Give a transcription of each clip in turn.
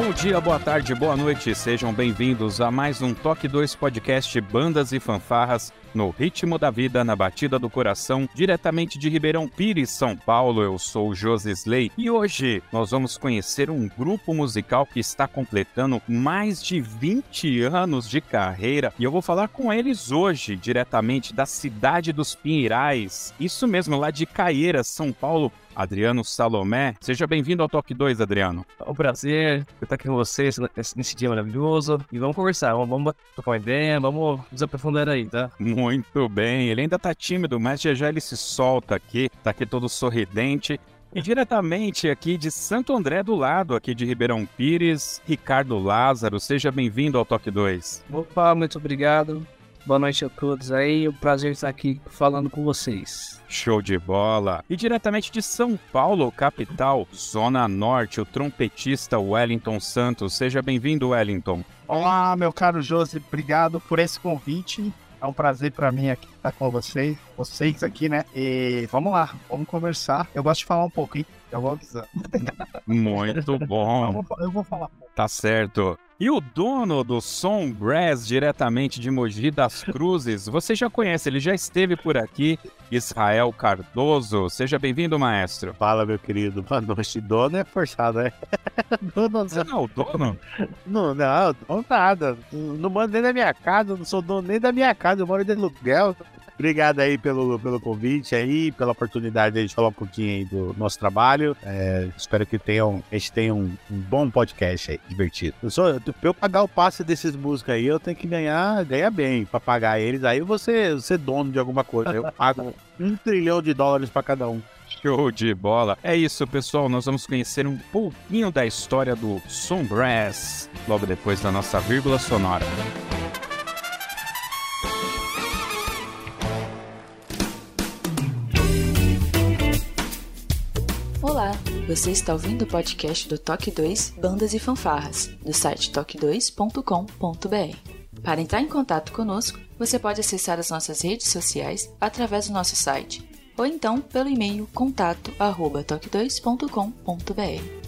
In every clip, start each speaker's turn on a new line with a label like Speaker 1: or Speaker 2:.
Speaker 1: Bom dia, boa tarde, boa noite, sejam bem-vindos a mais um Toque 2 Podcast Bandas e Fanfarras no ritmo da vida, na batida do coração, diretamente de Ribeirão Pires, São Paulo. Eu sou o Josi Slay e hoje nós vamos conhecer um grupo musical que está completando mais de 20 anos de carreira e eu vou falar com eles hoje, diretamente da cidade dos Pinheirais. Isso mesmo, lá de Caieiras, São Paulo. Adriano Salomé. Seja bem-vindo ao Toque 2, Adriano.
Speaker 2: É um prazer estar aqui com vocês nesse dia maravilhoso. E vamos conversar, vamos, vamos trocar uma ideia, vamos nos aprofundar aí, tá?
Speaker 1: Muito bem. Ele ainda tá tímido, mas já já ele se solta aqui, tá aqui todo sorridente. E diretamente aqui de Santo André do lado, aqui de Ribeirão Pires, Ricardo Lázaro. Seja bem-vindo ao Toque 2.
Speaker 2: Opa, muito obrigado. Boa noite a todos aí. É um prazer estar aqui falando com vocês.
Speaker 1: Show de bola! E diretamente de São Paulo, capital, Zona Norte, o trompetista Wellington Santos. Seja bem-vindo, Wellington.
Speaker 3: Olá, meu caro Josi, obrigado por esse convite. É um prazer para mim aqui estar com vocês, vocês aqui, né? E vamos lá, vamos conversar. Eu gosto de falar um pouco, hein? Eu vou avisar.
Speaker 1: Muito bom.
Speaker 3: Eu vou, eu vou falar.
Speaker 1: Tá certo. E o dono do Som Brass, diretamente de Mogi das Cruzes, você já conhece, ele já esteve por aqui, Israel Cardoso. Seja bem-vindo, maestro.
Speaker 4: Fala, meu querido. Boa noite. Dono é forçado, né?
Speaker 1: dono, você não é o dono?
Speaker 4: Não, não, dono nada. Não moro nem da minha casa, não sou dono nem da minha casa, eu moro de aluguel. Obrigado aí pelo, pelo convite aí, pela oportunidade de falar um pouquinho aí do nosso trabalho. É, espero que tenham, a gente tenha um, um bom podcast aí, divertido. Eu sou, pra eu pagar o passe desses músicos aí, eu tenho que ganhar, ganhar bem pra pagar eles. Aí você, você dono de alguma coisa. Eu pago um trilhão de dólares pra cada um.
Speaker 1: Show de bola. É isso, pessoal. Nós vamos conhecer um pouquinho da história do Som Brass logo depois da nossa vírgula sonora.
Speaker 5: Olá, você está ouvindo o podcast do Toque 2 Bandas e Fanfarras, do site toque2.com.br. Para entrar em contato conosco, você pode acessar as nossas redes sociais através do nosso site ou então pelo e-mail contato@toque2.com.br.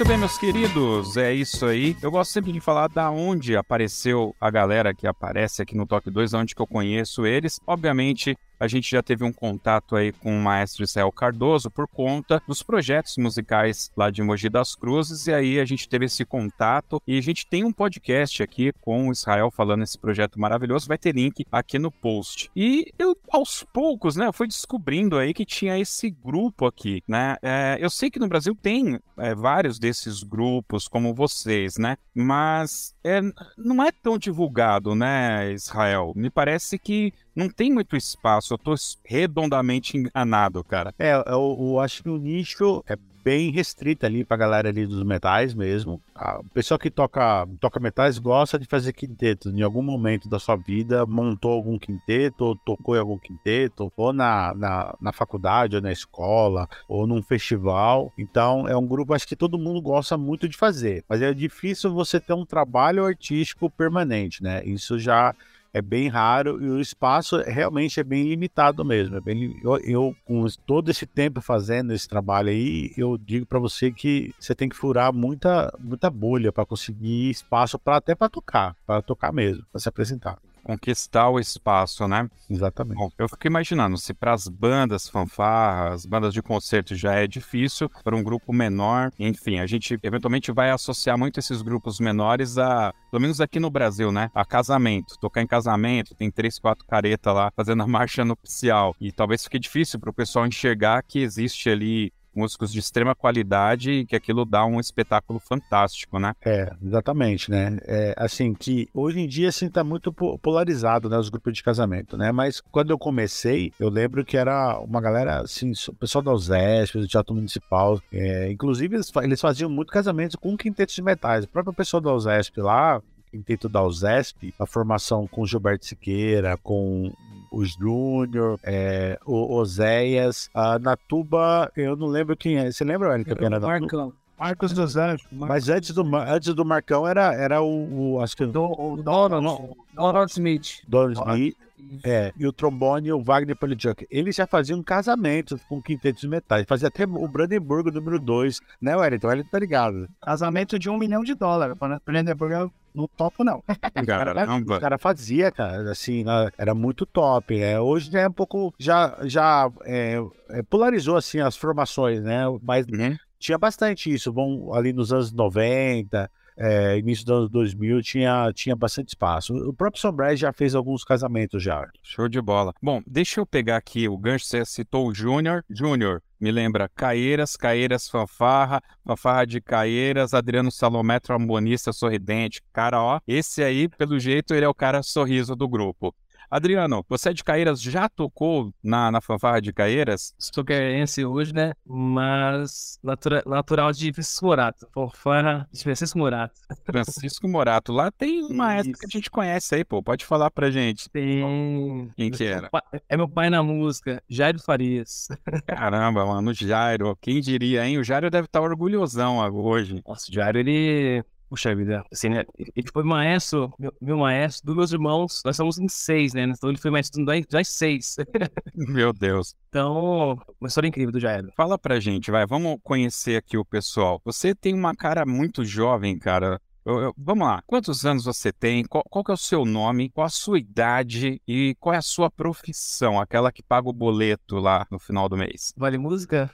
Speaker 1: Muito bem, meus queridos, é isso aí. Eu gosto sempre de falar da onde apareceu a galera que aparece aqui no Toque 2, onde que eu conheço eles. Obviamente, a gente já teve um contato aí com o maestro Israel Cardoso por conta dos projetos musicais lá de Mogi das Cruzes, e aí a gente teve esse contato e a gente tem um podcast aqui com o Israel falando esse projeto maravilhoso, vai ter link aqui no post. E eu, aos poucos, né, fui descobrindo aí que tinha esse grupo aqui, né, é, eu sei que no Brasil tem é, vários desses grupos como vocês, né, mas é, não é tão divulgado, né, Israel? Me parece que não tem muito espaço. Eu tô redondamente enganado, cara.
Speaker 4: É, eu, eu acho que o nicho é bem restrito ali pra galera ali dos metais mesmo. O pessoal que toca, toca metais gosta de fazer quintetos. Em algum momento da sua vida montou algum quinteto, ou tocou em algum quinteto, ou na, na, na faculdade, ou na escola, ou num festival. Então é um grupo acho que todo mundo gosta muito de fazer. Mas é difícil você ter um trabalho artístico permanente, né? Isso já é bem raro e o espaço realmente é bem limitado mesmo. É bem, eu, eu, com todo esse tempo fazendo esse trabalho aí, eu digo para você que você tem que furar muita, muita bolha para conseguir espaço para até para tocar, para tocar mesmo, para se apresentar.
Speaker 1: Conquistar o espaço, né?
Speaker 4: Exatamente.
Speaker 1: Bom, eu fico imaginando, se para as bandas fanfarras, bandas de concerto já é difícil, para um grupo menor, enfim, a gente eventualmente vai associar muito esses grupos menores a, pelo menos aqui no Brasil, né? A casamento. Tocar em casamento, tem três, quatro caretas lá fazendo a marcha nupcial. E talvez fique difícil para o pessoal enxergar que existe ali músicos de extrema qualidade e que aquilo dá um espetáculo fantástico, né?
Speaker 4: É, exatamente, né? É, assim, que hoje em dia, assim, tá muito polarizado, né, os grupos de casamento, né? Mas quando eu comecei, eu lembro que era uma galera, assim, o pessoal da USESP, do Teatro Municipal, é, inclusive eles, faziam muito casamento com quintetos de metais. O próprio pessoal da USESP lá, quinteto da USESP, a formação com Gilberto Siqueira, com o Júnior, é, o Oséias. A Natuba, eu não lembro quem é. Você lembra, Wellington? Era
Speaker 3: Marcão. Marcos dos Anjos.
Speaker 4: Mas antes do, antes do Marcão era, era o, o acho que...
Speaker 3: Do, o Donald, Donald Smith.
Speaker 4: Donald Smith. É, e o trombone, o Wagner Polichuk. Eles já faziam casamento com quintetos de metais. Fazia até o Brandenburgo número 2, né, Wellington? O Wellington tá ligado.
Speaker 3: Casamento de um milhão de dólares. Né? Brandenburgo no topo, não.
Speaker 1: Caramba.
Speaker 4: O cara fazia, cara, assim, né, era muito top. Né? Hoje é um pouco, já, já é, é, polarizou, assim, as formações, né? Mas uhum. tinha bastante isso. Bom, ali nos anos 90, é, início dos anos 2000 tinha, tinha bastante espaço. O próprio Sombra já fez alguns casamentos já.
Speaker 1: Show de bola. Bom, deixa eu pegar aqui o gancho, você citou o Júnior. Júnior, me lembra Caeiras, Caeiras Fanfarra, Fanfarra de Caeiras, Adriano Salomé, trombonista sorridente. Cara, ó, esse aí, pelo jeito, ele é o cara sorriso do grupo. Adriano, você é de Caeiras, já tocou na, na fanfarra de Caeiras?
Speaker 2: Sou caeirense hoje, né? Mas natura, natural de Francisco Morato. Fanfarra de Francisco Morato.
Speaker 1: Francisco Morato. Lá tem uma maestro que a gente conhece aí, pô. Pode falar pra gente.
Speaker 2: Tem.
Speaker 1: Quem que era?
Speaker 2: É meu pai na música, Jairo Farias.
Speaker 1: Caramba, mano, o Jairo. Quem diria, hein? O Jairo deve estar orgulhosão hoje.
Speaker 2: Nossa, o Jairo, ele Puxa vida, assim, né? Ele foi maestro, meu, meu, maestro, dos meus irmãos, nós somos em seis, né? Então ele foi maestro de seis.
Speaker 1: meu Deus.
Speaker 2: Então, uma história incrível do Jairo.
Speaker 1: Fala pra gente, vai, vamos conhecer aqui o pessoal. Você tem uma cara muito jovem, cara. Eu, eu, vamos lá, quantos anos você tem? Qual, qual é o seu nome? Qual a sua idade? E qual é a sua profissão? Aquela que paga o boleto lá no final do mês.
Speaker 2: Vale música?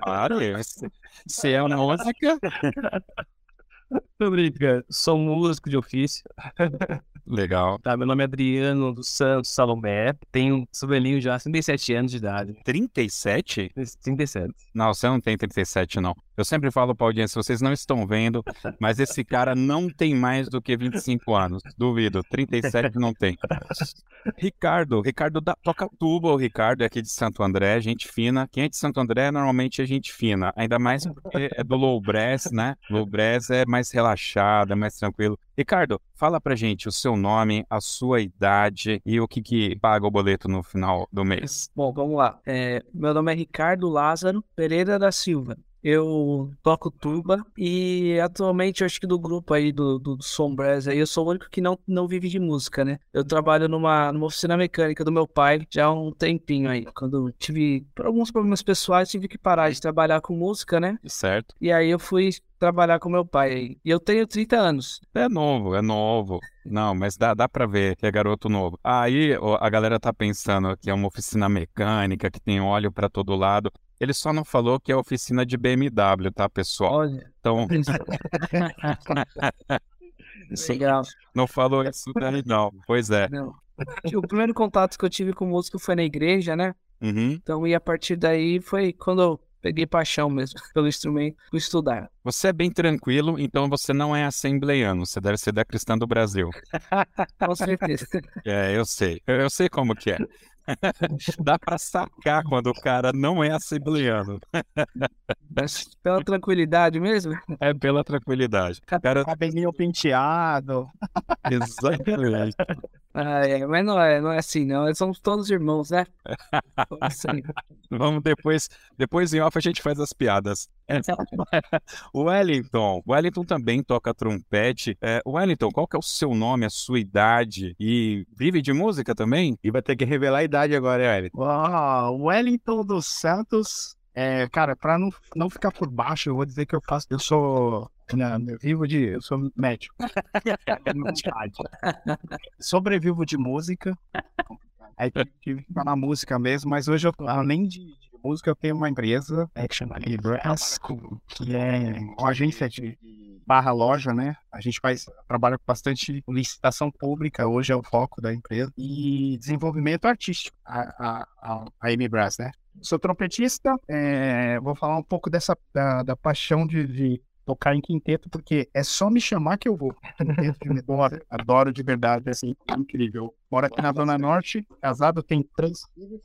Speaker 1: Claro, se é uma música.
Speaker 2: Tô brincando. Sou músico de ofício.
Speaker 1: Legal.
Speaker 2: Tá, meu nome é Adriano dos Santos Salomé. Tenho, sou velhinho já, 37 anos de idade.
Speaker 1: 37?
Speaker 2: 37.
Speaker 1: Não, você não tem 37, não. Eu sempre falo pra audiência, vocês não estão vendo, mas esse cara não tem mais do que 25 anos. Duvido, 37 não tem. Ricardo, Ricardo da, toca tuba, o Ricardo é aqui de Santo André, gente fina. Quem é de Santo André normalmente é gente fina, ainda mais porque é do low brass, né? Low brass é mais relaxado, é mais tranquilo. Ricardo, fala pra gente o seu nome, a sua idade e o que que paga o boleto no final do mês.
Speaker 3: Bom, vamos lá. É, meu nome é Ricardo Lázaro Pereira da Silva. Eu toco tuba e atualmente eu acho que do grupo aí do, do, do Sombrez aí, eu sou o único que não, não vive de música, né? Eu trabalho numa, numa oficina mecânica do meu pai já há um tempinho aí. Quando tive alguns problemas pessoais, tive que parar de trabalhar com música, né?
Speaker 1: Certo.
Speaker 3: E aí eu fui trabalhar com meu pai aí. E eu tenho 30 anos.
Speaker 1: É novo, é novo. Não, mas dá, dá pra ver que é garoto novo. Aí a galera tá pensando que é uma oficina mecânica, que tem óleo para todo lado. Ele só não falou que é oficina de BMW, tá, pessoal?
Speaker 3: Olha.
Speaker 1: Então.
Speaker 3: Legal.
Speaker 1: Não falou isso daí, não. Pois é. Não.
Speaker 3: O primeiro contato que eu tive com música foi na igreja, né?
Speaker 1: Uhum.
Speaker 3: Então, e a partir daí foi quando eu peguei paixão mesmo pelo instrumento, por estudar.
Speaker 1: Você é bem tranquilo, então você não é assembleiano, você deve ser da Cristã do Brasil.
Speaker 3: Com certeza.
Speaker 1: É, eu sei. Eu, eu sei como que é. Dá para sacar quando o cara não é assembleano.
Speaker 3: pela tranquilidade mesmo?
Speaker 1: É pela tranquilidade.
Speaker 3: Cara... Cabelinho penteado.
Speaker 1: Exatamente.
Speaker 3: Ah, é, mas não é, não é assim, não. Somos todos irmãos, né?
Speaker 1: Assim. Vamos depois, depois em off a gente faz as piadas. o Wellington, o Wellington também toca trompete. É, Wellington, qual que é o seu nome, a sua idade? E vive de música também?
Speaker 4: E vai ter que revelar a idade agora, Wellington.
Speaker 3: Uau, Wellington dos Santos. É, cara, pra não, não ficar por baixo, eu vou dizer que eu faço. Eu sou
Speaker 6: Não, eu vivo de. Eu sou médico. Sobrevivo de música. Aí tive que ficar na música mesmo, mas hoje, eu, além de, de música, eu tenho uma empresa, Action Brass, que é uma agência de barra loja, né? A gente faz, trabalha com bastante licitação pública, hoje é o foco da empresa, e desenvolvimento artístico, a, a, a M Brass, né? Sou trompetista, é, vou falar um pouco dessa da, da paixão de, de tocar em quinteto, porque é só me chamar que eu vou. adoro, adoro de verdade, assim, é incrível. Moro aqui na Zona Norte, casado, tenho três filhos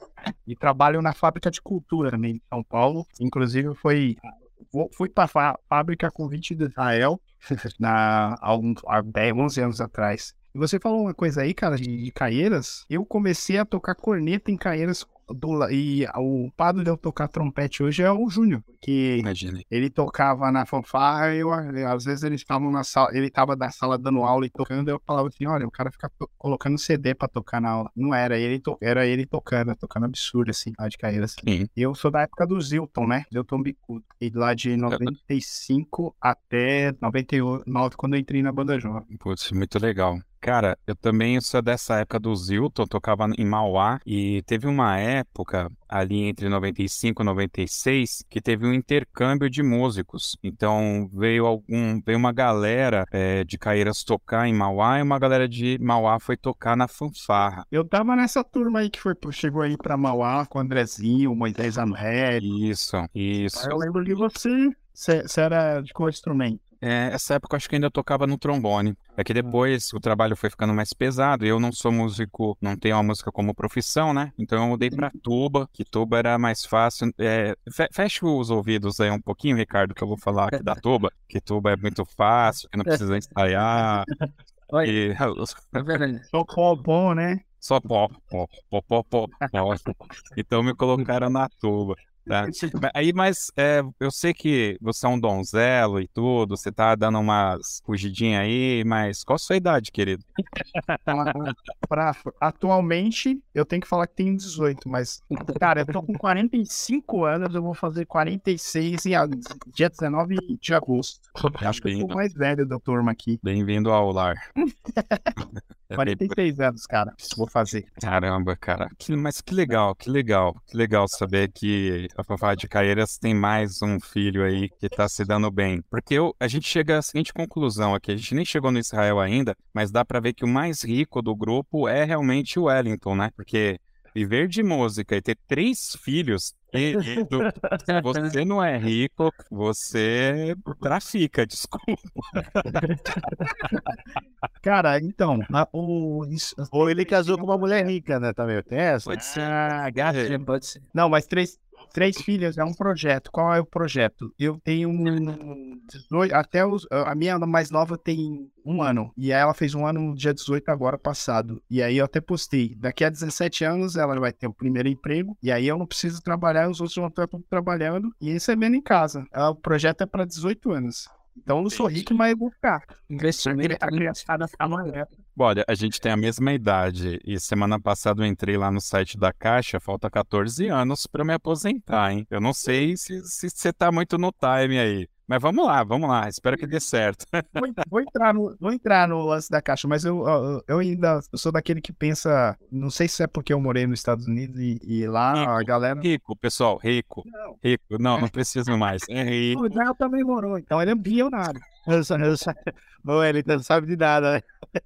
Speaker 6: e trabalho na fábrica de cultura também em São Paulo. Inclusive, foi fui para a fábrica convite do Israel na, há, um, há 10, 11 anos atrás. E você falou uma coisa aí, cara, de, de Caeiras. Eu comecei a tocar corneta em Caeiras do, e o padre de eu tocar trompete hoje é o Júnior, que Imagine. ele tocava na fanfarra eu, às vezes eles estavam na sala, ele estava na sala dando aula e tocando, eu falava assim, olha, o cara fica colocando CD para tocar na aula. Não era ele, era ele tocando, tocando absurdo assim, lá de carreira assim. Eu sou da época do Zilton, né? Zilton Bicudo. E lá de 95 até 99 quando eu entrei na banda jovem.
Speaker 1: Putz, muito legal. Cara, eu também sou dessa época do Zilton, tocava em Mauá e teve uma época ali entre 95 e 96 que teve um intercâmbio de músicos. Então veio algum, veio uma galera é, de Caeiras tocar em Mauá e uma galera de Mauá foi tocar na fanfarra.
Speaker 6: Eu tava nessa turma aí que foi, chegou aí para Mauá com o Andrezinho, o Moisés Amré.
Speaker 1: Isso, isso.
Speaker 6: Eu lembro de você. Você era de qual instrumento?
Speaker 1: É, essa época eu acho que ainda tocava no trombone. É que depois o trabalho foi ficando mais pesado. Eu não sou músico, não tenho a música como profissão, né? Então eu mudei pra tuba, que tuba era mais fácil. É, fecha os ouvidos aí um pouquinho, Ricardo, que eu vou falar aqui da tuba. Que tuba é muito fácil, que não precisa ensaiar.
Speaker 3: Olha, e...
Speaker 6: Só pó bom, né?
Speaker 1: Só pó, pó, pó, pó, pó. Então me colocaram na tuba. Tá. Aí, mas é, eu sei que você é um donzelo e tudo, você tá dando umas fugidinhas aí, mas qual a sua idade, querido?
Speaker 6: pra, atualmente, eu tenho que falar que tenho 18, mas, cara, eu tô com 45 anos, eu vou fazer 46 em dia 19 de agosto. Acho que eu sou mais velho da turma aqui.
Speaker 1: Bem-vindo ao lar.
Speaker 6: 46 anos, cara, vou fazer.
Speaker 1: Caramba, cara. Que, mas que legal, que legal. Que legal saber que a Fafá de Caeiras tem mais um filho aí que tá se dando bem. Porque eu, a gente chega à seguinte conclusão aqui, a gente nem chegou no Israel ainda, mas dá para ver que o mais rico do grupo é realmente o Wellington, né? Porque viver de música e ter três filhos, querido, se você não é rico, você trafica, desculpa.
Speaker 6: Cara, então, a, o, isso,
Speaker 4: ou ele casou com uma mulher rica, né? Também tem essa?
Speaker 3: Pode ser. Ah, gato, pode ser.
Speaker 6: Não, mas três, Três filhas é um projeto. Qual é o projeto? Eu tenho um 18, até os, a minha mais nova tem um ano. E ela fez um ano no dia 18 agora passado. E aí eu até postei. Daqui a 17 anos ela vai ter o primeiro emprego. E aí eu não preciso trabalhar, os outros vão estar trabalhando e recebendo em casa. O projeto é para 18 anos. Então eu não sou rico, mas eu vou ficar.
Speaker 3: Investimento. A criançada ficar
Speaker 1: Olha, a gente tem a mesma idade e semana passada eu entrei lá no site da Caixa, falta 14 anos para me aposentar, hein? Eu não sei se você tá muito no time aí. Mas vamos lá, vamos lá, espero que dê certo.
Speaker 6: Vou, vou, entrar, no, vou entrar no lance da caixa, mas eu, eu, ainda eu sou daquele que pensa. Não sei se é porque eu morei nos Estados Unidos e, e lá rico, a galera.
Speaker 1: Rico, pessoal, rico. Não. Rico, não, não preciso mais. É rico.
Speaker 6: O Israel também morou, então ele é bilionário. Eu só, eu só... Bom, ele não sabe de nada, né?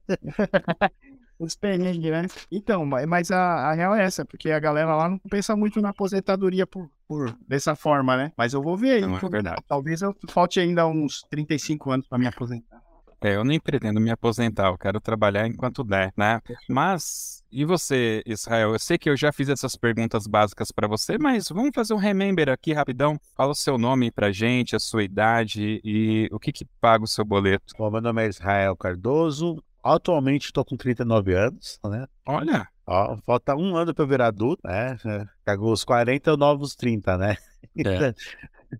Speaker 6: Os perrengues, né? Então, mas a, a real é essa, porque a galera lá não pensa muito na aposentadoria por, por dessa forma, né? Mas eu vou ver aí.
Speaker 1: Não é verdade.
Speaker 6: Talvez eu falte ainda uns 35 anos para me aposentar.
Speaker 1: É, eu nem pretendo me aposentar, eu quero trabalhar enquanto der, né? Mas, e você, Israel? Eu sei que eu já fiz essas perguntas básicas para você, mas vamos fazer um remember aqui rapidão. Fala o seu nome pra gente, a sua idade e o que que paga o seu boleto.
Speaker 4: Bom, meu nome é Israel Cardoso, atualmente estou com 39 anos, né?
Speaker 1: Olha!
Speaker 4: Ó, falta um ano para eu virar adulto, né? Cagou os 40 novos 30, né?
Speaker 1: É.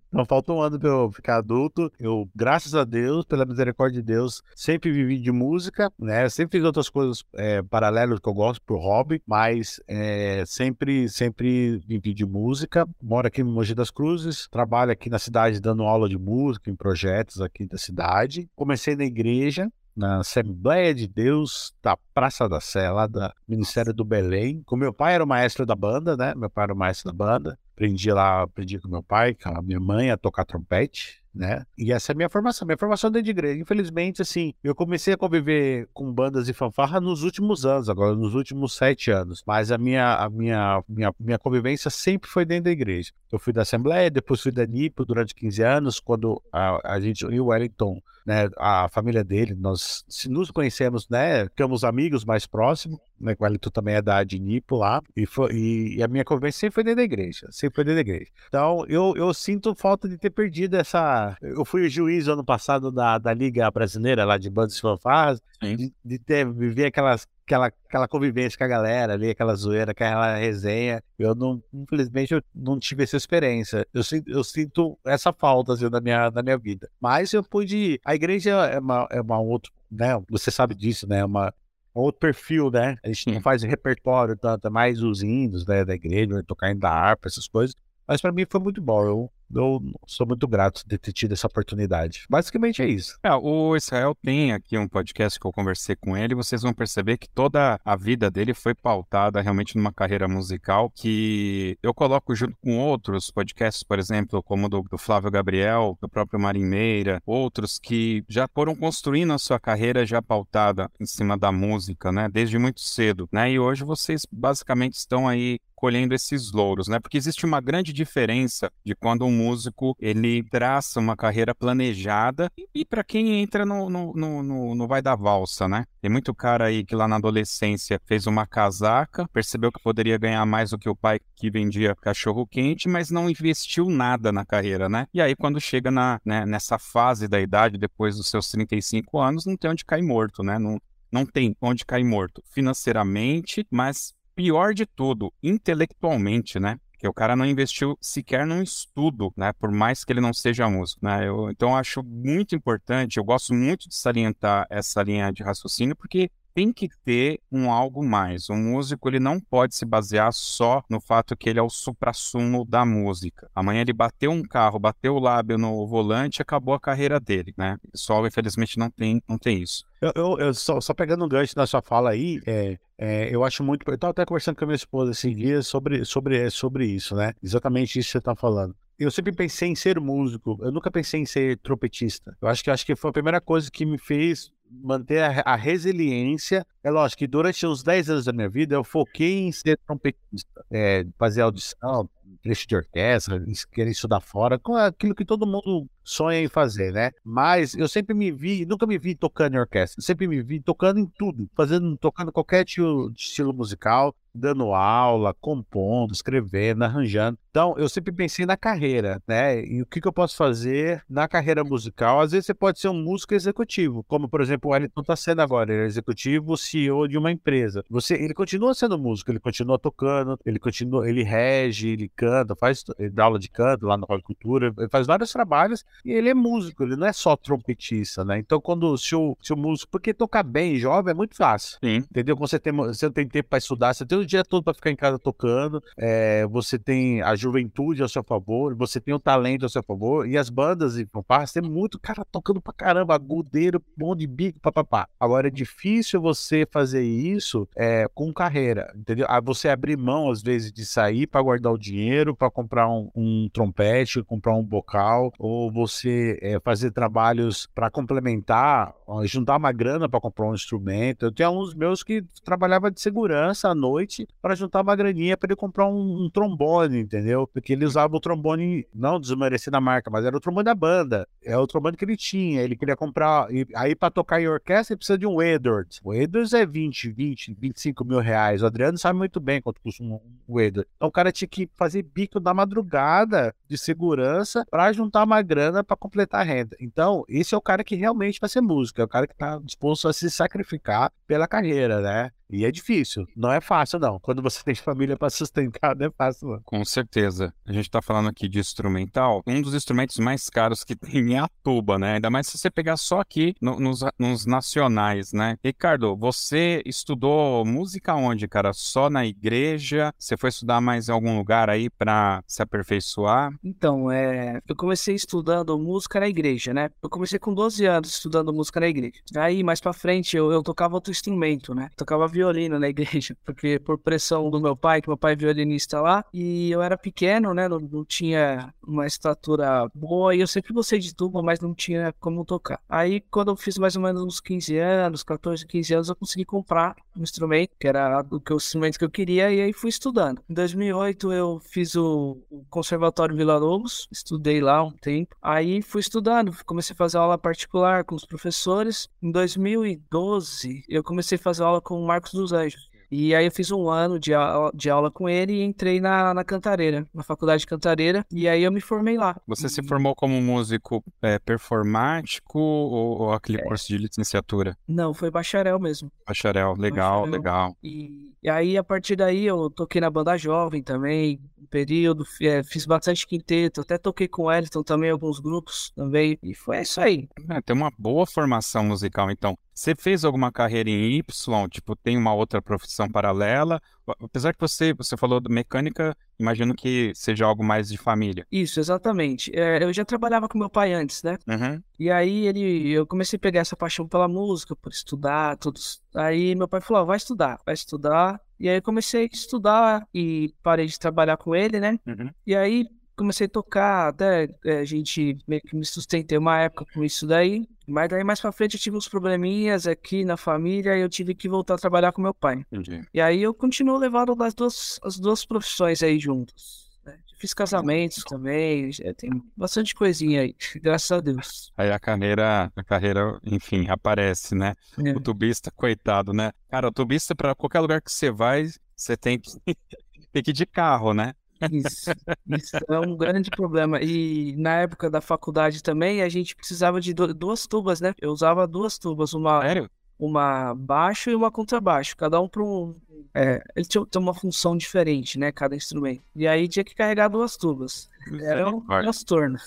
Speaker 4: Então falta um ano pra eu ficar adulto. Eu, graças a Deus, pela misericórdia de Deus, sempre vivi de música, né? Sempre fiz outras coisas é, paralelas que eu gosto por hobby, mas é, sempre, sempre vivi de música. Moro aqui em Mogi das Cruzes, trabalho aqui na cidade dando aula de música em projetos aqui da cidade. Comecei na igreja, na Assembleia de Deus da Praça da Sé, lá do Ministério do Belém. Com meu pai era o maestro da banda, né? Meu pai era o maestro da banda. Aprendi lá, aprendi com meu pai, com a minha mãe a tocar trompete, né? E essa é a minha formação, minha formação dentro de igreja. Infelizmente, assim, eu comecei a conviver com bandas e fanfarra nos últimos anos, agora nos últimos sete anos. Mas a minha, a minha, minha, minha convivência sempre foi dentro da igreja. Eu fui da Assembleia, depois fui da NIPO durante 15 anos, quando a, a gente, e o Wellington, né, a família dele, nós se nos conhecemos, né, ficamos amigos mais próximos, né, o Wellington também é da Nipo lá, e, foi, e, e, a minha convivência sempre foi dentro da igreja, sempre foi dentro da igreja. Então, eu, eu sinto falta de ter perdido essa... Eu fui juiz ano passado da, da Liga Brasileira, lá de bandas e fanfarras, de, de ter, viver aquelas aquela, aquela convivência com a galera ali, aquela zoeira, aquela resenha. Eu não, infelizmente, eu não tive essa experiência. Eu sinto, eu sinto essa falta assim, na, minha, na minha vida. Mas eu pude. A igreja é uma, é uma outra, né? Você sabe disso, né? É uma, outro perfil, né? A gente não faz repertório tanto, é mais os índios né, da igreja, tocar da harpa, essas coisas. Mas para mim foi muito bom. Eu eu sou muito grato de ter tido essa oportunidade. Basicamente é isso.
Speaker 1: É, o Israel tem aqui um podcast que eu conversei com ele, vocês vão perceber que toda a vida dele foi pautada realmente numa carreira musical que eu coloco junto com outros podcasts, por exemplo, como do, do Flávio Gabriel, do próprio Marim Meira, outros que já foram construindo a sua carreira já pautada em cima da música, né, desde muito cedo, né, e hoje vocês basicamente estão aí colhendo esses louros, né? Porque existe uma grande diferença de quando um músico ele traça uma carreira planejada e, e para quem entra no, no, no, no, vai da valsa, né? Tem muito cara aí que lá na adolescência fez uma casaca, percebeu que poderia ganhar mais do que o pai que vendia cachorro quente, mas não investiu nada na carreira, né? E aí quando chega na, né, nessa fase da idade, depois dos seus 35 anos, não tem onde cair morto, né? Não, não tem onde cair morto financeiramente, mas pior de tudo, intelectualmente, né? Que o cara não investiu sequer num estudo, né? Por mais que ele não seja músico, né? Eu, então eu acho muito importante, eu gosto muito de salientar essa linha de raciocínio, porque tem que ter um algo mais. O músico ele não pode se basear só no fato que ele é o suprassumo da música. Amanhã ele bateu um carro, bateu o lábio no volante, acabou a carreira dele, né? O infelizmente, não tem, não tem isso.
Speaker 4: Eu, eu, eu só, só, pegando um gancho na sua fala aí, é, é, eu acho muito. Eu estava até conversando com a minha esposa esses dias sobre, sobre, sobre isso, né? Exatamente isso que você está falando eu sempre pensei em ser músico, eu nunca pensei em ser trompetista. Eu acho que acho que foi a primeira coisa que me fez manter a, a, resiliência. É lógico que durante os 10 anos da minha vida eu foquei em ser trompetista, é, fazer audição, trecho de orquestra, querer estudar fora, com aquilo que todo mundo sonha em fazer, né? Mas eu sempre me vi, nunca me vi tocando em orquestra, sempre me vi tocando em tudo, fazendo, tocando qualquer estilo, estilo musical, dando aula, compondo, escrevendo, arranjando. Então, eu sempre pensei na carreira, né? E o que, que, eu posso fazer na carreira musical? Às vezes você pode ser um músico executivo, como por exemplo o Wellington está sendo agora, ele é executivo, CEO de uma empresa. Você, ele continua sendo músico, ele continua tocando, ele continua, ele rege, ele canta, faz, ele dá aula de canto lá na Rock Cultura, ele faz vários trabalhos e ele é músico, ele não é só trompetista, né? Então, quando se o, se o músico, porque tocar bem jovem é muito fácil,
Speaker 1: Sim.
Speaker 4: entendeu? Quando você tem, você tem tempo para estudar, você tem o dia todo para ficar em casa tocando, é, você tem a juventude ao seu favor, você tem o talento ao seu favor, e as bandas e fanfarras tem muito cara tocando pra caramba, agudeiro, bom de bico, papapá. Agora é difícil você fazer isso é, com carreira, entendeu? Aí você abrir mão, às vezes, de sair para guardar o dinheiro, para comprar um, um, trompete, comprar um bocal, ou você é, fazer trabalhos para complementar, juntar uma grana para comprar um instrumento. Eu tenho alunos meus que trabalhavam de segurança à noite para juntar uma graninha para ele comprar um, um, trombone, entendeu? Porque ele usava o trombone, não desmerecendo a marca, mas era o trombone da banda. É o trombone que ele tinha. Ele queria comprar. E aí, para tocar em orquestra, precisa de um Edwards. O Edwards é 20, 20, 25 mil reais. O Adriano sabe muito bem quanto custa um, um Edwards. Então o cara tinha que fazer bico da madrugada de segurança para juntar uma grana para completar a renda. Então, esse é o cara que realmente vai ser músico. É o cara que está disposto a se sacrificar pela carreira, né? E é difícil. Não é fácil, não. Quando você tem família para sustentar, não é fácil, não.
Speaker 1: Com certeza. A gente tá falando aqui de instrumental. Um dos instrumentos mais caros que tem é a tuba, né? Ainda mais se você pegar só aqui no- nos, nos nacionais, né? Ricardo, você estudou música onde, cara? Só na igreja? Você foi estudar mais em algum lugar aí pra se aperfeiçoar?
Speaker 3: Então, é, eu comecei estudando música na igreja, né? Eu comecei com 12 anos estudando música na igreja. Aí, mais pra frente, eu, eu tocava outro instrumento, né? Tocava violino na igreja, porque por pressão do meu pai, que meu pai é violinista lá, e eu era pequeno, né? Não, não tinha uma estatura boa, e eu sempre gostei de tuba, mas não tinha como tocar. Aí, quando eu fiz mais ou menos uns 15 anos, 14, 15 anos, eu consegui comprar um instrumento, que era o, que, o instrumento que eu queria, e aí fui estudando. Em 2008, eu fiz o, o Conservatório Vila Lobos, estudei lá um tempo. Aí fui estudando, comecei a fazer aula particular com os professores. Em 2012, eu comecei a fazer aula com o Marcos dos Anjos. E aí eu fiz um ano de aula, de aula com ele e entrei na, na Cantareira, na faculdade de Cantareira, e aí eu me formei lá.
Speaker 1: Você se formou como músico é, performático ou, ou aquele curso de licenciatura?
Speaker 3: Não, foi bacharel mesmo.
Speaker 1: Bacharel, legal,
Speaker 3: Bacharel.
Speaker 1: legal.
Speaker 3: E, e aí, a partir daí, eu toquei na banda jovem também, um período, eh, fiz bastante quinteto, até toquei com o Wellington também, alguns grupos também, e foi isso aí.
Speaker 1: É, tem uma boa formação musical, então. Você fez alguma carreira em Y? Tipo, tem uma outra profissão paralela? Apesar que você, você falou de mecânica, imagino que seja algo mais de família.
Speaker 3: Isso, exatamente. Eh, eu já trabalhava com meu pai antes, né?
Speaker 1: Uhum.
Speaker 3: E aí ele, eu comecei a pegar essa paixão pela música, por estudar, tudo. Aí meu pai falou, "Ó, vai estudar, vai estudar. E aí eu comecei a estudar e parei de trabalhar com ele, né?
Speaker 1: Uhum.
Speaker 3: E aí comecei a tocar, até eh, a gente meio que me sustentei uma época com isso daí. Mas daí mais pra frente eu tive uns probleminhas aqui na família e eu tive que voltar a trabalhar com meu pai.
Speaker 1: Entendi.
Speaker 3: E aí eu continuo levando as duas, as duas profissões aí juntos. né? Fiz casamentos também, eh, tem bastante coisinha aí, graças a Deus.
Speaker 1: Aí a carreira, a carreira, enfim, aparece, né?
Speaker 3: É.
Speaker 1: O tubista, coitado, né? Cara, o tubista, pra qualquer lugar que você vai, você tem que, tem que ir de carro, né?
Speaker 3: Isso, isso é um grande problema. E na época da faculdade também, a gente precisava de du- duas tubas, né? Eu usava duas tubas, uma,
Speaker 1: Sério?
Speaker 3: uma baixo e uma contrabaixo, cada um para um. É, ele tinha, tem uma função diferente, né? Cada instrumento. E aí tinha que carregar duas tubas. Era um
Speaker 1: Olha,
Speaker 3: transtorno.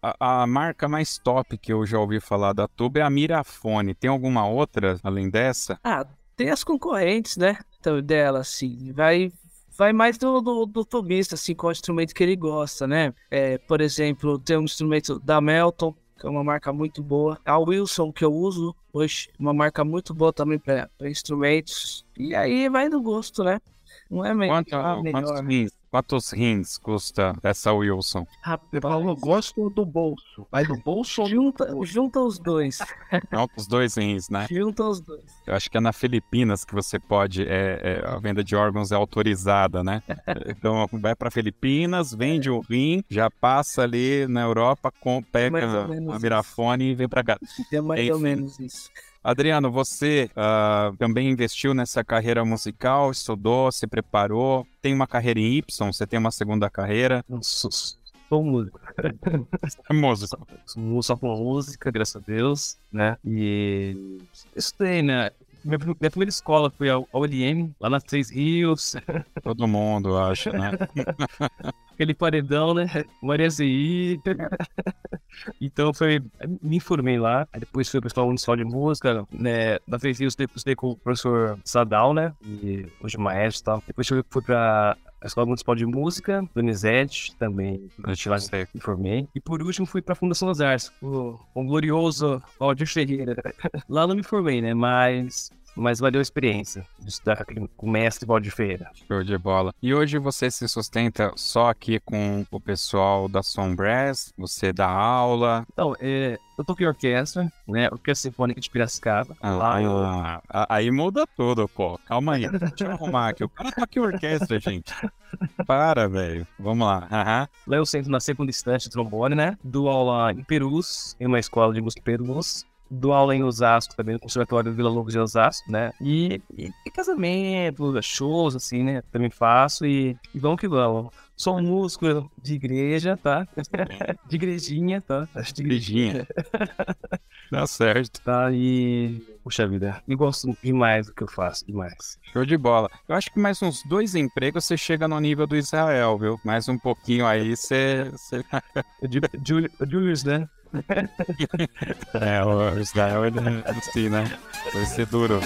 Speaker 1: A, a marca mais top que eu já ouvi falar da tuba é a Mirafone. Tem alguma outra além dessa?
Speaker 3: Ah, tem as concorrentes, né? Então, dela, assim. Vai, vai mais do, do, do tubista, assim, qual instrumento que ele gosta, né? É, por exemplo, tem um instrumento da Melton, que é uma marca muito boa. A Wilson, que eu uso hoje, uma marca muito boa também para instrumentos. E aí vai do gosto, né? Não é
Speaker 1: Quanto,
Speaker 3: ah,
Speaker 1: quantos,
Speaker 3: melhor.
Speaker 1: rins, quantos rins custa essa Wilson?
Speaker 6: Você falou, gosto do bolso. Vai do bolso ou
Speaker 3: Junta,
Speaker 6: bolso?
Speaker 3: junta os dois.
Speaker 1: Não, os dois rins, né?
Speaker 3: Junta os dois.
Speaker 1: Eu acho que é na Filipinas que você pode, é, é, a venda de órgãos é autorizada, né? Então vai para Filipinas, vende o rim, já passa ali na Europa, com,
Speaker 3: ou
Speaker 1: pega a
Speaker 3: isso.
Speaker 1: Mirafone e vem para cá.
Speaker 3: É mais ou
Speaker 1: Enfim.
Speaker 3: menos isso.
Speaker 1: Adriano, você ah, também investiu nessa carreira musical, estudou, se preparou, tem uma carreira em Y, você tem uma segunda carreira,
Speaker 2: Sou, músico.
Speaker 1: é músico.
Speaker 2: Sou só com música, graças a Deus, né? E estudei, né? Minha, prim- minha primeira escola foi ao, ao LM, lá nas Três Rios,
Speaker 1: Todo mundo acha, né?
Speaker 2: aquele paredão, né? Maria ZI. então foi. Me informei lá. Aí depois fui para a escola municipal de música, né? Na Três Rios estudei com o professor Sadal, né? E hoje é maestro e tal. Depois eu fui para a Escola Municipal de Música, Donizete, também.
Speaker 1: Eu lá
Speaker 2: me formei. E por último fui pra Fundação das Artes, com com o glorioso Valdir Ferreira. Lá não me formei, né? Mas, mas valeu a experiência de estudar com o mestre Valdir Ferreira.
Speaker 1: Show de bola. E hoje você se sustenta só aqui com o pessoal da Sombrass? Você dá aula?
Speaker 2: Então, é, eu toquei em orquestra, né? Orquestra Sinfônica de Piracicaba. lá eu...
Speaker 1: Ah, aí muda tudo, pô. Calma aí. Deixa eu arrumar aqui. O cara tá aqui em orquestra, gente. Para, velho. Vamos lá. Aham.
Speaker 2: Lá eu sento na segunda instância de trombone, né? Dou aula em Perus, em uma escola de música em Perus. Dou aula em Osasco também, no Conservatório Vila Lobos de Osasco, né? E, e, e casamento, shows, assim, né? Também faço e, e vamos que vamos. Sou músico de igreja, tá? de igrejinha, tá? De
Speaker 1: Igrejinha. Dá certo.
Speaker 2: Tá, e Puxa vida, eu gosto demais do que eu faço, demais.
Speaker 1: Show de bola. Eu acho que mais uns dois empregos você chega no nível do Israel, viu? Mais um pouquinho aí você. você...
Speaker 2: Jul- Julius, né?
Speaker 1: É, o Israel, ele é assim, né? Vai ser duro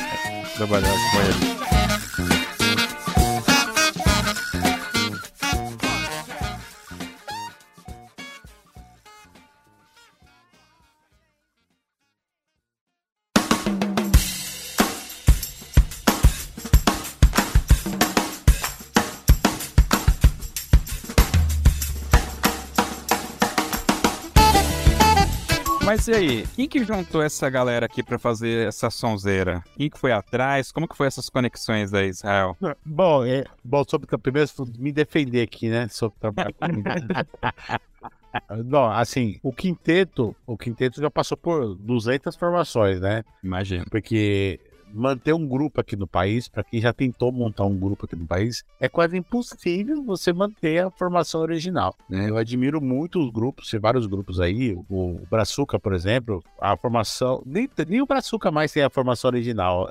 Speaker 1: trabalhar com ele. Mas e aí, quem que juntou essa galera aqui pra fazer essa sonzeira? Quem que foi atrás? Como que foi essas conexões aí, Israel?
Speaker 4: Bom, é, bom, sobre primeiro me defender aqui, né? Sobre trabalho. Bom, assim, o quinteto, o quinteto já passou por 200 formações, né?
Speaker 1: Imagino.
Speaker 4: Porque manter um grupo aqui no país, para quem já tentou montar um grupo aqui no país, é quase impossível você manter a formação original. Né? Eu admiro muito os grupos, tem vários grupos aí, o, o Brazuca, por exemplo, a formação, nem, nem o Brazuca mais tem a formação original.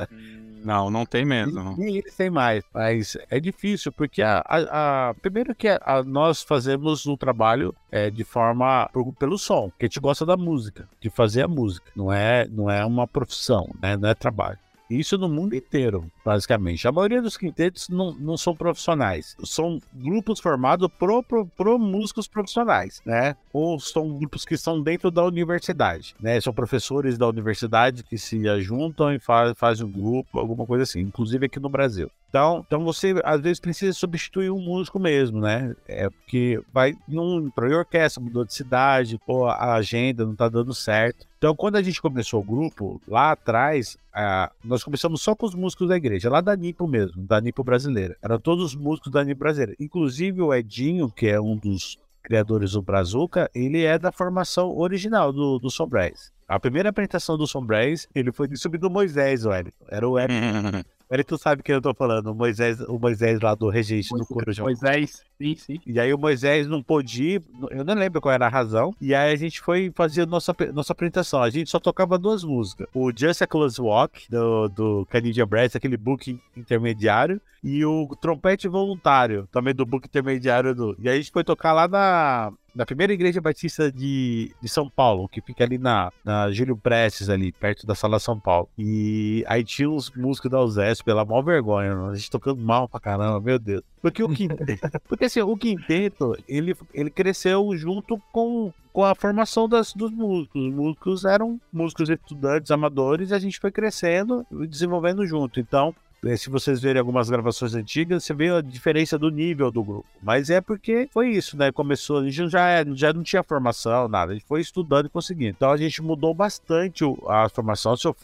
Speaker 1: Não, não tem mesmo.
Speaker 4: Nem eles têm mais, mas é difícil, porque a, a- a- primeiro que a- a- nós fazemos o trabalho é, de forma por- pelo som, que a gente gosta da música, de fazer a música, não é, não é uma profissão, né? não é trabalho. Isso no mundo inteiro, basicamente. A maioria dos quintetos não, não são profissionais. São grupos formados por, por, por músicos profissionais, né? Ou são grupos que estão dentro da universidade, né? São professores da universidade que se juntam e faz, fazem um grupo, alguma coisa assim. Inclusive aqui no Brasil. Então, então você às vezes precisa substituir um músico mesmo, né? É porque vai não entrou em orquestra, mudou de cidade, pô, a agenda não tá dando certo. Então, quando a gente começou o grupo, lá atrás, ah, nós começamos só com os músicos da igreja, lá da Nipo mesmo, da Nipo brasileira. Eram todos os músicos da Nipo brasileira. Inclusive o Edinho, que é um dos criadores do Brazuca, ele é da formação original do, do Sombrais. A primeira apresentação do Sombrais, ele foi subir do Moisés, velho. Era o Wellington. Wellington sabe quem eu tô falando, o Moisés, o Moisés lá do registro do Corujão.
Speaker 6: Moisés, sim, sim.
Speaker 4: E aí o Moisés não pôde ir, eu não lembro qual era a razão. E aí a gente foi fazer nossa, nossa apresentação. A gente só tocava duas músicas. O Just a Close Walk, do, do Canadian Brass, aquele book intermediário. E o Trompete Voluntário, também do book intermediário. Do... E aí a gente foi tocar lá na, na primeira igreja batista de, de São Paulo, que fica ali na, na Júlio Prestes, ali, perto da Sala São Paulo. E aí tinha uns músicos da USESP, pela maior vergonha, a gente tocando mal pra caramba, meu Deus. Porque o quinteto, porque assim, o quinteto, ele, ele cresceu junto com, com a formação das, dos músicos. Os músicos eram músicos estudantes, amadores, e a gente foi crescendo e desenvolvendo junto. Então, se vocês verem algumas gravações antigas, você vê a diferença do nível do grupo. Mas é porque foi isso, né? Começou, a gente já, é- já não tinha formação, nada. A gente foi estudando e conseguindo. Então a gente mudou bastante a formação. Se eu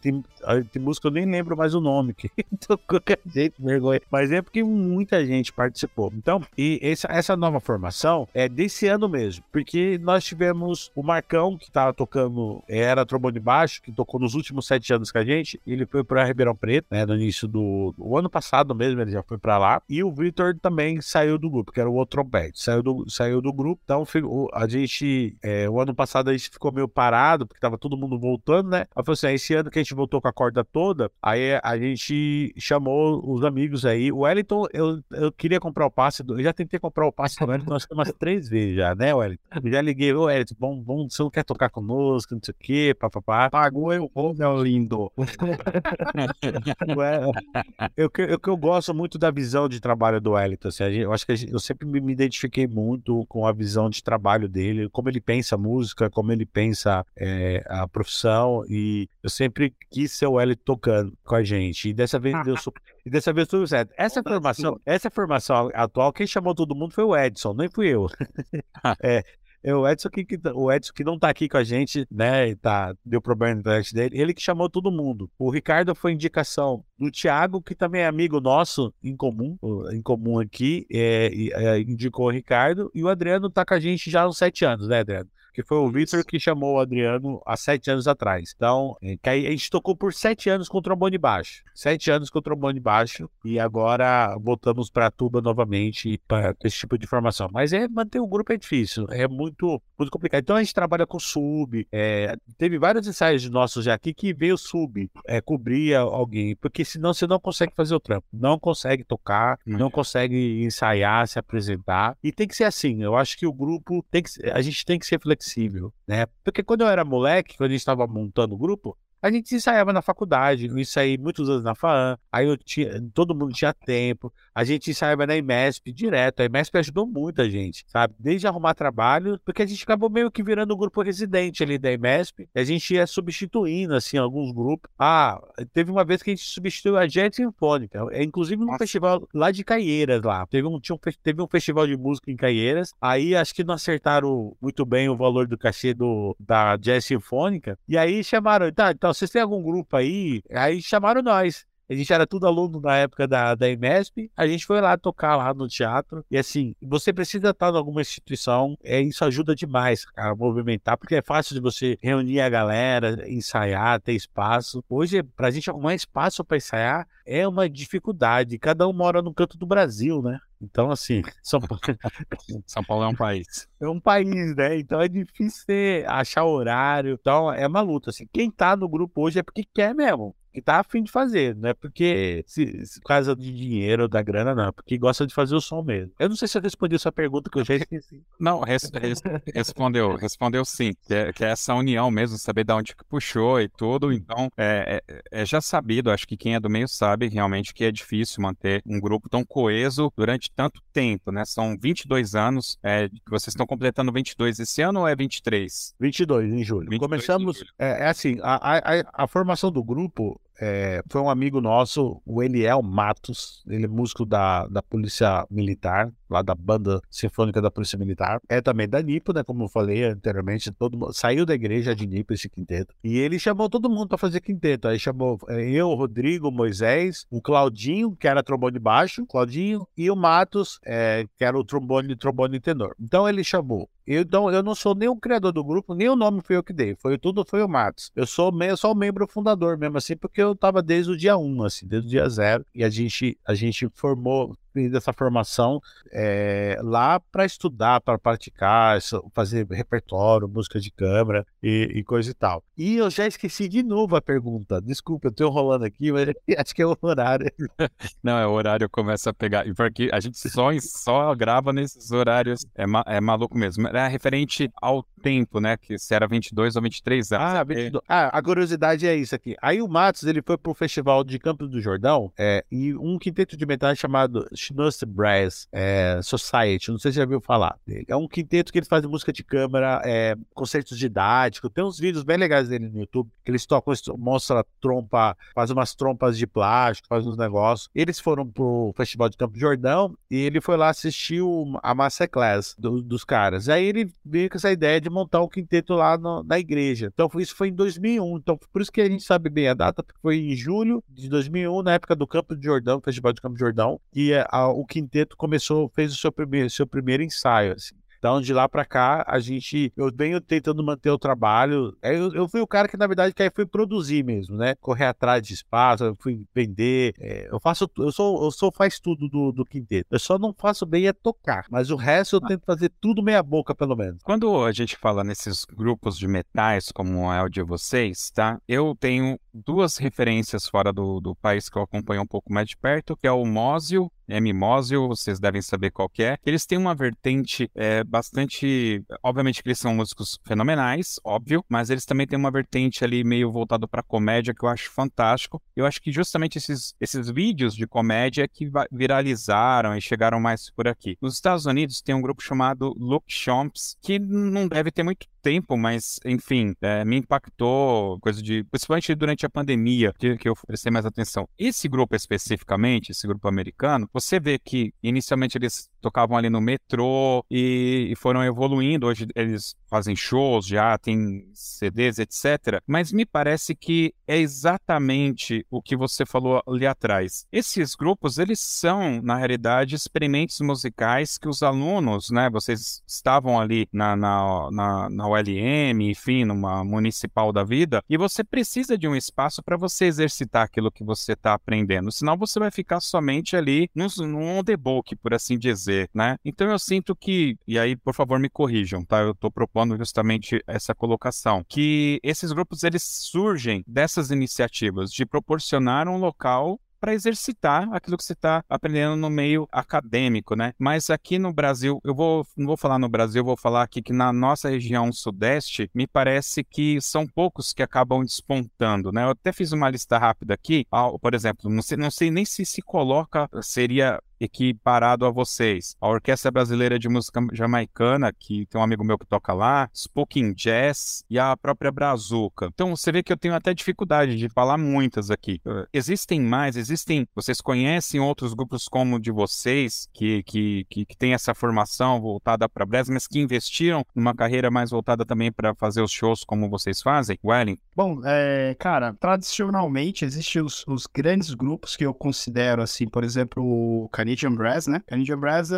Speaker 4: tem, tem música, eu nem lembro mais o nome. Que então, qualquer jeito, vergonha. Mas é porque muita gente participou. Então, e essa, essa nova formação é desse ano mesmo. Porque nós tivemos o Marcão, que tava tocando, era trombone baixo, que tocou nos últimos sete anos com a gente. Ele foi para Ribeirão Preto, né? No início do, do ano passado mesmo, ele já foi para lá. E o Victor também saiu do grupo, que era o outro trompete. Saiu do, saiu do grupo. Então, o- a gente, é, o ano passado a gente ficou meio parado, porque tava todo mundo voltando, né? Aí falou assim: ah, esse ano que a gente voltou com a corda toda, aí a gente chamou os amigos aí. O Wellington, eu, eu queria comprar o passe, do, eu já tentei comprar o passe do Wellington acho que umas três vezes já, né, Wellington? Eu já liguei, ô Wellington, vamos, vamos, você não quer tocar conosco, não sei o quê, papapá.
Speaker 6: Pagou eu vou, meu lindo.
Speaker 4: Ué, eu, que- eu, eu gosto muito da visão de trabalho do Wellington. assim, eu acho que gente- eu sempre me, me identifiquei muito com a visão de trabalho dele, como ele pensa a música, como ele pensa é, a profissão. E eu sempre quis ser o Wellington tocando com a gente. E dessa vez deu super. E dessa vez tudo certo. Essa formação, essa formação atual, quem chamou todo mundo foi o Edson, nem fui eu. é, é o Edson que, que- o Edson que não tá aqui com a gente, né? e Tá, deu problema na internet dele. Ele que chamou todo mundo. O Ricardo foi indicação do Thiago, que também é amigo nosso em comum, em comum aqui, é, é, indicou o Ricardo. E o Adriano tá com a gente já há uns sete anos, né, Adriano? Que foi o Victor que chamou o Adriano há sete anos atrás. Então, é, a gente tocou por sete anos com trombone baixo. Sete anos com trombone baixo e agora voltamos para a tuba novamente para esse tipo de formação. Mas é manter o grupo é difícil, é muito, muito complicado. Então a gente trabalha com sub. É, teve vários ensaios nossos já aqui que veio sub, é, cobria alguém, porque senão você não consegue fazer o trampo, não consegue tocar, não consegue ensaiar, se apresentar. E tem que ser assim. Eu acho que o grupo tem que, a gente tem que ser flexível, né? Porque quando eu era moleque, quando a gente estava montando o grupo, a gente ensaiava na faculdade, eu ensaiei muitos anos na FAAN, aí eu tinha, todo mundo tinha tempo, a gente ensaiava na IMESP direto, a IMESP ajudou muita gente, sabe? Desde arrumar trabalho, porque a gente acabou meio que virando um grupo residente ali da IMESP, e a gente ia substituindo, assim, alguns grupos. Ah, teve uma vez que a gente substituiu a Jet Sinfônica, é, inclusive num festival lá de Caieiras, lá. Teve um, tinha um, teve um festival de música em Caieiras, aí acho que não acertaram muito bem o valor do cachê do, da Jazz Sinfônica, e aí chamaram, tá, então vocês têm algum grupo aí? Aí chamaram nós. A gente era tudo aluno na época da, da IMESP, a gente foi lá tocar lá no teatro. E assim, você precisa estar em alguma instituição, é, isso ajuda demais, cara, movimentar, porque é fácil de você reunir a galera, ensaiar, ter espaço. Hoje, pra gente arrumar espaço para ensaiar é uma dificuldade. Cada um mora no canto do Brasil, né? Então, assim, São Paulo...
Speaker 1: São Paulo é um país.
Speaker 4: É um país, né? Então é difícil achar horário. Então é uma luta. Assim, quem tá no grupo hoje é porque quer mesmo que tá afim de fazer, não é porque se, se, por causa de dinheiro ou da grana, não, é porque gosta de fazer o som mesmo. Eu não sei se eu respondi a sua pergunta que eu já esqueci.
Speaker 1: Não, res, res, respondeu, respondeu sim, que é, que é, essa união mesmo, saber de onde que puxou e tudo, então é, é, é, já sabido, acho que quem é do meio sabe realmente que é difícil manter um grupo tão coeso durante tanto tempo, né? São 22 anos, é, vocês estão completando 22 esse ano ou é 23?
Speaker 4: 22 em julho. 22 Começamos, em julho. É, é, assim, a, a, a formação do grupo é, foi um amigo nosso, o Eliel Matos, ele é músico da, da Polícia Militar, lá da banda sinfônica da Polícia Militar. É também da Nipo, né? Como eu falei anteriormente, todo mundo, saiu da igreja de Nipo esse quinteto. E ele chamou todo mundo para fazer quinteto. Aí chamou é, eu, Rodrigo, Moisés, o Claudinho, que era trombone baixo, Claudinho, e o Matos, é, que era o trombone, trombone tenor. Então ele chamou eu, então, eu não sou nem o criador do grupo, nem o nome foi eu que dei. Foi tudo foi o Matos. Eu sou meio, só o membro fundador mesmo, assim, porque eu tava desde o dia 1, assim, desde o dia 0. E a gente, a gente formou, dessa formação é, lá para estudar, para praticar, fazer repertório, música de câmara e, e, coisa e tal. E eu já esqueci de novo a pergunta. Desculpa, eu estou enrolando aqui, mas acho que é o horário.
Speaker 1: Não, é o horário começa a pegar. Porque a gente só, só grava nesses horários. É, ma, é maluco mesmo. É referente ao tempo, né? Que se era 22 ou 23 anos.
Speaker 4: Ah, 22. ah, a curiosidade é isso aqui. Aí o Matos, ele foi pro festival de Campos do Jordão é, e um quinteto de metal chamado Schnuss Brass é, Society, não sei se já viu falar dele. É um quinteto que eles fazem música de câmara, é, concertos didáticos, tem uns vídeos bem legais dele no YouTube, que eles tocam, mostra trompa, faz umas trompas de plástico, faz uns negócios. Eles foram pro Festival de Campo Jordão e ele foi lá assistir a Masterclass do, dos caras. Aí ele veio com essa ideia de montar um quinteto lá no, na igreja. Então isso foi em 2001, então por isso que a gente sabe bem a data, porque foi em julho de 2001, na época do Campo de Jordão, Festival de Campo de Jordão, e a, o quinteto começou, fez o seu primeiro, seu primeiro ensaio, assim. Então, de lá para cá, a gente, eu venho tentando manter o trabalho. Eu, eu fui o cara que, na verdade, que fui produzir mesmo, né? Correr atrás de espaço, eu fui vender. É, eu faço, eu sou, eu sou faz tudo do, do quinteto. Eu só não faço bem é tocar, mas o resto eu ah. tento fazer tudo meia boca, pelo menos.
Speaker 1: Quando a gente fala nesses grupos de metais, como é o de vocês, tá? Eu tenho duas referências fora do, do país que eu acompanho um pouco mais de perto, que é o Mósio M. Mosio, vocês devem saber qual é. Eles têm uma vertente é, bastante. Obviamente que eles são músicos fenomenais, óbvio, mas eles também têm uma vertente ali meio voltado para comédia que eu acho fantástico. Eu acho que justamente esses, esses vídeos de comédia que viralizaram e chegaram mais por aqui. Nos Estados Unidos tem um grupo chamado Luke Chomps, que não deve ter muito tempo, mas enfim, é, me impactou, coisa de. Principalmente durante a pandemia, que, que eu prestei mais atenção. Esse grupo especificamente, esse grupo americano, você vê que inicialmente eles tocavam ali no metrô e, e foram evoluindo. Hoje eles fazem shows, já tem CDs, etc. Mas me parece que é exatamente o que você falou ali atrás. Esses grupos, eles são, na realidade, experimentos musicais que os alunos, né? Vocês estavam ali na, na, na, na ULM, enfim, numa municipal da vida, e você precisa de um espaço para você exercitar aquilo que você está aprendendo. Senão você vai ficar somente ali num, num on-the-book, por assim dizer, né? Então eu sinto que, e aí, por favor, me corrijam, tá? Eu estou propondo justamente essa colocação, que esses grupos, eles surgem dessas iniciativas de proporcionar um local para exercitar aquilo que você está aprendendo no meio acadêmico, né? Mas aqui no Brasil, eu vou não vou falar no Brasil, vou falar aqui que na nossa região sudeste, me parece que são poucos que acabam despontando, né? Eu até fiz uma lista rápida aqui, por exemplo, não sei, não sei nem se se coloca, seria equiparado a vocês. A Orquestra Brasileira de Música Jamaicana, que tem um amigo meu que toca lá, Spoken Jazz e a própria Brazuca. Então você vê que eu tenho até dificuldade de falar muitas aqui. Uh, existem mais, existem. Vocês conhecem outros grupos como o de vocês, que, que, que, que tem essa formação voltada para brass, mas que investiram numa carreira mais voltada também para fazer os shows como vocês fazem? Welling?
Speaker 6: Bom, é, cara, tradicionalmente existem os, os grandes grupos que eu considero, assim, por exemplo, o Canadian Brass, né? Canadian Brass é,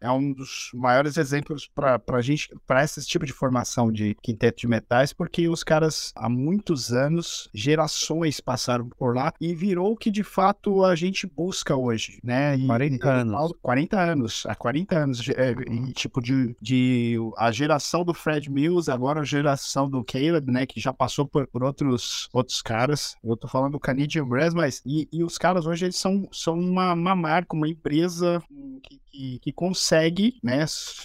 Speaker 6: é um dos maiores exemplos para a gente, para esse tipo de formação de quinteto de metais, porque os caras há muitos anos, gerações passaram por lá e virou o que de fato a gente busca hoje, né? E,
Speaker 4: 40 anos.
Speaker 6: 40 anos, há 40 anos, é, e, tipo de, de a geração do Fred Mills, agora a geração do Caleb, né? Que já passou por, por outros, outros caras. Eu tô falando do Canadian Brass, mas e, e os caras hoje eles são, são uma, uma marca, uma empresa que, que, que consegue né,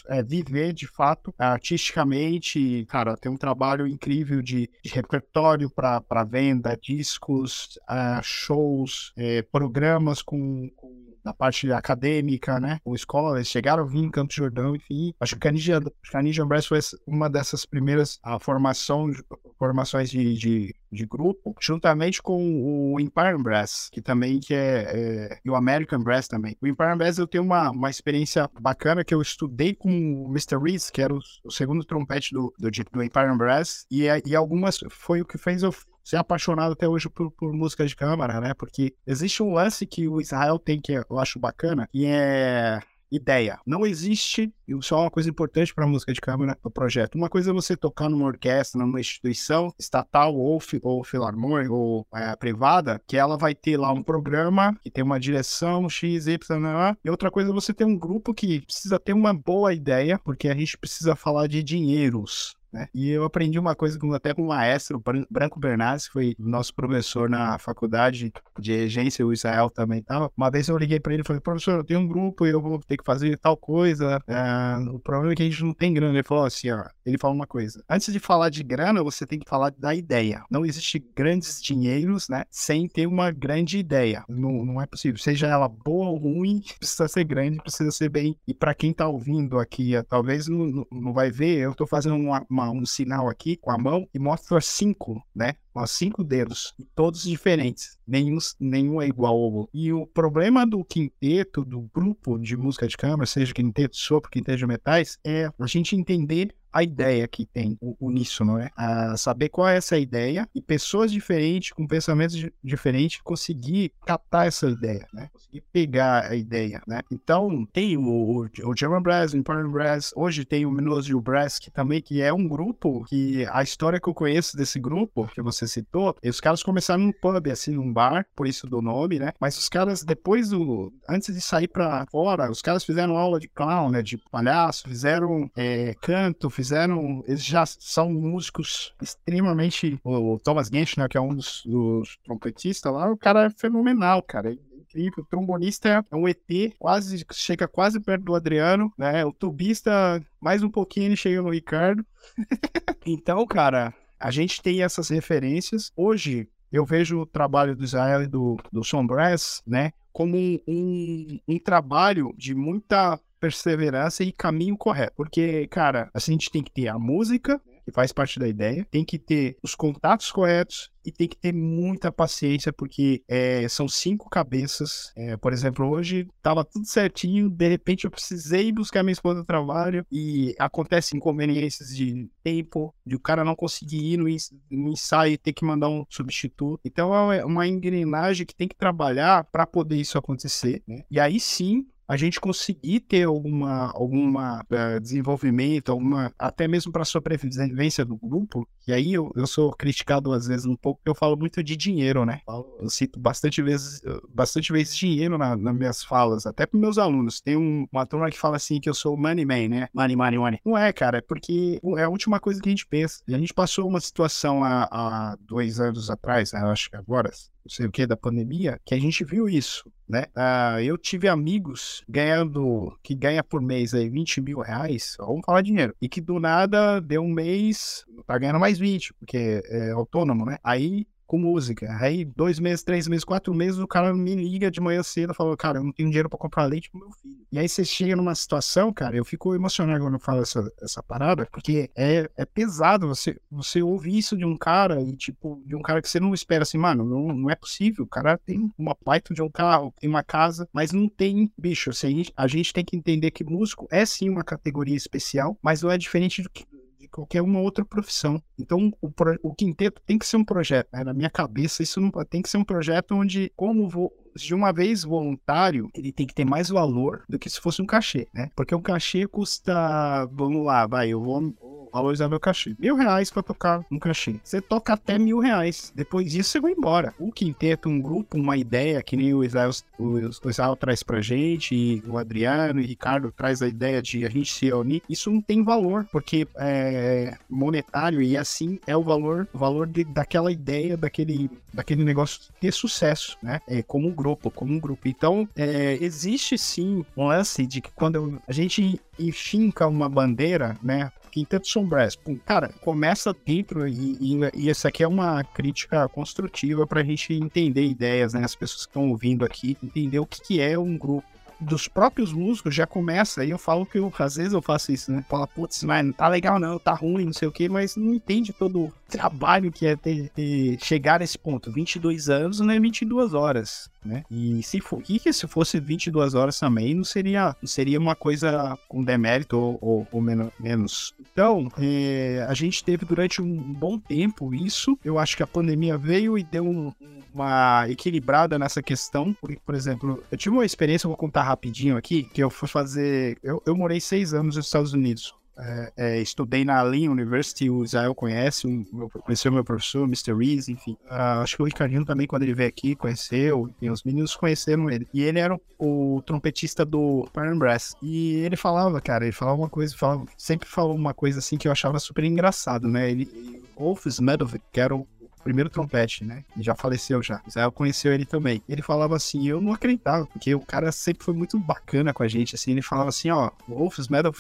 Speaker 6: é, viver de fato artisticamente. Cara, tem um trabalho incrível de, de repertório para venda, discos, uh, shows, é, programas com, com na parte acadêmica, né? Com escolas, chegaram a vir em Campo Jordão, enfim. Acho que Canadian, Canadian Brass foi uma dessas primeiras a formação, formações de, de, de, grupo, juntamente com o Empire Brass, que também que é, é, e o American Brass também. O Empire Brass eu tenho uma, uma experiência bacana que eu estudei com o Mr. Reese, que era o, o segundo trompete do, do, do Empire Brass, e, e algumas foi o que fez eu ser apaixonado até hoje por, por música de câmara, né? Porque existe um lance que o Israel tem que eu acho bacana, e é ideia. Não existe, isso é uma coisa importante para a música de câmara, o projeto. Uma coisa é você tocar numa orquestra, numa instituição estatal ou, ou filarmônica ou é, privada, que ela vai ter lá um programa que tem uma direção X, Y, né? e outra coisa é você ter um grupo que precisa ter uma boa ideia, porque a gente precisa falar de dinheiros, né? E eu aprendi uma coisa com, até com o maestro Branco Bernardes, que foi nosso professor na faculdade de regência, o Israel também tal. Uma vez eu liguei para ele e falei, professor, eu tenho um grupo e eu vou ter que fazer tal coisa. É, o problema é que a gente não tem grana. Ele falou assim, ó, ele falou uma coisa. Antes de falar de grana, você tem que falar da ideia. Não existe grandes dinheiros, né, sem ter uma grande ideia. Não, não é possível. Seja ela boa ou ruim, precisa ser grande, precisa ser bem. E para quem tá ouvindo aqui, talvez não, não vai ver, eu tô fazendo uma, um sinal aqui com a mão e mostra cinco, né? Os cinco dedos, todos diferentes, nenhum, nenhum é igual ao outro. E o problema do quinteto, do grupo de música de câmara, seja quinteto de sopro, quinteto de metais, é a gente entender a ideia que tem o uníssono, né? A saber qual é essa ideia e pessoas diferentes, com pensamentos diferentes, conseguir captar essa ideia, né? Conseguir pegar a ideia, né? Então, tem o, o, German Brass, o Imperial Brass, hoje tem o Minosio Brass, que também que é um grupo que a história que eu conheço desse grupo, que você citou, os caras começaram num pub, assim, num bar, por isso do nome, né? Mas os caras, depois do... Antes de sair pra fora, os caras fizeram aula de clown, né? De palhaço, fizeram é, canto, fizeram. Eles já são músicos extremamente. O, Thomas Gensch, né, que é um dos, dos trompetistas lá, o cara é fenomenal, cara. É incrível. O trombonista é um ET, quase chega quase perto do Adriano, né? O tubista, mais um pouquinho, ele chega no Ricardo. então, cara, a gente tem essas referências. Hoje, eu vejo o trabalho do Israel e do, do Son Brass, né? Como um, um, um trabalho de muita perseverança e caminho correto. Porque, cara, a gente tem que ter a música, que faz parte da ideia, tem que ter os contatos corretos e tem que ter muita paciência, porque é, são cinco cabeças. É, por exemplo, hoje tava tudo certinho, de repente eu precisei buscar minha esposa no trabalho e acontecem inconveniências de tempo, de o cara não conseguir ir no, no ensaio e ter que mandar um substituto. Então é uma engrenagem que tem que trabalhar para poder isso acontecer. Né? E aí sim a gente conseguir ter alguma, alguma uh, desenvolvimento, alguma, até mesmo para a sobrevivência do grupo, e aí eu, eu sou criticado às vezes um pouco, porque eu falo muito de dinheiro, né? Eu cito bastante vezes, bastante vezes dinheiro na, nas minhas falas, até para meus alunos. Tem um, uma turma que fala assim que eu sou money man, né? Money, money, money. Não é, cara, é porque é a última coisa que a gente pensa. E a gente passou uma situação há, há dois anos atrás, né? acho que agora, não sei o que, da pandemia, que a gente viu isso, né? Uh, eu tive amigos ganhando, que ganha por mês aí 20 mil reais, vamos falar dinheiro, e que do nada deu um mês, tá ganhando mais 20, porque é autônomo, né? Aí com música. Aí, dois meses, três meses, quatro meses, o cara me liga de manhã cedo e fala, cara, eu não tenho dinheiro para comprar leite pro meu filho. E aí você chega numa situação, cara, eu fico emocionado quando eu falo essa, essa parada, porque é, é pesado você, você ouvir isso de um cara e, tipo, de um cara que você não espera assim, mano, não, não é possível. O cara tem uma baita de um carro, tem uma casa, mas não tem, bicho, assim, a gente tem que entender que músico é sim uma categoria especial, mas não é diferente do que qualquer uma outra profissão. Então, o, o quinteto tem que ser um projeto. Né? Na minha cabeça, isso não tem que ser um projeto onde, como vou, de uma vez voluntário, ele tem que ter mais valor do que se fosse um cachê, né? Porque um cachê custa, vamos lá, vai, eu vou valorizar meu cachê. Mil reais pra tocar um cachê. Você toca até mil reais. Depois disso, você vai embora. Um quinteto, um grupo, uma ideia, que nem o Israel, o, Israel traz pra gente, e o Adriano e o Ricardo traz a ideia de a gente se unir. Isso não tem valor, porque é monetário e assim é o valor, o valor de, daquela ideia, daquele, daquele negócio ter sucesso, né? É, como um grupo, como um grupo. Então, é, existe sim um lance de que quando a gente enfinca uma bandeira, né? Quinteto Sombras. Cara, começa dentro e, e, e essa aqui é uma crítica construtiva para a gente entender ideias, né? As pessoas que estão ouvindo aqui, entender o que, que é um grupo dos próprios músicos já começa, aí eu falo que eu, às vezes eu faço isso, né? Fala, putz, mas não tá legal não, tá ruim, não sei o que, mas não entende todo trabalho que é ter, ter, chegar a esse ponto. 22 anos não é 22 horas né? E se for, e se fosse 22 horas também, não seria, não seria uma coisa com demérito ou, ou, ou menos. Então, é, a gente teve durante um bom tempo isso. Eu acho que a pandemia veio e deu um, uma equilibrada nessa questão. Por exemplo, eu tive uma experiência, vou contar rapidinho aqui, que eu fui fazer. Eu, eu morei seis anos nos Estados Unidos. É, é, estudei na Lin University, o Israel conhece, um, conheceu meu professor, Mr. Reese, enfim. Uh, acho que o Ricardinho também, quando ele veio aqui, conheceu, e os meninos conheceram ele. E ele era o, o trompetista do Fire Brass. E ele falava, cara, ele falava uma coisa, falava, sempre falou uma coisa assim que eu achava super engraçado, né? Ele, Wolf Smedovic, que era o primeiro trompete, né? Já faleceu já. Israel conheceu ele também. Ele falava assim, eu não acreditava, porque o cara sempre foi muito bacana com a gente, assim, ele falava assim, ó, Wolf's Metal,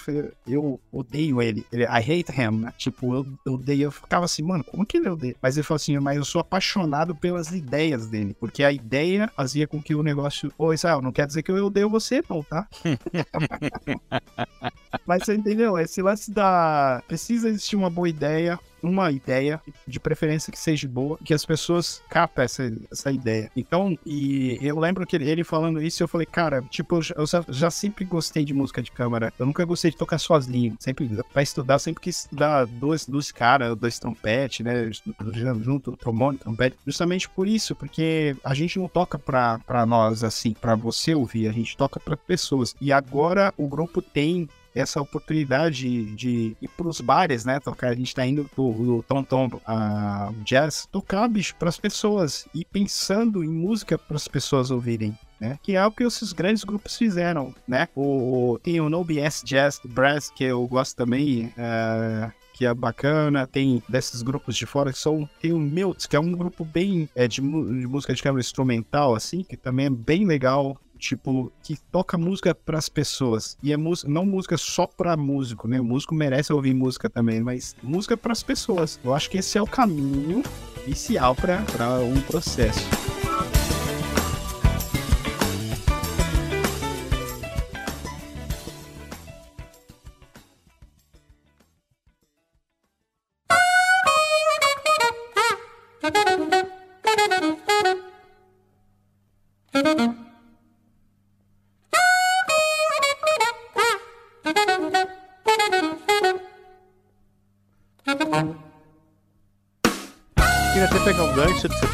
Speaker 6: eu odeio ele. ele I hate him, né? Tipo, eu, eu odeio, eu ficava assim, mano, como que ele odeia? Mas ele falou assim, mas eu sou apaixonado pelas ideias dele, porque a ideia fazia com que o negócio, ô Israel, não quer dizer que eu odeio você não, tá? mas você entendeu? Esse lance da... Precisa existir uma boa ideia, uma ideia, de preferência que seja boa, que as pessoas capem essa, essa ideia. Então, e eu lembro que ele falando isso, eu falei, cara, tipo, eu já, já sempre gostei de música de câmara. Eu nunca gostei de tocar sozinho. Sempre, pra estudar, sempre quis estudar dois, dois caras, dois trompetes, né? Junto, trombone, trompete. Justamente por isso, porque a gente não toca pra, pra nós, assim, pra você ouvir, a gente toca pra pessoas. E agora o grupo tem essa oportunidade de ir pros bares, né? Tocar, a gente tá indo pro, Tom Tom a jazz, tocar, bicho, pras pessoas e pensando em música para as pessoas ouvirem. Né? Que é o que esses grandes grupos fizeram, né? O, tem o No BS Jazz Brass, que eu gosto também, é, que é bacana. Tem desses grupos de fora que são. Tem o Milts, que é um grupo bem é, de, de música de câmera instrumental, assim, que também é bem legal tipo, que toca música para as pessoas. E é música, não música só para músico, né? O músico merece ouvir música também, mas música para as pessoas. Eu acho que esse é o caminho inicial para um processo.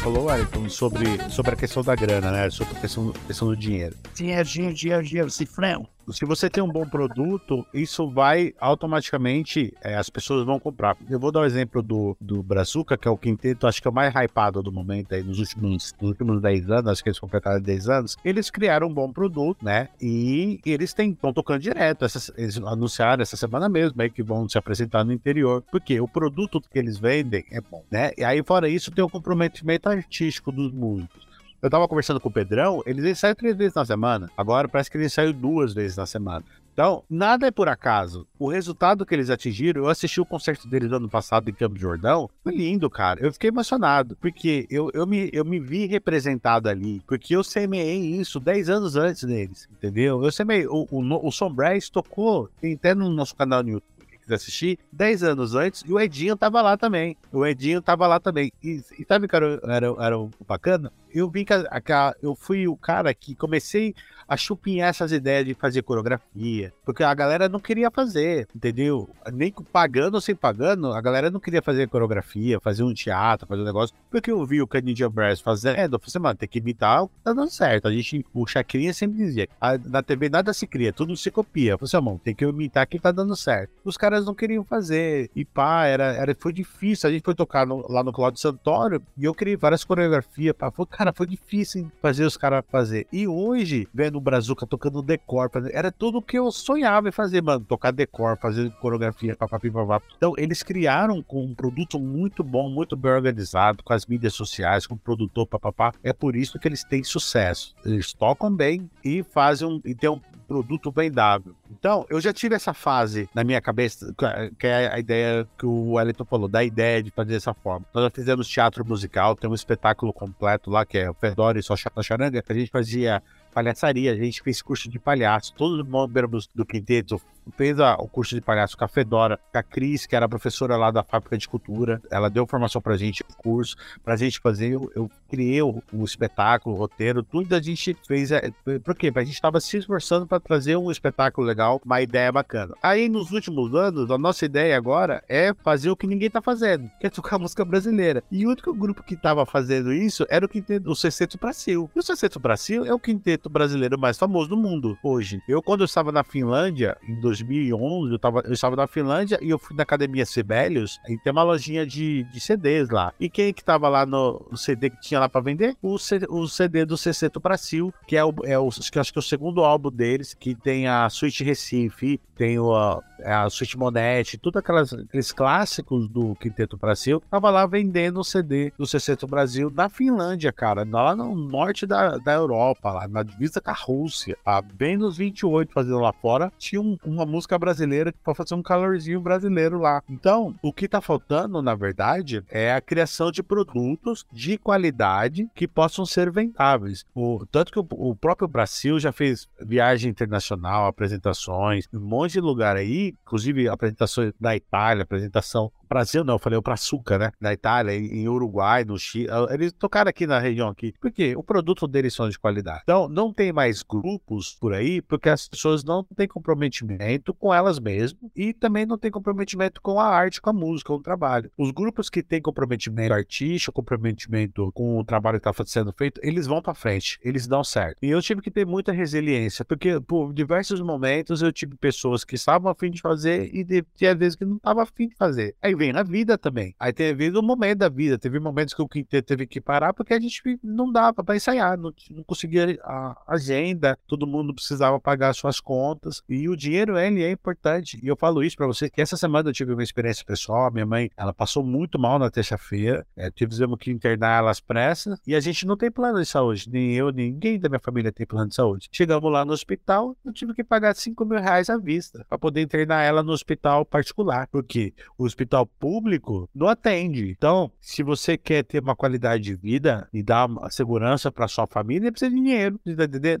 Speaker 4: Falou, Ayrton, sobre, sobre a questão da grana, né? Sobre a questão, questão do dinheiro.
Speaker 6: Dinheiro, dinheiro, dinheiro, dinheiro, cifrão
Speaker 4: se você tem um bom produto, isso vai automaticamente, é, as pessoas vão comprar. Eu vou dar o um exemplo do, do Brazuca, que é o quinteto, acho que é o mais hypado do momento aí, nos últimos, nos últimos 10 anos, acho que eles completaram 10 anos. Eles criaram um bom produto, né? E eles estão tocando direto. Eles anunciaram essa semana mesmo aí que vão se apresentar no interior, porque o produto que eles vendem é bom, né? E aí, fora isso, tem o comprometimento artístico dos músicos. Eu tava conversando com o Pedrão, eles ensaiam três vezes na semana. Agora parece que eles ensaiam duas vezes na semana. Então, nada é por acaso. O resultado que eles atingiram, eu assisti o concerto deles ano passado em Campo Jordão, foi lindo, cara. Eu fiquei emocionado, porque eu, eu, me, eu me vi representado ali, porque eu semeei isso 10 anos antes deles, entendeu? Eu semeei. O, o, o Sombrais tocou, tem até no nosso canal no YouTube quiser assistir, 10 anos antes, e o Edinho tava lá também. O Edinho tava lá também. E, e sabe que era, era, era o bacana? Eu vi que a, a, eu fui o cara que comecei a chupinhar essas ideias de fazer coreografia, porque a galera não queria fazer, entendeu? Nem pagando ou sem pagando, a galera não queria fazer coreografia, fazer um teatro, fazer um negócio, porque eu vi o Canadian Brass fazendo, eu falei assim, mano, tem que imitar, tá dando certo. A gente, o Chacrinha sempre dizia, na TV nada se cria, tudo se copia. Eu falei assim, mano, tem que imitar que tá dando certo. Os caras não queriam fazer, e pá, era, era, foi difícil. A gente foi tocar no, lá no Claudio Santoro, e eu criei várias coreografias, pá, foi, cara, foi difícil fazer os caras fazer. E hoje, vendo o Brazuca tocando decor, era tudo o que eu sonhava em fazer, mano. Tocar decor, fazer coreografia, papapi. Então, eles criaram com um produto muito bom, muito bem organizado, com as mídias sociais, com o produtor, papapá. É por isso que eles têm sucesso. Eles tocam bem e fazem um, e tem um produto vendável. Então, eu já tive essa fase na minha cabeça, que é a ideia que o Wellington falou, da ideia de fazer dessa forma. Nós já fizemos teatro musical, tem um espetáculo completo lá, que é o Fedora e Só Charanga, que a gente fazia palhaçaria, a gente fez curso de palhaço, todos os membros do quinteto fez a, o curso de palhaço com a Fedora, com a Cris, que era professora lá da fábrica de cultura. Ela deu formação pra gente, o curso, pra gente fazer. Eu, eu criei o, o, espetáculo, o roteiro, tudo a gente fez. É, por quê? A gente tava se esforçando para trazer um espetáculo legal, uma ideia bacana. Aí, nos últimos anos, a nossa ideia agora é fazer o que ninguém tá fazendo, que é tocar música brasileira. E o único grupo que tava fazendo isso era o quinteto, o Sexteto Brasil. E o Sexteto Brasil é o quinteto brasileiro mais famoso do mundo hoje. Eu, quando eu estava na Finlândia, em 2011, eu, tava, eu estava na Finlândia e eu fui na Academia Sibelius e tem uma lojinha de, de CDs lá. E quem que tava lá no, CD que tinha lá para vender? O, C, o CD do Ceceto Brasil, que é o, é o que acho que é o segundo álbum deles, que tem a Suite Recife, tem o, a, é a Suite Monete, tudo aquelas, aqueles clássicos do Quinteto Brasil, tava lá vendendo o CD do Ceceto Brasil na Finlândia, cara, lá no norte da, da Europa, lá na divisa com a Rússia, tá? bem nos 28 fazendo lá fora, tinha um, uma música brasileira para fazer um calorzinho brasileiro lá. Então, o que tá faltando, na verdade, é a criação de produtos de qualidade que possam ser vendáveis. O, tanto que o, o próprio Brasil já fez viagem internacional, apresentações, um monte de lugar aí, inclusive apresentações da Itália, apresentação Brasil não, eu falei o Brazuca, né? Na Itália, em Uruguai, no Chile. Ah, eles tocaram aqui na região aqui. Porque o produto deles são de qualidade. Então, não tem mais grupos por aí, porque as pessoas não têm comprometimento com elas mesmas e também não têm comprometimento com a arte, com a música, com o trabalho. Os grupos que têm comprometimento artístico, comprometimento com o trabalho que está sendo feito, eles vão para frente, eles dão certo. E eu tive que ter muita resiliência, porque por diversos momentos eu tive pessoas que estavam a fim de fazer e tinha vezes que não estavam a fim de fazer. Aí vem na vida também. Aí teve um momento da vida, teve momentos que o quinteto teve que parar porque a gente não dava para ensaiar, não, não, conseguia a agenda, todo mundo precisava pagar suas contas e o dinheiro ele é importante. E eu falo isso para você que essa semana eu tive uma experiência pessoal, minha mãe, ela passou muito mal na terça-feira, é, tivemos que internar ela às pressas e a gente não tem plano de saúde, nem eu, nem ninguém da minha família tem plano de saúde. Chegamos lá no hospital, eu tive que pagar 5 mil reais à vista para poder internar ela no hospital particular, porque o hospital público não atende. Então, se você quer ter uma qualidade de vida e dar segurança para sua família, precisa de dinheiro.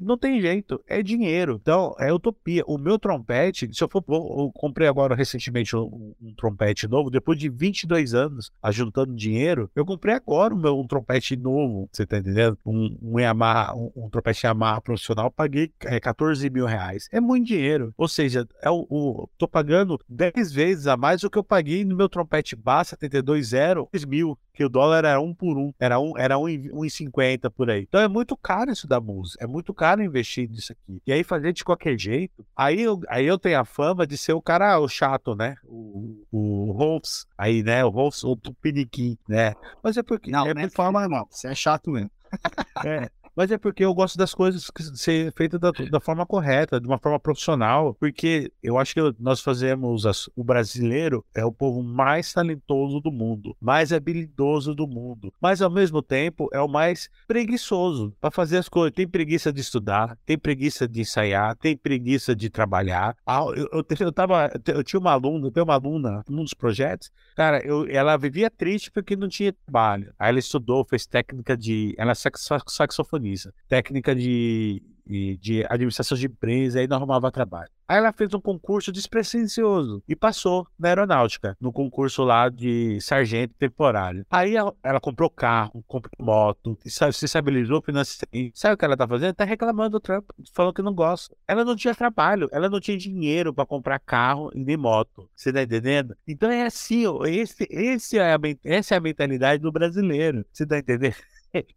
Speaker 4: Não tem jeito, é dinheiro. Então, é utopia. O meu trompete, se eu for, eu comprei agora recentemente um, um trompete novo, depois de 22 anos ajuntando dinheiro, eu comprei agora um, um trompete novo, você tá entendendo? Um, um Yamaha, um, um trompete Yamaha profissional, paguei é, 14 mil reais. É muito dinheiro. Ou seja, é o, o, tô pagando 10 vezes a mais do que eu paguei no meu trompete bass 72 zero, 3 mil, que o dólar era um por um, era um, era um, um cinquenta por aí. Então é muito caro isso da música, é muito caro investir nisso aqui. E aí fazer de qualquer jeito, aí eu, aí eu tenho a fama de ser o cara o chato, né? O, o Holmes, aí, né? O Holmes, o Tupiniquim, né? Mas é porque...
Speaker 6: Não,
Speaker 4: é
Speaker 6: não é forma, não. Você é chato mesmo.
Speaker 4: é, mas é porque eu gosto das coisas que ser feitas da, da, forma correta, de uma forma profissional, porque eu acho que nós fazemos as, o brasileiro é o povo mais talentoso do mundo, mais habilidoso do mundo, mas ao mesmo tempo é o mais preguiçoso para fazer as coisas. Tem preguiça de estudar, tem preguiça de ensaiar, tem preguiça de trabalhar. Ah, eu, eu, eu, tava, eu tinha uma aluna, eu tenho uma aluna num dos projetos, cara, eu, ela vivia triste porque não tinha trabalho. Aí ela estudou, fez técnica de. Ela é saxofonista técnica de, de, administração de empresa, aí não arrumava trabalho. Aí ela fez um concurso despretensioso e passou na aeronáutica, no concurso lá de sargento temporário. Aí ela, ela comprou carro, comprou moto, se estabilizou financeiramente. Sabe o que ela tá fazendo? Tá reclamando do trampo, falando que não gosta. Ela não tinha trabalho, ela não tinha dinheiro para comprar carro e nem moto. Você tá entendendo? Então é assim, esse, esse é a, essa é a mentalidade do brasileiro. Você tá entendendo?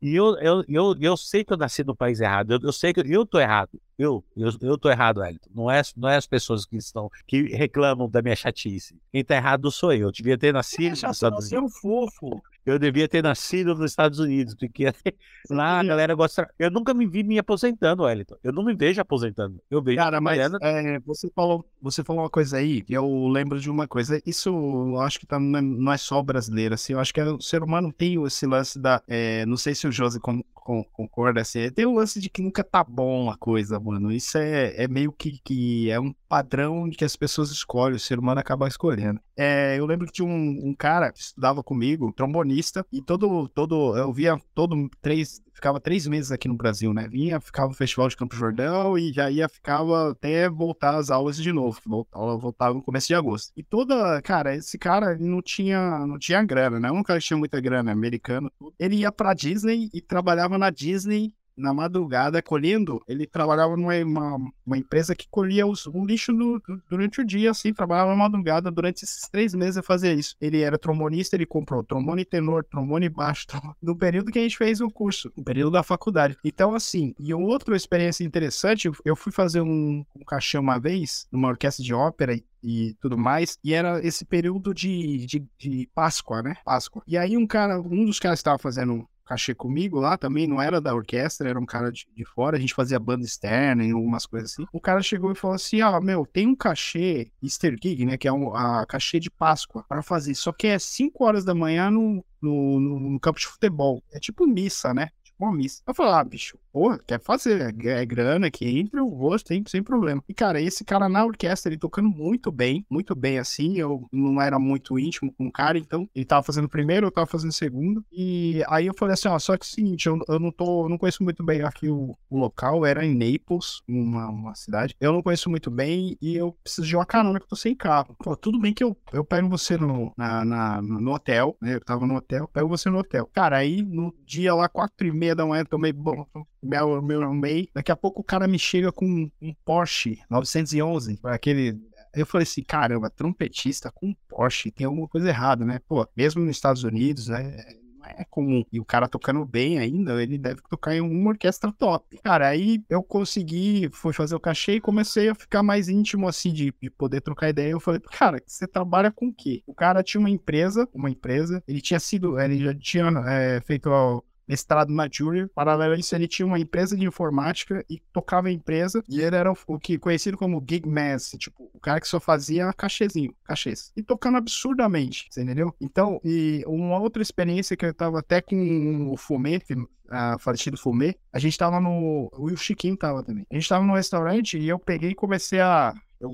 Speaker 4: E eu, eu, eu, eu sei que eu nasci no país errado. Eu, eu sei que eu tô errado. Eu, eu, eu tô errado, Elton. Não é, não é as pessoas que estão que reclamam da minha chatice. Quem tá errado sou eu. Eu devia ter nascido é,
Speaker 6: Estados Unidos. É um fofo.
Speaker 4: Eu devia ter nascido nos Estados Unidos, porque lá a galera gosta. Eu nunca me vi me aposentando, Wellington. Eu não me vejo aposentando. Eu vejo.
Speaker 6: Cara, mas é, você, falou, você falou uma coisa aí, eu lembro de uma coisa. Isso eu acho que tá, não é só brasileiro, assim. Eu acho que é, o ser humano tem esse lance da. É, não sei se o José com, concorda, assim. Tem o lance de que nunca tá bom a coisa, mano. Isso é, é meio que, que é um padrão que as pessoas escolhem, o ser humano acaba escolhendo. É, eu lembro que tinha um, um, cara que estudava comigo, trombonista, e todo, todo, eu via todo três, ficava três meses aqui no Brasil, né? Vinha, ficava no Festival de Campo Jordão e já ia, ficava até voltar às aulas de novo, voltava, voltava no começo de agosto. E toda, cara, esse cara não tinha, não tinha grana, né? Um cara que tinha muita grana, americano, ele ia pra Disney e trabalhava na Disney na madrugada colhendo. Ele trabalhava numa uma, uma empresa que colhia os, o lixo no, durante o dia, assim, trabalhava na madrugada. Durante esses três meses eu fazia isso. Ele era trombonista, ele comprou trombone tenor, trombone baixo, trombone... no período que a gente fez o curso, no período da faculdade. Então, assim, e outra experiência interessante, eu fui fazer um, um cachê uma vez, numa orquestra de ópera, e tudo mais. E era esse período de, de, de, Páscoa, né? Páscoa. E aí um cara, um dos caras que estava fazendo cachê comigo lá também, não era da orquestra, era um cara de, de fora, a gente fazia banda externa e algumas coisas assim. O cara chegou e falou assim: ah, meu, tem um cachê Easter Gig, né? Que é um, a cachê de Páscoa para fazer. Só que é 5 horas da manhã no, no, no, no, campo de futebol. É tipo missa, né? Missa. Eu falei, ah, bicho, porra, quer fazer, é grana que entra, eu vou, sem, sem problema. E, cara, esse cara na orquestra, ele tocando muito bem, muito bem assim, eu não era muito íntimo com o cara, então ele tava fazendo primeiro, eu tava fazendo segundo, e aí eu falei assim, ó, só que é o seguinte, eu, eu não tô, eu não conheço muito bem aqui o, o local, era em Naples, uma, uma cidade, eu não conheço muito bem, e eu preciso de uma carona que eu tô sem carro. Pô, tudo bem que eu, eu pego você no, na, na, no hotel, né, eu tava no hotel, pego você no hotel. Cara, aí no dia lá, quatro e meia meia da manhã, tomei bom, meu, meu meio. Daqui a pouco o cara me chega com um Porsche 911, aquele eu falei assim, caramba, trompetista com Porsche, tem alguma coisa errada, né? Pô, mesmo nos Estados Unidos, né? Não é comum. E o cara tocando bem ainda, ele deve tocar em uma orquestra top. Cara, aí eu consegui, fui fazer o cachê e comecei a ficar mais íntimo, assim, de, de poder trocar ideia. Eu falei, cara, você trabalha com o quê? O cara tinha uma empresa, uma empresa, ele tinha sido, ele já tinha é, feito mestrado na Júnior. Paralelo a isso, ele tinha uma empresa de informática e tocava a empresa. E ele era o que conhecido como gig master, tipo, o cara que só fazia cachezinho, cachês. E tocando absurdamente, você entendeu? Então, e uma outra experiência que eu tava até com o Fumê, a falecido Fumê, a gente tava no. O Chiquinho tava também. A gente tava no restaurante e eu peguei e comecei a. Eu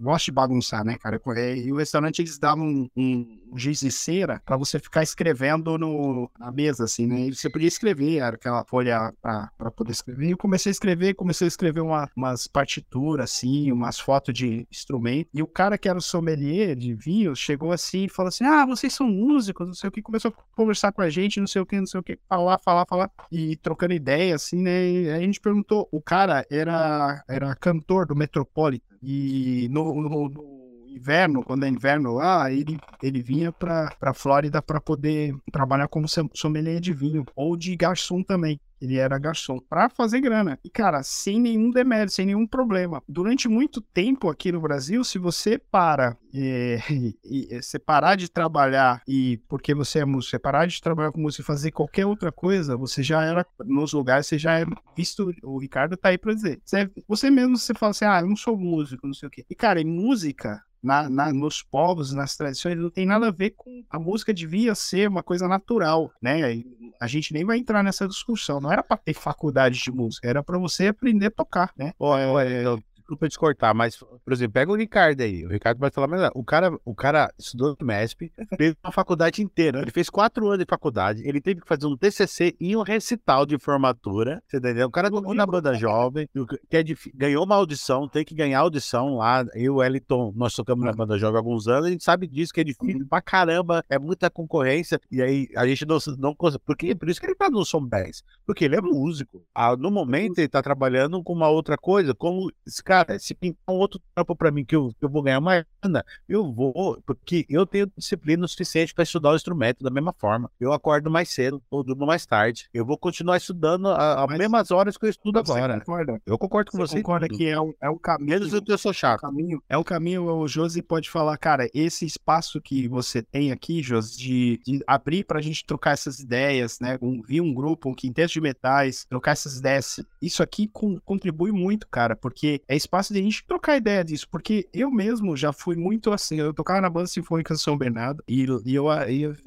Speaker 6: gosto de bagunçar, né, cara? E o restaurante eles davam um, um giz de cera para você ficar escrevendo no, na mesa, assim, né? E você podia escrever, era aquela folha para poder escrever. E eu comecei a escrever, comecei a escrever uma, umas partituras, assim, umas fotos de instrumento. E o cara que era o sommelier de vinhos chegou assim e falou assim: Ah, vocês são músicos, não sei o que. Começou a conversar com a gente, não sei o que, não sei o que, falar, falar, falar. E trocando ideia, assim, né? E a gente perguntou: o cara era, era cantor do Metropolitan. E no, no, no inverno, quando é inverno lá, ele, ele vinha pra, pra Flórida para poder trabalhar como sommelier de vinho ou de garçom também. Ele era garçom para fazer grana. E, cara, sem nenhum demérito, sem nenhum problema. Durante muito tempo aqui no Brasil, se você para é, e, e, você parar de trabalhar e porque você é músico, você parar de trabalhar com música e fazer qualquer outra coisa, você já era nos lugares, você já é visto. O Ricardo tá aí pra dizer. Você, você mesmo você fala assim: ah, eu não sou músico, não sei o quê. E, cara, em música, na, na, nos povos, nas tradições, não tem nada a ver com a música devia ser uma coisa natural, né? A gente nem vai entrar nessa discussão. Não era para ter faculdade de música, era para você aprender a tocar, né?
Speaker 4: Olha, desculpa te cortar, mas, por exemplo, pega o Ricardo aí. O Ricardo vai falar melhor. O cara, o cara estudou no MESP, fez uma faculdade inteira. Ele fez quatro anos de faculdade. Ele teve que fazer um TCC e um recital de formatura. Você entendeu? O cara tocou na banda jovem, que é ganhou uma audição, tem que ganhar audição lá. Eu e o Wellington, nós tocamos na banda jovem há alguns anos. A gente sabe disso, que é difícil pra caramba. É muita concorrência. E aí a gente não, não consegue. Porque, por isso que ele tá no Som 10. Porque ele é músico. Ah, no momento ele tá trabalhando com uma outra coisa, como esse cara cara, se pintar um outro trampo pra mim que eu, que eu vou ganhar mais grana, eu vou, porque eu tenho disciplina o suficiente para estudar o instrumento da mesma forma. Eu acordo mais cedo ou durmo mais tarde. Eu vou continuar estudando as mesmas horas que eu estudo agora.
Speaker 6: Concorda?
Speaker 4: Eu concordo com você.
Speaker 6: Você concorda que é um, é um caminho.
Speaker 4: Menos que eu sou chato.
Speaker 6: Caminho, é um caminho, o Josi pode falar, cara, esse espaço que você tem aqui, Josi, de, de abrir pra gente trocar essas ideias, né? Um, vir um grupo, um quinteto de metais, trocar essas ideias. Isso aqui com, contribui muito, cara, porque é espaço de a gente trocar ideia disso, porque eu mesmo já fui muito assim, eu tocava na banda sinfônica de São Bernardo, e, e eu,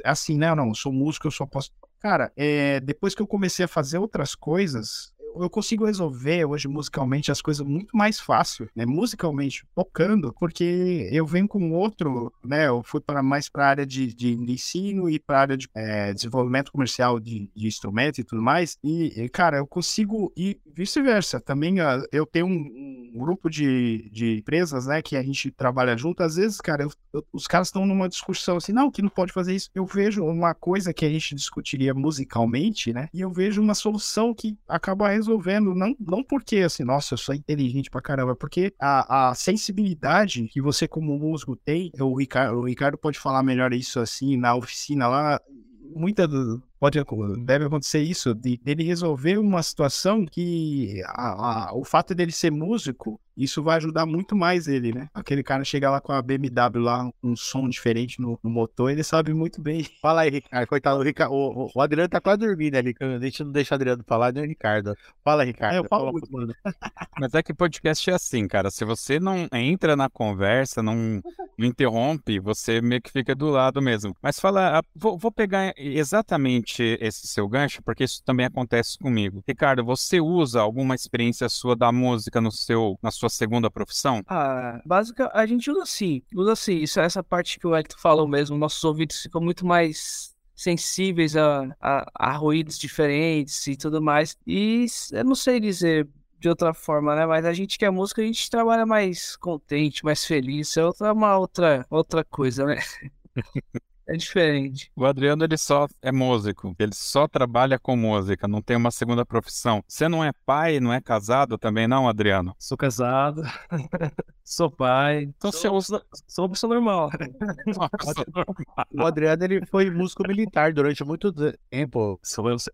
Speaker 6: assim, né, não, eu sou músico, eu só posso... Cara, é, depois que eu comecei a fazer outras coisas, eu consigo resolver hoje musicalmente as coisas muito mais fácil, né? Musicalmente, tocando, porque eu venho com outro, né? Eu fui para mais para a área de, de, ensino e para a área de é, desenvolvimento comercial de, de instrumento e tudo mais. E, cara, eu consigo e vice-versa. Também uh, eu tenho um, um, grupo de, de empresas, né? Que a gente trabalha junto. Às vezes, cara, eu, eu, os caras estão numa discussão assim, não, que não pode fazer isso. Eu vejo uma coisa que a gente discutiria musicalmente, né? E eu vejo uma solução que acaba resolvendo, não, não porque assim, nossa, eu sou inteligente pra caramba, porque a, a sensibilidade que você como músico tem, o Ricardo, o Ricardo pode falar melhor isso assim, na oficina lá, muita pode deve acontecer isso de dele resolver uma situação que a, a, o fato dele ser músico isso vai ajudar muito mais ele, né? Aquele cara chega lá com a BMW lá, um som diferente no, no motor, ele sabe muito bem.
Speaker 4: Fala aí, Ricardo. Coitado, o, Ricardo, o, o Adriano tá quase dormindo ali. A gente não deixa o Adriano falar, nem o Ricardo. Fala, Ricardo. É, eu falo muito,
Speaker 1: mano. Mas é que podcast é assim, cara. Se você não entra na conversa, não, não interrompe, você meio que fica do lado mesmo. Mas fala, vou, vou pegar exatamente esse seu gancho, porque isso também acontece comigo. Ricardo, você usa alguma experiência sua da música no seu, na sua segunda profissão?
Speaker 3: Ah, básica, a gente usa sim. Usa sim. Isso, essa parte que o Hector falou mesmo. Nossos ouvidos ficam muito mais sensíveis a, a, a ruídos diferentes e tudo mais. E eu não sei dizer de outra forma, né? Mas a gente que é música, a gente trabalha mais contente, mais feliz. É outra, uma outra, outra coisa, né? É diferente.
Speaker 1: O Adriano, ele só é músico. Ele só trabalha com música, não tem uma segunda profissão. Você não é pai, não é casado também, não, Adriano?
Speaker 2: Sou casado. sou pai. Então sou, sou, sou uma pessoa normal.
Speaker 4: o Adriano, ele foi músico militar durante muito tempo.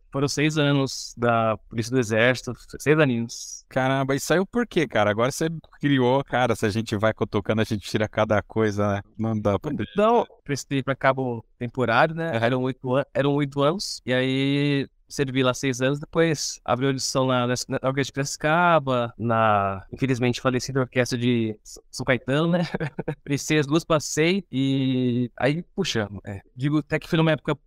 Speaker 2: Foram seis anos da Polícia do Exército, seis aninhos.
Speaker 1: Caramba, e saiu por quê, cara? Agora você criou, cara, se a gente vai tocando, a gente tira cada coisa, né? Não dá pra...
Speaker 2: Não, prestei pra cabo temporário, né? Eram oito, eram oito anos. E aí servi lá seis anos, depois abriu audição na, na, na Orquestra de Piracicaba, na, infelizmente, falecida Orquestra de São Caetano, né? Prestei as duas, passei e aí, puxa, é, digo até que foi uma época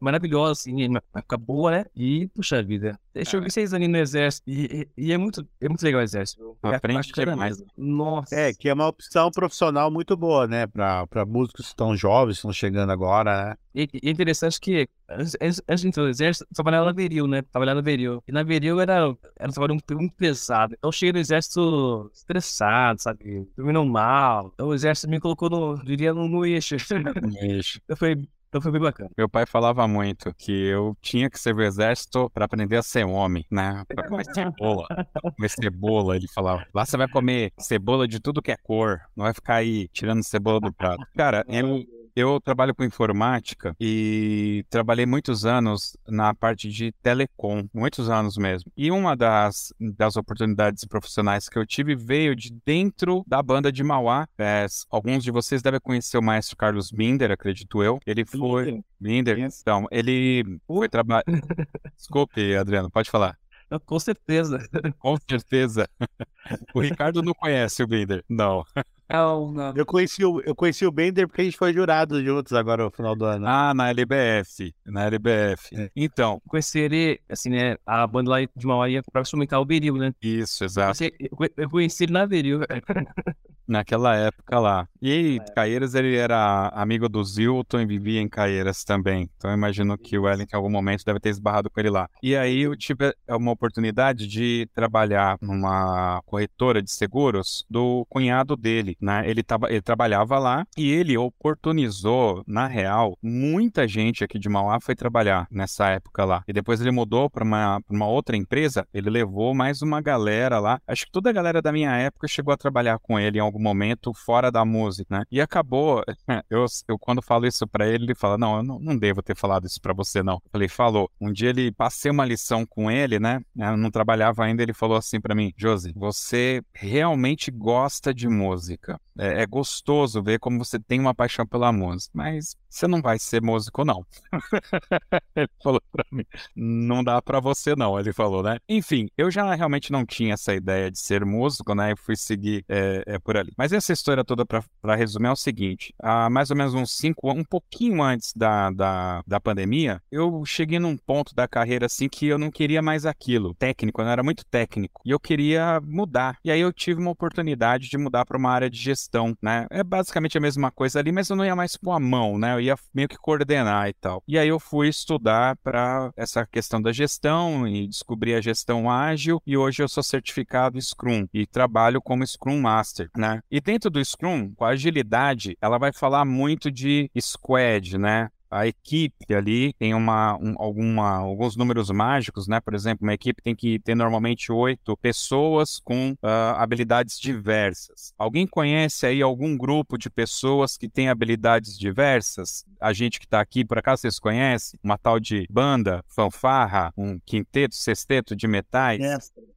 Speaker 2: maravilhosa, assim, uma época boa, né? E, puxa vida, deixa eu ver seis anos no Exército e, e, e, é, muito, é muito legal o Exército.
Speaker 1: Aprende demais.
Speaker 4: Nossa. É, que é uma opção profissional muito boa, né? Pra, pra músicos que estão jovens, estão chegando agora, né?
Speaker 2: E, e é interessante que antes, antes de entrar no exército, trabalhava na Veril, né? Trabalhava na Veril. E na Veril era, era um trabalho muito, muito pesado. Então eu cheguei no exército estressado, sabe? Dormindo mal. Então o exército me colocou no, diria, no, no eixo.
Speaker 1: No eixo.
Speaker 2: Eu falei, Então foi bem bacana.
Speaker 1: Meu pai falava muito que eu tinha que servir o exército para aprender a ser homem, né? Pra comer cebola. Pra comer cebola, ele falava. Lá você vai comer cebola de tudo que é cor. Não vai ficar aí tirando cebola do prato. Cara, eu, eu trabalho com informática e trabalhei muitos anos na parte de telecom, muitos anos mesmo. E uma das, das oportunidades profissionais que eu tive veio de dentro da banda de Mauá. É, alguns de vocês devem conhecer o maestro Carlos Binder, acredito eu. Ele foi. Binder, então, ele foi trabalhar. Desculpe, Adriano, pode falar.
Speaker 2: Com certeza.
Speaker 1: Com certeza. O Ricardo não conhece o Binder. Não.
Speaker 3: Não, não.
Speaker 4: Eu conheci, o, eu conheci o Bender porque a gente foi jurado juntos agora no final do ano.
Speaker 1: Ah, na LBF. Na LBF.
Speaker 4: É.
Speaker 1: Então,
Speaker 2: Conheci ele, assim, né? A banda lá de Mauá ia pra instrumentar o Beril, né?
Speaker 1: isso, exato.
Speaker 2: Eu conhe- eu conheci ele na Beril.
Speaker 1: Naquela época lá. E Caieiras, ele era amigo do Zilton e vivia em Caieiras também. Então eu imagino que o Ellen, em algum momento, deve ter esbarrado com ele lá. E aí eu tive uma oportunidade de trabalhar numa corretora de seguros do cunhado dele, né? Ele, ele trabalhava lá e ele oportunizou, na real, muita gente aqui de Mauá foi trabalhar nessa época lá. E depois ele mudou para uma, uma outra empresa, ele levou mais uma galera lá. Acho que toda a galera da minha época chegou a trabalhar com ele em algum momento fora da música, né? E acabou, eu, eu quando falo isso pra ele, ele fala: Não, eu não, não devo ter falado isso pra você, não. Eu falei: Falou. Um dia ele passei uma lição com ele, né? Eu não trabalhava ainda, ele falou assim pra mim: Josi, você realmente gosta de música. É, é gostoso ver como você tem uma paixão pela música, mas você não vai ser músico, não. ele falou pra mim: Não dá pra você, não. Ele falou, né? Enfim, eu já realmente não tinha essa ideia de ser músico, né? E fui seguir é, é, por ali. Mas essa história toda, pra, resumir, é o seguinte: há mais ou menos uns cinco um pouquinho antes da, da, da pandemia, eu cheguei num ponto da carreira assim que eu não queria mais aquilo. Técnico, eu não era muito técnico. E eu queria mudar. E aí eu tive uma oportunidade de mudar para uma área de gestão, né? É basicamente a mesma coisa ali, mas eu não ia mais pôr a mão, né? Eu ia meio que coordenar e tal. E aí eu fui estudar para essa questão da gestão e descobri a gestão ágil e hoje eu sou certificado Scrum e trabalho como Scrum Master, né? E dentro do Scrum, com a agilidade, ela vai falar muito de squad, né? A equipe ali tem uma, um, alguma, alguns números mágicos, né? Por exemplo, uma equipe tem que ter normalmente oito pessoas com ah, habilidades diversas. Alguém conhece aí algum grupo de pessoas que tem habilidades diversas? A gente que está aqui, por acaso vocês conhecem? Uma tal de banda, fanfarra, um quinteto, sexteto de metais?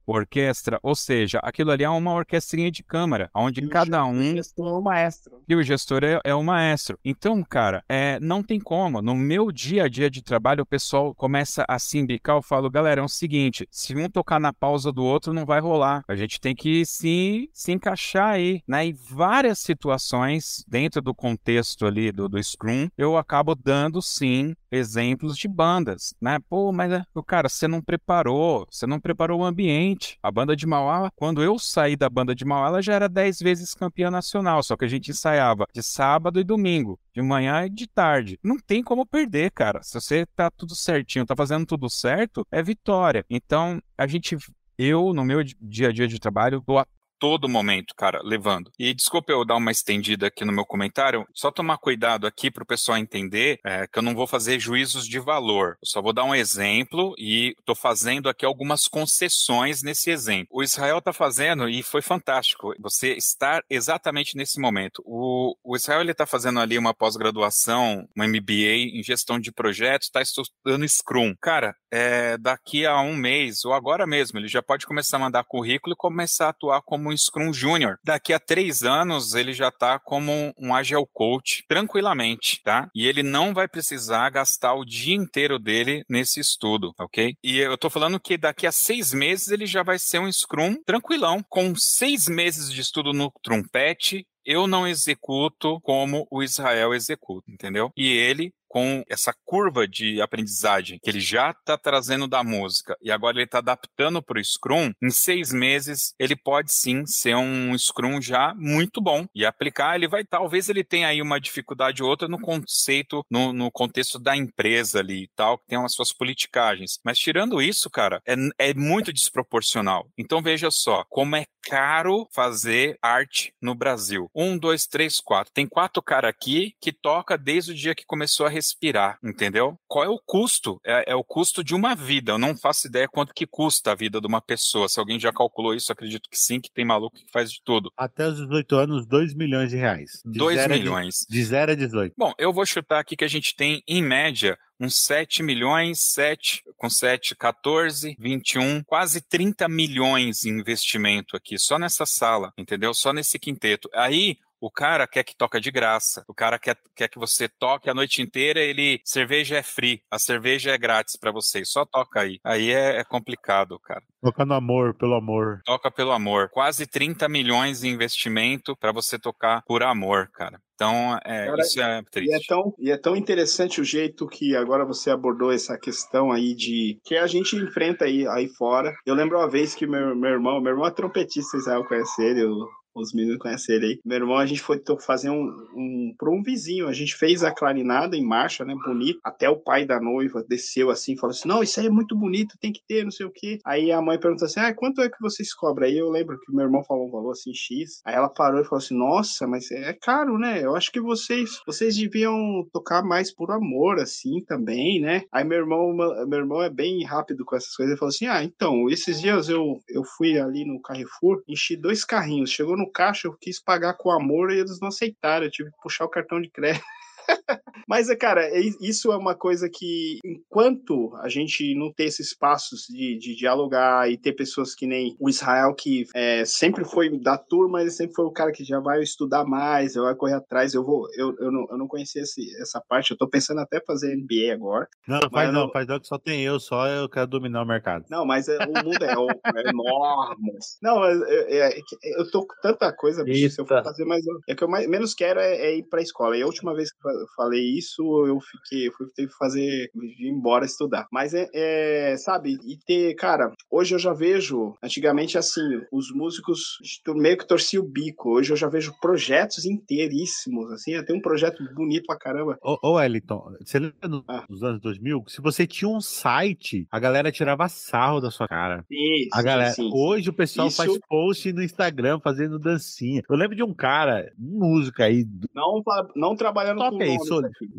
Speaker 1: Orquestra, ou seja, aquilo ali é uma orquestrinha de câmara, onde cada um
Speaker 6: Gestor maestro.
Speaker 1: e o gestor é, é o maestro. Então, cara, é, não tem como. No meu dia a dia de trabalho, o pessoal começa a se indicar. Eu falo, galera, é o seguinte: se um tocar na pausa do outro, não vai rolar. A gente tem que se, se encaixar aí, né? E várias situações dentro do contexto ali do, do Scrum, eu acabo dando sim exemplos de bandas, né? Pô, mas é, cara, você não preparou, você não preparou o ambiente. A banda de Mauá, quando eu saí da banda de Mauá, ela já era 10 vezes campeã nacional, só que a gente ensaiava de sábado e domingo, de manhã e de tarde. Não tem como perder, cara. Se você tá tudo certinho, tá fazendo tudo certo, é vitória. Então, a gente eu, no meu dia a dia de trabalho, tô a todo momento, cara, levando. E desculpa eu dar uma estendida aqui no meu comentário, só tomar cuidado aqui para o pessoal entender é, que eu não vou fazer juízos de valor. Eu só vou dar um exemplo e tô fazendo aqui algumas concessões nesse exemplo. O Israel tá fazendo e foi fantástico você estar exatamente nesse momento. O, o Israel ele tá fazendo ali uma pós-graduação, uma MBA em gestão de projetos, tá estudando Scrum. Cara, é, daqui a um mês ou agora mesmo, ele já pode começar a mandar currículo e começar a atuar como um Scrum Júnior. Daqui a três anos, ele já tá como um Agile Coach, tranquilamente, tá? E ele não vai precisar gastar o dia inteiro dele nesse estudo, ok? E eu tô falando que daqui a seis meses ele já vai ser um Scrum tranquilão, com seis meses de estudo no Trumpet, eu não executo como o Israel executa, entendeu? E ele com essa curva de aprendizagem que ele já está trazendo da música e agora ele está adaptando para o Scrum, em seis meses ele pode sim ser um Scrum já muito bom e aplicar. Ele vai, talvez ele tenha aí uma dificuldade ou outra no conceito, no, no contexto da empresa ali e tal, que tem as suas politicagens. Mas tirando isso, cara, é, é muito desproporcional. Então veja só como é caro fazer arte no Brasil. Um, dois, três, quatro. Tem quatro caras aqui que toca desde o dia que começou a respirar, entendeu? Qual é o custo? É, é, o custo de uma vida. Eu não faço ideia quanto que custa a vida de uma pessoa. Se alguém já calculou isso, acredito que sim, que tem maluco que faz de tudo.
Speaker 4: Até os 18 anos, 2 milhões de reais.
Speaker 1: 2 milhões.
Speaker 4: De, de 0 a 18.
Speaker 1: Bom, eu vou chutar aqui que a gente tem, em média, uns 7 milhões, 7 com 7, 14, 21, quase 30 milhões em investimento aqui, só nessa sala, entendeu? Só nesse quinteto. Aí o cara quer que toca de graça. O cara quer, quer que você toque a noite inteira. Ele cerveja é free, a cerveja é grátis para vocês. Só toca aí. Aí é, é complicado, cara.
Speaker 4: Toca no amor, pelo amor.
Speaker 1: Toca pelo amor. Quase 30 milhões em investimento para você tocar por amor, cara. Então, é, cara, isso é triste.
Speaker 6: E é, tão, e é tão interessante o jeito que agora você abordou essa questão aí de que a gente enfrenta aí, aí fora. Eu lembro uma vez que meu, meu irmão, meu irmão é trompetista, Israel conhece ele, o os meninos conhecem ele aí. Meu irmão, a gente foi fazer um, um para um vizinho. A gente fez a clarinada em marcha, né? Bonito. Até o pai da noiva desceu assim, falou assim: Não, isso aí é muito bonito, tem que ter, não sei o quê. Aí a mãe perguntou assim: Ah, quanto é que vocês cobram? Aí eu lembro que meu irmão falou um valor assim, X. Aí ela parou e falou assim: Nossa, mas é caro, né? Eu acho que vocês vocês deviam tocar mais por amor, assim também, né? Aí meu irmão, meu irmão é bem rápido com essas coisas. Ele falou assim: Ah, então, esses dias eu, eu fui ali no Carrefour, enchi dois carrinhos. Chegou no no caixa, eu quis pagar com amor e eles não aceitaram. Eu tive que puxar o cartão de crédito. Mas, é, cara, é isso é uma coisa que, enquanto a gente não ter esses espaços de, de dialogar e ter pessoas que nem o Israel, que é, sempre foi da turma, ele sempre foi o cara que já vai estudar mais, vai correr atrás. Eu vou, eu, eu, não, eu não conhecia esse, essa parte, eu tô pensando até fazer NBA agora.
Speaker 4: Não, faz não, faz não, que só tem eu, só eu quero dominar o mercado.
Speaker 6: Não, mas é, o mundo é, é enorme. Não, mas é, eu tô com tanta coisa, bicho, se eu for fazer mais. É que eu mais, menos quero é, ir pra escola. E a última vez que eu falei isso, eu fiquei, fui ter que fazer, ir embora estudar. Mas é, é, sabe, e ter, cara, hoje eu já vejo, antigamente assim, os músicos meio que torciam o bico. Hoje eu já vejo projetos inteiríssimos, assim, tem um projeto bonito pra caramba.
Speaker 4: Ô, ô Wellington, você lembra nos ah. anos 2000? Se você tinha um site, a galera tirava sarro da sua cara.
Speaker 6: Sim,
Speaker 4: a
Speaker 6: sim,
Speaker 4: galera,
Speaker 6: sim,
Speaker 4: hoje o pessoal Isso... faz post no Instagram fazendo dancinha. Eu lembro de um cara, música aí.
Speaker 6: Não, não trabalhando
Speaker 4: Top com aí,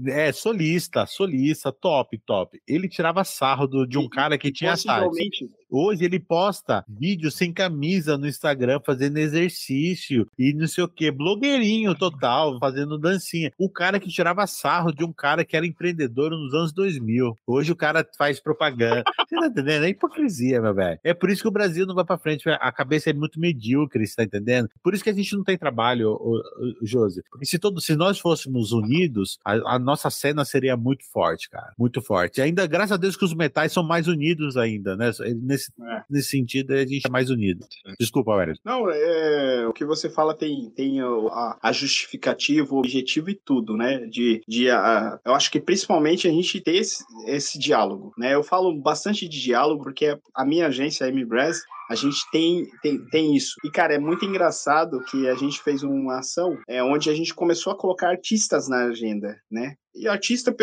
Speaker 4: é, solista, solista, top, top. Ele tirava sarro do, de um e, cara que tinha site. Hoje ele posta vídeo sem camisa no Instagram, fazendo exercício e não sei o que, blogueirinho total, fazendo dancinha. O cara que tirava sarro de um cara que era empreendedor nos anos 2000. Hoje o cara faz propaganda. Você tá entendendo? É hipocrisia, meu velho. É por isso que o Brasil não vai pra frente. A cabeça é muito medíocre, você tá entendendo? Por isso que a gente não tem trabalho, o, Josi. Porque se, todo, se nós fôssemos unidos, a, a nossa cena seria muito forte, cara. Muito forte. E ainda, graças a Deus, que os metais são mais unidos ainda, né? Nesse nesse, é. nesse sentido a gente é mais unido. Desculpa, Wellington.
Speaker 6: Não, é, o que você fala tem, tem a, a justificativa, o objetivo e tudo, né? De, de a, eu acho que principalmente a gente ter esse, esse diálogo, né? Eu falo bastante de diálogo porque a minha agência, a M-Brass, a gente tem, tem, tem isso. E, cara, é muito engraçado que a gente fez uma ação é, onde a gente começou a colocar artistas na agenda, né? E artista,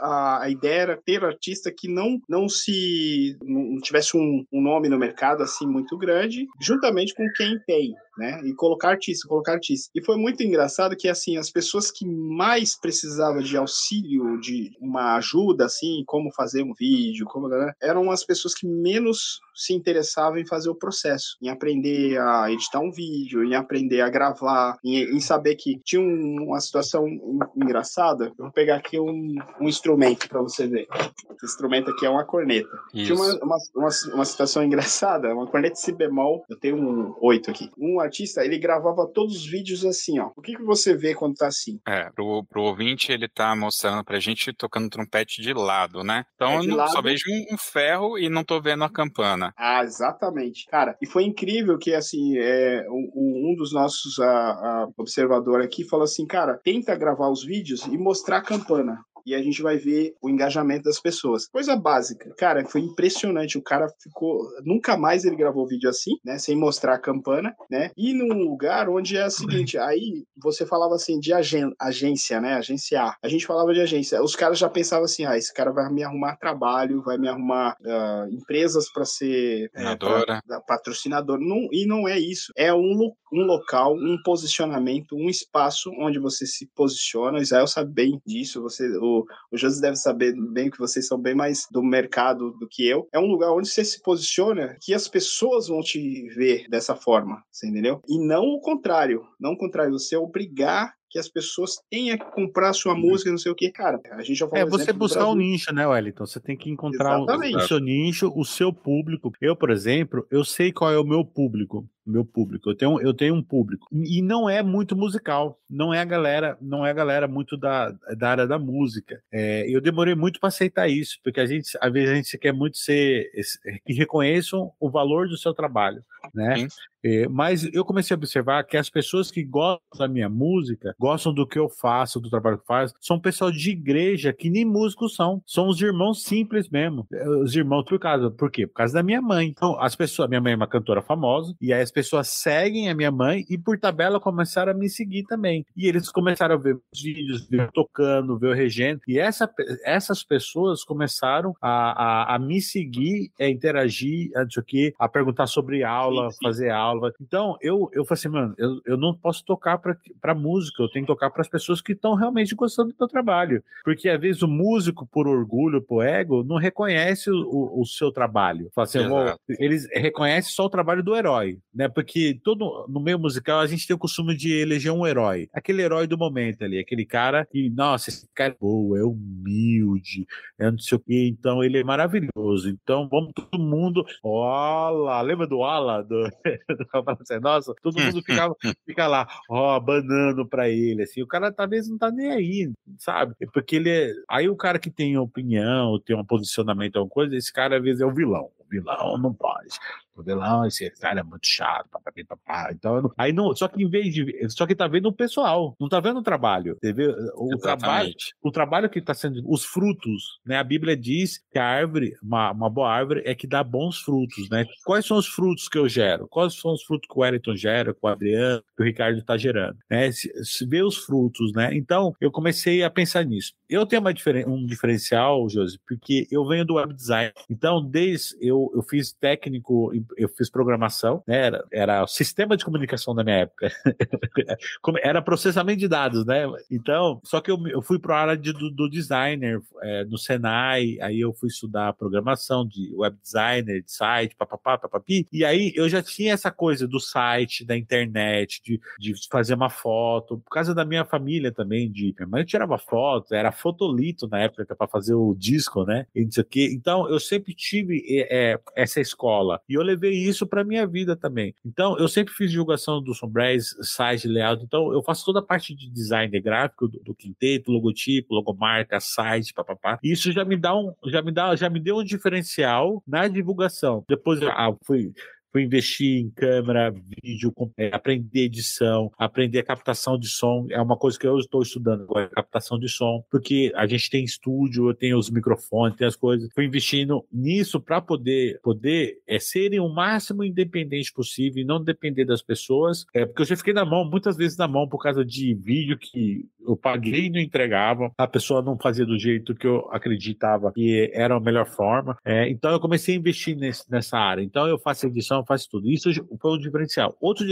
Speaker 6: a, a ideia era ter artista que não, não se não tivesse um, um nome no mercado assim muito grande, juntamente com quem tem, né? E colocar artista, colocar artista. E foi muito engraçado que assim as pessoas que mais precisavam de auxílio, de uma ajuda assim, como fazer um vídeo, como né, eram as pessoas que menos se interessavam em fazer o processo, em aprender a editar um vídeo, em aprender a gravar, em, em saber que tinha um, uma situação engraçada. Eu pegar aqui um, um instrumento para você ver. Esse instrumento aqui é uma corneta. Isso. Tinha uma, uma, uma, uma, situação engraçada, uma corneta si bemol, eu tenho um 8 aqui. Um artista, ele gravava todos os vídeos assim, ó. O que, que você vê quando tá assim?
Speaker 1: É, pro, pro ouvinte, ele tá mostrando pra gente tocando trompete de lado, né? Então é eu lado. só vejo um, um ferro e não tô vendo a campana.
Speaker 6: Ah, exatamente. Cara, e foi incrível que, assim, é, um, um dos nossos a, a observador aqui falou assim, cara, tenta gravar os vídeos e mostrar campana e a gente vai ver o engajamento das pessoas. Coisa básica. Cara, foi impressionante. O cara ficou. Nunca mais ele gravou vídeo assim, né? Sem mostrar a campana, né? E num lugar onde é o seguinte: aí você falava assim de agen agência, né? Agência A. gente falava de agência. Os caras já pensavam assim: ah, esse cara vai me arrumar trabalho, vai me arrumar uh, empresas para ser
Speaker 1: é, pra,
Speaker 6: patrocinador. Não, e não é isso. É um, um local, um posicionamento, um espaço onde você se posiciona. O Israel sabe bem disso. Você, o
Speaker 7: o, o José deve saber bem que vocês são bem mais do mercado do que eu. É um lugar onde você se posiciona que as pessoas vão te ver dessa forma, você entendeu? E não o contrário. Não o contrário, você obrigar que as pessoas tenham que comprar sua
Speaker 4: Uhum.
Speaker 7: música, não sei o que. Cara, a gente já falou
Speaker 4: É
Speaker 7: o
Speaker 4: você buscar
Speaker 7: Brasil.
Speaker 4: nicho, né, Wellington? Você tem que encontrar o, o seu nicho, o seu público. Eu, por exemplo, eu sei qual é o meu público. Meu público. Eu tenho, eu tenho um público. E não é muito musical. Não é a galera, não é a galera muito da, da área da música. É, eu demorei muito para aceitar isso, porque a gente, às vezes, a gente quer muito ser que reconheçam o valor do seu trabalho, né? É, mas eu comecei a observar que as pessoas que gostam da minha música, gostam do que eu faço, do trabalho que eu faço, são pessoal de igreja que nem músicos são. São os irmãos simples mesmo. Os irmãos por causa. Por quê? Por causa da minha mãe. Então, as pessoas. Minha mãe é uma cantora famosa, e aí as pessoas seguem a minha mãe e, por tabela, começaram a me seguir também. E eles começaram a ver os vídeos, ver eu tocando, ver eu regendo. E essa, essas pessoas começaram a, a, a me seguir, a interagir, a, o quê, a perguntar sobre aula,
Speaker 7: Sim, sim.
Speaker 4: fazer aula. Então, eu, eu falei assim, mano, eu, eu não posso tocar pra, pra música, eu tenho que tocar para as pessoas que estão realmente gostando do meu trabalho. Porque às vezes o músico, por orgulho, por ego, não reconhece o, o, o seu trabalho. Fala assim, eles reconhecem só o trabalho do herói, né? Porque todo no meio musical a gente tem o costume de eleger um herói, aquele herói do momento ali, aquele cara que, nossa, esse cara é boa, é humilde, é não sei o quê, então ele é maravilhoso. Então vamos todo mundo, olha, lembra do Ala do, Nossa, todo mundo ficava fica lá, ó, banando pra ele, assim, o cara talvez não tá nem aí, sabe? É Porque ele é. Aí o cara que tem opinião, tem um posicionamento, alguma coisa, esse cara às vezes é o vilão. O vilão não pode. O vilão, esse cara é muito chato, papapá, papá. Então, não- aí não, só que em vez de. Só que tá vendo o pessoal, não tá vendo o trabalho. Entendeu? O trabalho, o trabalho que está sendo, os frutos, né? A Bíblia diz que a árvore, uma, uma boa árvore, é que dá bons frutos, né? Quais são os frutos que eu gero? Quais são os frutos que o Wellington gera, que o Adriano, que o Ricardo está gerando? Né? Se, se vê os frutos, né? Então, eu comecei a pensar nisso. Eu tenho diferen um diferencial, Josi, porque eu venho do web design. Então, desde eu, eu fiz técnico, eu fiz programação, né? Era, era o sistema de comunicação da minha época. Era processamento de dados, né? Então, só que eu, eu fui para a área de- do, do designer é, no Senai, aí eu fui estudar programação de web designer, de site, papapá, papapi, e aí eu já tinha essa coisa do site, da internet, de, de fazer uma foto, por causa da minha família também, de minha mãe tirava foto, era fotolito na época para fazer o disco, né? E não. Então, eu sempre tive é, é, essa escola, e eu levei isso para minha vida também. Então, eu sempre fiz divulgação do Sombres, site, layout, então eu faço toda a parte de design gráfico do, do quinteto, logotipo, logomarca, site, papapá. Isso já me dá um, já me dá, já me deu um diferencial na divulgação. Depois eu ah, fui fui investir em câmera, vídeo, é, aprender edição, aprender captação de som. É uma coisa que eu estou estudando agora, captação de som, porque a gente tem estúdio, eu tenho os microfones, tem as coisas. Fui investindo nisso para poder poder é, serem o máximo independente possível e não depender das pessoas. É, porque eu já fiquei na mão, muitas vezes na mão, por causa de vídeo que eu paguei e não entregava, a pessoa não fazia do jeito que eu acreditava que era a melhor forma. É, então eu comecei a investir nesse- nessa área. Então eu faço edição, faço tudo. Isso foi um diferencial. Outro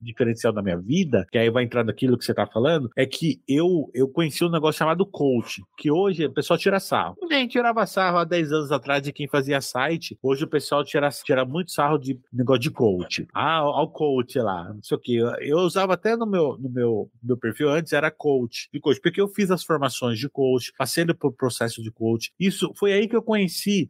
Speaker 4: diferencial da minha vida, que aí vai entrar naquilo que você está falando, é que eu, eu conheci um negócio chamado coach, que hoje o pessoal tira sarro. Gente tirava sarro há 10 anos atrás de quem fazia site, hoje o pessoal tira, tira muito sarro de negócio de coach. Ah, o coach lá, não sei o quê. Eu, usava até no meu, no meu, meu perfil antes, era coach, de coach, porque eu fiz as formações de coach, passei por processo de coach. Isso foi aí que eu conheci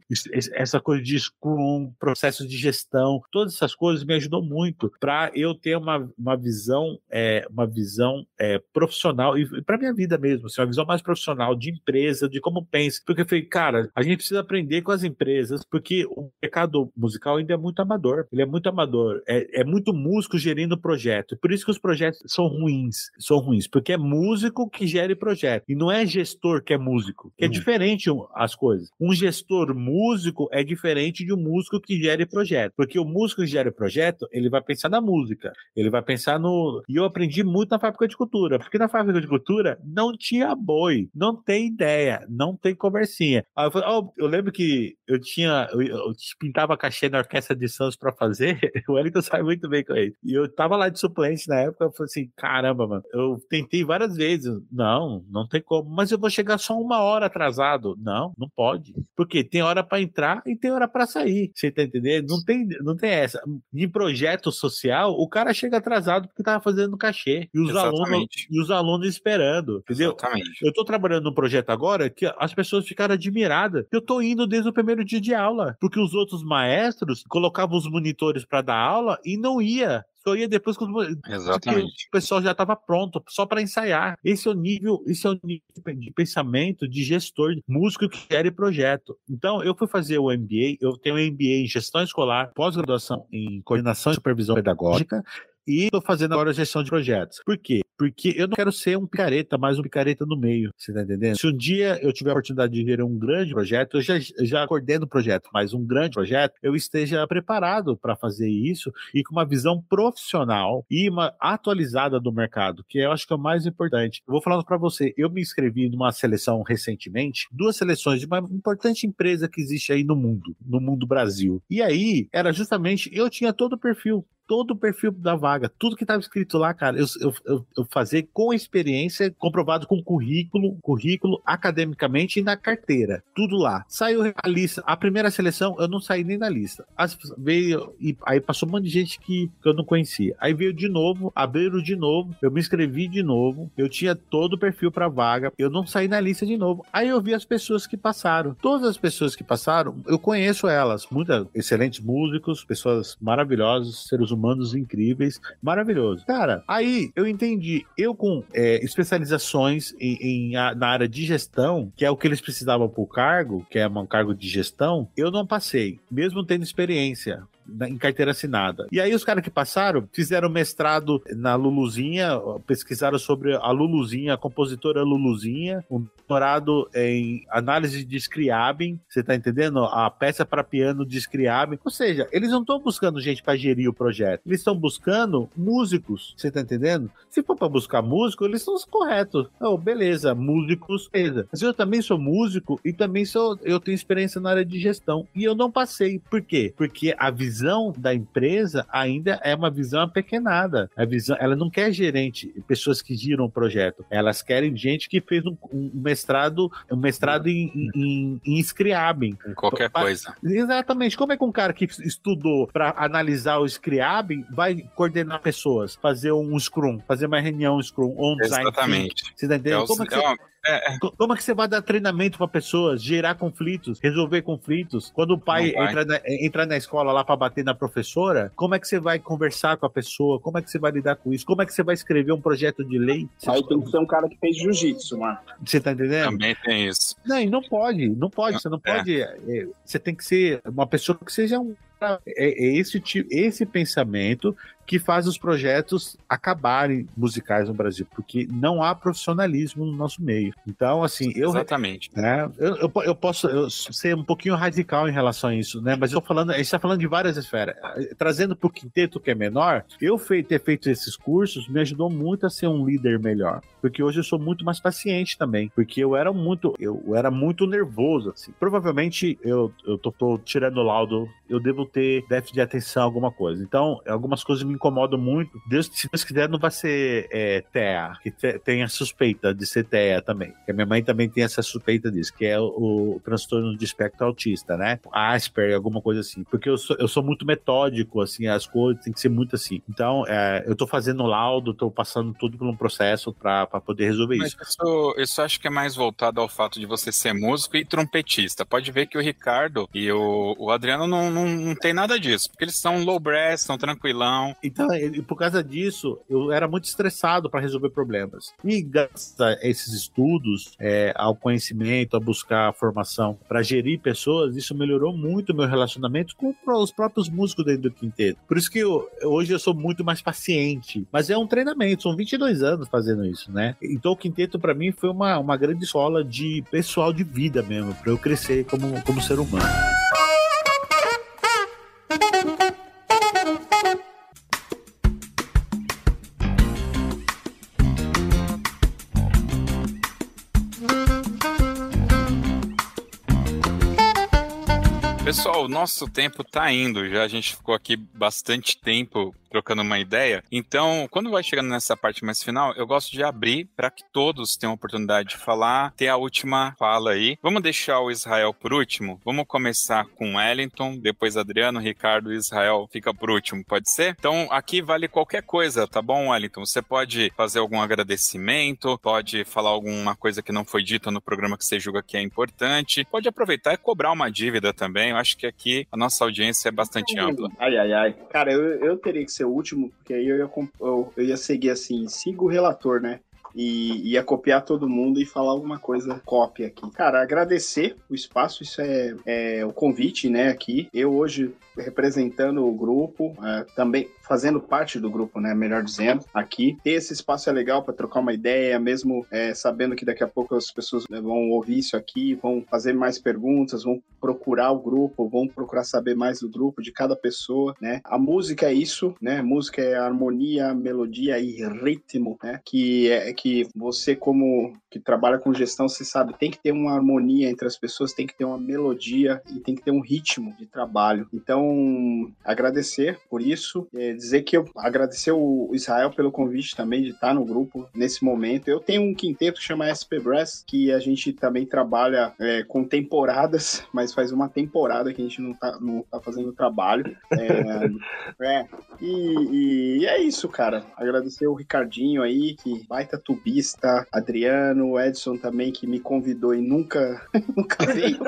Speaker 4: essa coisa de Scrum, processo de gestão, todas essas coisas me ajudou muito para eu ter uma, uma visão, é, uma visão é, profissional e, para minha vida mesmo, assim, uma visão mais profissional de empresa, de como pensa. Porque eu falei, cara, a gente precisa aprender com as empresas, porque o mercado musical ainda é muito amador. Ele é muito amador. É, é muito músico gerindo projeto. Por isso que os projetos são ruins. São ruins, porque é músico que gere projeto. E não é gestor que é músico. Que é
Speaker 1: Uhum.
Speaker 4: diferente as coisas. Um gestor músico é diferente de um músico que gere projeto. Porque o músico gera o projeto, ele vai pensar na música, ele vai pensar no. E eu aprendi muito na fábrica de cultura, porque na fábrica de cultura não tinha boi, não tem ideia, não tem conversinha. Aí eu, falei, oh, eu lembro que eu tinha. Eu, eu pintava cachê na orquestra de Santos pra fazer, o Wellington sabe muito bem com ele. E eu tava lá de suplente na época, eu falei assim: caramba, mano, eu tentei várias vezes. Não, não tem como, mas eu vou chegar só uma hora atrasado. Não, não pode. Porque tem hora para entrar e tem hora para sair. Você tá entendendo? Não tem, não tem essa. Em projeto social, o cara chega atrasado porque tava fazendo cachê. E os, alunos, e os alunos esperando. Entendeu?
Speaker 1: Exatamente.
Speaker 4: Eu tô trabalhando num projeto agora que as pessoas ficaram admiradas. Eu tô indo desde o primeiro dia de aula. Porque os outros maestros colocavam os monitores para dar aula e não ia só ia depois quando
Speaker 1: Exatamente.
Speaker 4: o pessoal já estava pronto só para ensaiar. Esse é o nível, esse é o nível de pensamento de gestor, músico que quer projeto. Então, eu fui fazer o MBA, eu tenho MBA em gestão escolar, pós-graduação em coordenação e supervisão pedagógica e estou fazendo agora gestão de projetos. Por quê? Porque eu não quero ser um picareta, mais um picareta no meio. Você tá entendendo? Se um dia eu tiver a oportunidade de gerir um grande projeto, eu já, já coordeno o projeto, mas um grande projeto, eu esteja preparado para fazer isso e com uma visão profissional e uma atualizada do mercado, que eu acho que é o mais importante. Eu vou falando para você, eu me inscrevi numa seleção recentemente, duas seleções de uma importante empresa que existe aí no mundo, no mundo Brasil. E aí, era justamente, eu tinha todo o perfil todo o perfil da vaga, tudo que estava escrito lá, cara, eu, eu, eu fazer com experiência, comprovado com currículo, currículo academicamente e na carteira, tudo lá. Saiu a lista, a primeira seleção, eu não saí nem na lista. As, veio e aí passou um monte de gente que, que eu não conhecia. Aí veio de novo, abriram de novo, eu me inscrevi de novo, eu tinha todo o perfil para vaga, eu não saí na lista de novo. Aí eu vi as pessoas que passaram. Todas as pessoas que passaram, eu conheço elas, muitas excelentes músicos, pessoas maravilhosas, seres humanos humanos incríveis, maravilhoso. Cara, aí eu entendi, eu com é, especializações em, em a, na área de gestão, que é o que eles precisavam pro cargo, que é um cargo de gestão, eu não passei, mesmo tendo experiência em carteira assinada. E aí os caras que passaram fizeram mestrado na Luluzinha, pesquisaram sobre a Luluzinha, a compositora Luluzinha, um doutorado em análise de Scriabin, você tá entendendo? A peça para piano de Scriabin. Ou seja, eles não estão buscando gente para gerir o projeto, eles estão buscando músicos, você tá entendendo? Se for para buscar músico, eles os corretos. Oh, beleza, músicos, beleza. Mas eu também sou músico e também sou, eu tenho experiência na área de gestão e eu não passei. Por quê? Porque a visão visão da empresa ainda é uma visão apequenada. A visão, ela não quer gerente, pessoas que giram o projeto. Elas querem gente que fez um, um mestrado, um mestrado em, em, em Scriabin.
Speaker 1: Em qualquer pra, coisa.
Speaker 4: Exatamente. Como é que um cara que estudou para analisar o Scriabin vai coordenar pessoas, fazer um Scrum, fazer uma reunião Scrum, ou um
Speaker 1: design Exatamente.
Speaker 4: Você tá entendendo? É, Como é que você... É, é. Como é que você vai dar treinamento para pessoas, gerar conflitos, resolver conflitos? Quando o pai entra na, entra na escola lá para bater na professora, como é que você vai conversar com a pessoa? Como é que você vai lidar com isso? Como é que você vai escrever um projeto de lei?
Speaker 7: Aí tem que ser um cara que fez jiu-jitsu, mano.
Speaker 4: Você tá entendendo?
Speaker 1: Também tem isso.
Speaker 4: Não, e não pode, não pode, você não é. pode. É, você tem que ser uma pessoa que seja um é, é esse, esse pensamento que faz os projetos acabarem musicais no Brasil, porque não há profissionalismo no nosso meio. Então, assim, eu.
Speaker 1: Exatamente.
Speaker 4: Né, eu, eu, eu posso eu ser um pouquinho radical em relação a isso, né? Mas eu tô falando, a gente está falando de várias esferas. Trazendo para o quinteto que é menor, eu fei, ter feito esses cursos me ajudou muito a ser um líder melhor. Porque hoje eu sou muito mais paciente também. Porque eu era muito, eu era muito nervoso, assim. Provavelmente eu, eu tô, tô tirando o laudo, eu devo ter déficit de atenção, alguma coisa. Então, algumas coisas me incomodam muito. Deus, se Deus quiser, não vai ser é, TEA, que te, tem a suspeita de ser TEA também. Que a minha mãe também tem essa suspeita disso, que é o, o transtorno de espectro autista, né? Asperger, alguma coisa assim. Porque eu sou, eu sou muito metódico, assim, as coisas tem que ser muito assim. Então, é, eu tô fazendo laudo, tô passando tudo por um processo para poder resolver Mas isso.
Speaker 1: isso. Isso acho que é mais voltado ao fato de você ser músico e trompetista. Pode ver que o Ricardo e o, o Adriano não, não, não tem nada disso, porque eles são low brass, são tranquilão.
Speaker 4: Então, por causa disso, eu era muito estressado para resolver problemas. E graças a esses estudos, é, ao conhecimento, a buscar a formação para gerir pessoas, isso melhorou muito o meu relacionamento com os próprios músicos dentro do quinteto. Por isso que eu, hoje eu sou muito mais paciente. Mas é um treinamento, são 22 anos fazendo isso, né? Então o quinteto para mim foi uma, uma grande escola de pessoal de vida mesmo, para eu crescer como, como ser humano.
Speaker 1: Thank you. Pessoal, nosso tempo tá indo já. A gente ficou aqui bastante tempo trocando uma ideia. Então, quando vai chegando nessa parte mais final, eu gosto de abrir para que todos tenham a oportunidade de falar, ter a última fala aí. Vamos deixar o Israel por último? Vamos começar com Wellington, depois Adriano, Ricardo e Israel fica por último, pode ser? Então, aqui vale qualquer coisa, tá bom, Wellington? Você pode fazer algum agradecimento, pode falar alguma coisa que não foi dita no programa que você julga que é importante, pode aproveitar e cobrar uma dívida também. Eu acho que aqui a nossa audiência é bastante ampla.
Speaker 6: Ai, ai, ai. Cara, eu, eu teria que ser o último, porque aí eu ia, eu, eu ia seguir assim, siga o relator, né? E ia copiar todo mundo e falar alguma coisa cópia aqui. Cara, agradecer o espaço, isso é, é o convite, né, aqui. Eu hoje representando o grupo, é, também fazendo parte do grupo, né, melhor dizendo, aqui. Esse espaço é legal para trocar uma ideia, mesmo é, sabendo que daqui a pouco as pessoas né, vão ouvir isso aqui, vão fazer mais perguntas, vão procurar o grupo, vão procurar saber mais do grupo, de cada pessoa, né. A música é isso, né, música é harmonia, melodia e ritmo, né, que é que você como que trabalha com gestão, você sabe, tem que ter uma harmonia entre as pessoas, tem que ter uma melodia e tem que ter um ritmo de trabalho. Então, agradecer por isso, é, dizer que eu agradecer o Israel pelo convite também de estar no grupo nesse momento. Eu tenho um quinteto que chama SP Brass, que a gente também trabalha é, com temporadas, mas faz uma temporada que a gente não tá, não tá fazendo trabalho. É, é, e, e é isso, cara. Agradecer o Ricardinho aí, que baita tubista, Adriano, Edson também, que me convidou e nunca, nunca veio.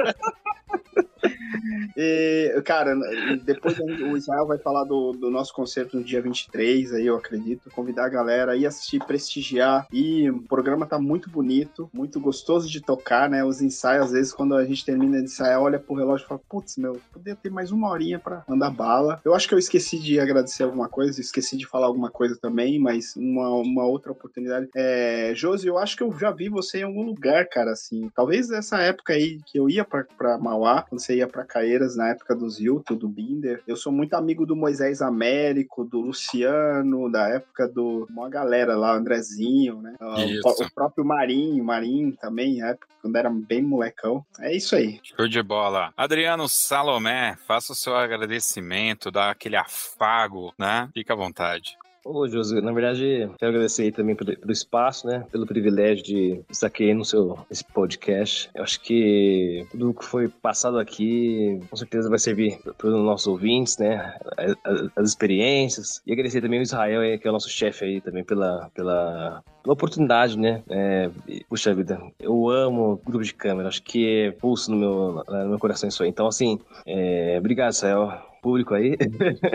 Speaker 6: E, cara, depois o Israel vai falar do, do, nosso concerto no dia 23, aí eu acredito. Convidar a galera a ir assistir, prestigiar. E o programa tá muito bonito, muito gostoso de tocar, né? Os ensaios, às vezes, quando a gente termina de ensaiar, olha pro relógio e fala: Putz, meu, poderia ter mais uma horinha pra mandar bala. Eu acho que eu esqueci de agradecer alguma coisa, esqueci de falar alguma coisa também, mas uma, uma outra oportunidade. É, Josi, eu acho que eu já vi você em algum lugar, cara, assim. Talvez essa época aí que eu ia pra, pra Mauá, quando você ia pra Caeiras, na época do Zilton, do Binder. Eu sou muito amigo do Moisés Américo, do Luciano, da época do. Uma galera lá, Andrezinho, né? O, o, próprio Marinho, Marinho também, época, quando era bem molecão. É isso aí.
Speaker 1: Show de bola. Adriano Salomé, faça o seu agradecimento, dá aquele afago, né? Fica à vontade.
Speaker 2: Ô, Josi, na verdade, quero agradecer aí também pelo, pelo, espaço, né? Pelo privilégio de estar aqui no seu esse podcast. Eu acho que tudo que foi passado aqui, com certeza vai servir para os nossos ouvintes, né? As, as, experiências. E agradecer também o Israel, aí, que é o nosso chefe aí também, pela, pela, pela oportunidade, né? É, puxa vida, eu amo grupo de câmera. Acho que é pulso no meu, no meu coração isso aí. Então, assim, é, obrigado, Israel público aí.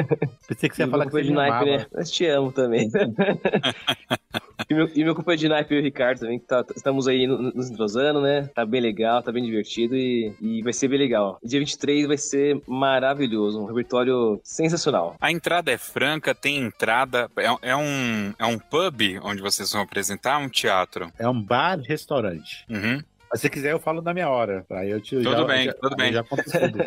Speaker 4: Pensei que você ia falar que você
Speaker 2: de naipe, né? Mas te amo também. e, meu, e meu companheiro de naipe, o Ricardo, também, que tá, estamos aí nos entrosando, né? Tá bem legal, tá bem divertido e, e vai ser bem legal. Dia 23 vai ser maravilhoso, um repertório sensacional.
Speaker 1: A entrada é franca, tem entrada, é, é um, é um pub onde vocês vão apresentar, um teatro?
Speaker 4: É um bar-restaurante.
Speaker 1: Uhum.
Speaker 4: Mas se quiser, eu falo na minha hora. Aí eu te,
Speaker 1: tudo
Speaker 4: já,
Speaker 1: bem,
Speaker 4: já,
Speaker 1: tudo bem.
Speaker 4: Já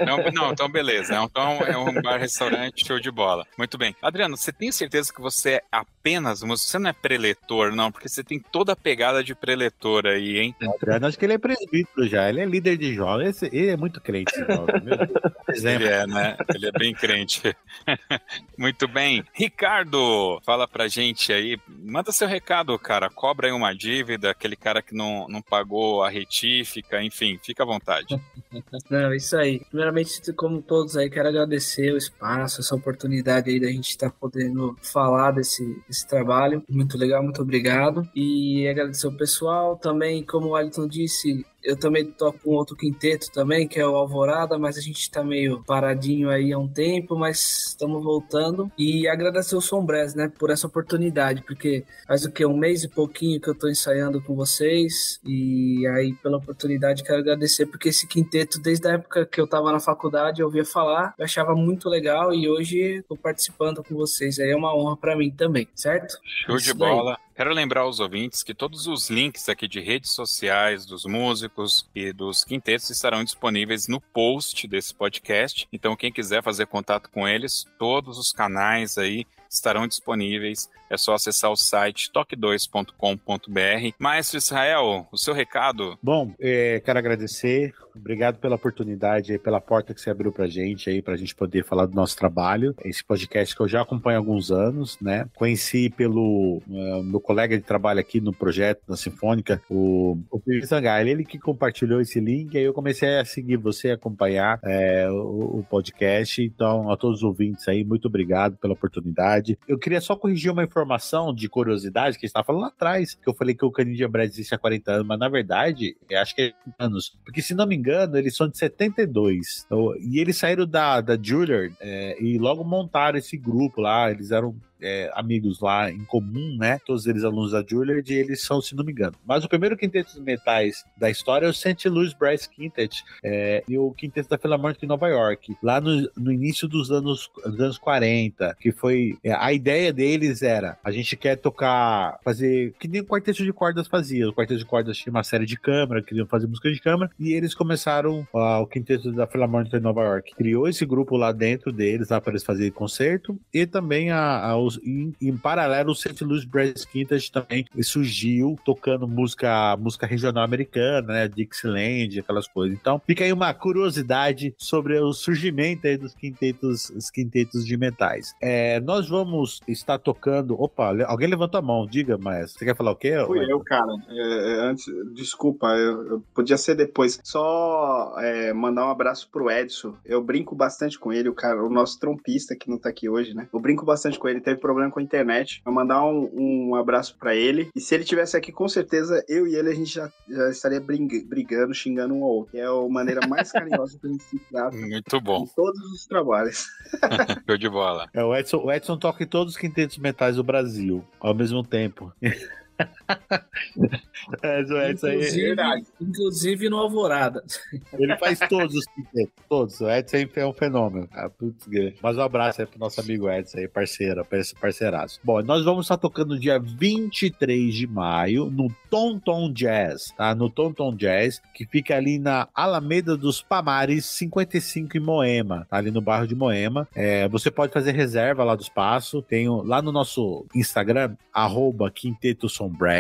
Speaker 1: não, não, então beleza. Então é um bar-restaurante, show de bola. Muito bem. Adriano, você tem certeza que você é apenas músico? Você não é preletor, não? Porque você tem toda a pegada de preletor aí, hein?
Speaker 4: Adriano, acho que ele é presbítero já. Ele é líder de jovens. Ele é muito crente, jovem. Meu Deus.
Speaker 1: Ele é, né? Ele é bem crente. muito bem. Ricardo, fala pra gente aí. Manda seu recado, cara. Cobra aí uma dívida, aquele cara que não, não pagou a retífica, enfim, fica à vontade.
Speaker 3: Não, isso aí. Primeiramente, como todos aí, quero agradecer o espaço, essa oportunidade aí da gente estar tá podendo falar desse, desse trabalho. Muito legal, muito obrigado. E agradecer o pessoal também, como o Alisson disse, eu também toco com outro quinteto também, que é o Alvorada, mas a gente tá meio paradinho aí há um tempo, mas estamos voltando. E agradecer o Sombrés, né, por essa oportunidade, porque faz o que? Um mês e pouquinho que eu tô ensaiando com vocês. E aí, pela oportunidade, quero agradecer, porque esse quinteto, desde a época que eu tava na faculdade, eu ouvia falar, eu achava muito legal e hoje tô participando com vocês. Aí é uma honra para mim também, certo?
Speaker 1: Show de bola. Quero lembrar aos ouvintes que todos os links aqui de redes sociais dos músicos e dos quintetos estarão disponíveis no post desse podcast. Então, quem quiser fazer contato com eles, todos os canais aí estarão disponíveis. É só acessar o site toque2.com.br. Maestro Israel, o seu recado?
Speaker 4: Bom, é, quero agradecer Obrigado pela oportunidade, pela porta que você abriu pra gente aí, pra gente poder falar do nosso trabalho. Esse podcast que eu já acompanho há alguns anos, né? Conheci pelo uh, meu colega de trabalho aqui no projeto, na Sinfônica, o, o Pedro ele que compartilhou esse link, aí eu comecei a seguir você, acompanhar é, o, o, podcast. Então, a todos os ouvintes aí, muito obrigado pela oportunidade. Eu queria só corrigir uma informação de curiosidade que estava falando lá atrás, que eu falei que o Canadian Bread existe há 40 anos, mas na verdade, acho que é anos. Porque se não me engano, eles são de 72. Então, e eles saíram da, da Juilliard é, e logo montaram esse grupo lá. Eles eram é, amigos lá em comum, né? Todos eles alunos da Juilliard e eles são, se não me engano. Mas o primeiro quinteto de metais da história é o St. Louis Brass Quintet é, e o quinteto da Philharmonic em Nova York, lá no, no início dos anos, dos anos 40, que foi... É, a ideia deles era, a gente quer tocar, fazer, que nem o quarteto de cordas fazia. O quarteto de cordas tinha uma série de câmara, queriam fazer música de câmara, e eles começaram, uh, o quinteto da Philharmonic em Nova York, criou esse grupo lá dentro deles, lá para eles fazerem concerto, e também a, a, os, em, em, paralelo, o St. Louis Brass Quintet também surgiu tocando música, música regional americana, né? Dixieland, aquelas coisas. Então, fica aí uma curiosidade sobre o surgimento aí dos quintetos, os quintetos de metais. É, nós vamos estar tocando. Opa, alguém levantou a mão, diga, maestro. Você quer falar o quê?
Speaker 7: Fui eu, cara. É, é, antes, desculpa, eu, eu, podia ser depois. Só é, mandar um abraço pro Edson. Eu brinco bastante com ele, o cara, o nosso trompista que não tá aqui hoje, né? Eu brinco bastante com ele. Teve problema com a internet. Vou mandar um, um abraço para ele. E se ele tivesse aqui, com certeza, eu e ele, a gente já, já estaria brigando, xingando um ao outro. Que é a maneira mais carinhosa que a gente se trata.
Speaker 1: Muito bom.
Speaker 7: Em todos os trabalhos.
Speaker 1: Show de bola.
Speaker 4: É, o, Edson, o Edson toca em todos os quintetos metais do Brasil, ao mesmo tempo.
Speaker 3: é, aí. Inclusive, inclusive no Alvorada.
Speaker 4: Ele faz todos os quintetos, todos. O Edson é um fenômeno. Putz, Mas um abraço aí pro nosso amigo Edson aí, parceiro, parceiraço. Bom, nós vamos estar tocando dia 23 de maio no Tom Tom Jazz, tá? No Tom Tom Jazz, que fica ali na Alameda dos Pamares, 55 em Moema, tá? Ali no bairro de Moema. É, você pode fazer reserva lá do espaço. Tem lá no nosso Instagram, arroba Quinteto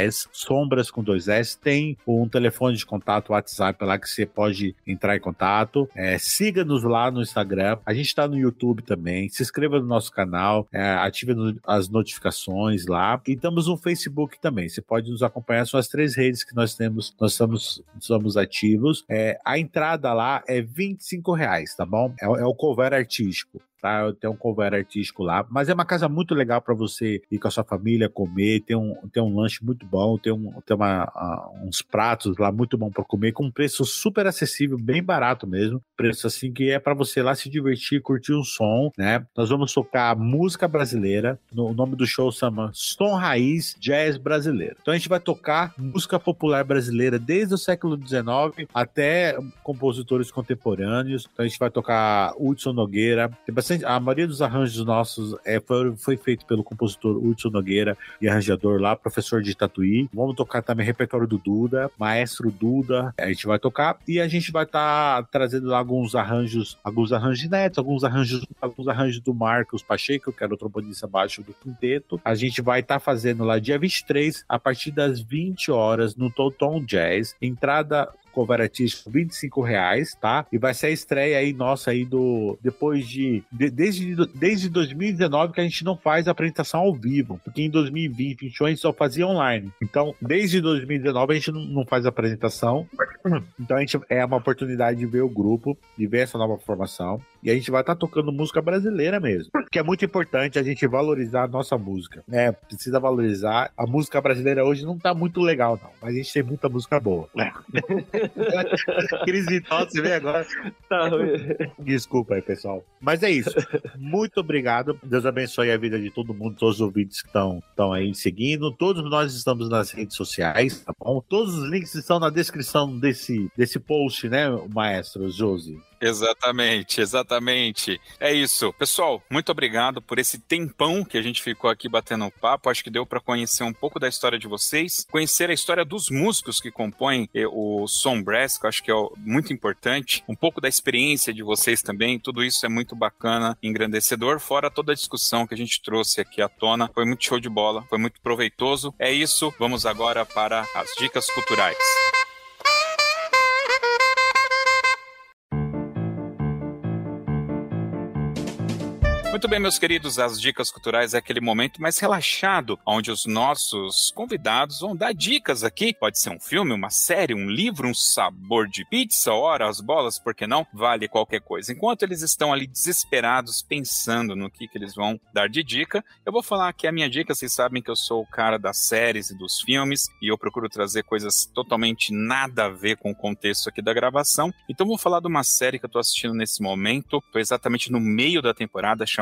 Speaker 4: Sombras, Sombras com dois S. Tem um telefone de contato, WhatsApp lá que você pode entrar em contato. É, Siga-nos lá no Instagram. A gente está no YouTube também. Se inscreva no nosso canal, é, ative as notificações lá. E estamos no Facebook também. Você pode nos acompanhar. São as três redes que nós temos, nós estamos, somos ativos. É, a entrada lá é 25 reais, tá bom? É, é o cover artístico tá? Tem um cover artístico lá, mas é uma casa muito legal para você ir com a sua família comer, tem um, tem um lanche muito bom, tem, um, tem uma, uh, uns pratos lá muito bom para comer, com um preço super acessível, bem barato mesmo, preço assim que é para você lá se divertir, curtir um som, né? Nós vamos tocar música brasileira, no, o nome do show chama Som Raiz Jazz Brasileiro. Então a gente vai tocar música popular brasileira desde o século XIX até compositores contemporâneos, então a gente vai tocar Hudson Nogueira, tem bastante A maioria dos arranjos nossos é, foi, foi feito pelo compositor Hudson Nogueira e arranjador lá, professor de Tatuí. Vamos tocar também repertório do Duda, maestro Duda. A gente vai tocar e a gente vai estar tá trazendo lá alguns arranjos, alguns arranjos netos, alguns arranjos, alguns arranjos do Marcos Pacheco, que era o trombonista baixo do quinteto. A gente vai estar tá fazendo lá dia 23, a partir das 20 horas, no Toton Jazz. Entrada cover artístico 25 reais, tá? E vai ser a estreia aí nossa aí do depois de, de desde, desde 2019 que a gente não faz apresentação ao vivo, porque em 2020 a gente só fazia online. Então, desde 2019 a gente não, não faz apresentação. Então a gente é uma oportunidade de ver o grupo, de ver essa nova formação. E a gente vai estar tá tocando música brasileira mesmo. Que é muito importante a gente valorizar a nossa música. É, precisa valorizar. A música brasileira hoje não tá muito legal, não. Mas a gente tem muita música boa. É. Cris Vital, você vê agora. Tá Desculpa aí, pessoal. Mas é isso. Muito obrigado. Deus abençoe a vida de todo mundo, todos os ouvintes que estão aí seguindo. Todos nós estamos nas redes sociais, tá bom? Bom, todos os links estão na descrição desse, desse post, né, maestro Josi?
Speaker 1: Exatamente, exatamente. É isso. Pessoal, muito obrigado por esse tempão que a gente ficou aqui batendo um papo. Acho que deu para conhecer um pouco da história de vocês, conhecer a história dos músicos que compõem eh, o Som Brass, que eu acho que é muito importante, um pouco da experiência de vocês também. Tudo isso é muito bacana, engrandecedor, fora toda a discussão que a gente trouxe aqui à tona. Foi muito show de bola, foi muito proveitoso. É isso. Vamos agora para as dicas culturais. Muito bem, meus queridos, as dicas culturais é aquele momento mais relaxado, onde os nossos convidados vão dar dicas aqui. Pode ser um filme, uma série, um livro, um sabor de pizza, hora, as bolas, por que não? Vale qualquer coisa. Enquanto eles estão ali desesperados, pensando no que, que eles vão dar de dica, eu vou falar aqui a minha dica. Vocês sabem que eu sou o cara das séries e dos filmes, e eu procuro trazer coisas totalmente nada a ver com o contexto aqui da gravação. Então vou falar de uma série que eu tô assistindo nesse momento. Tô exatamente no meio da temporada, chamada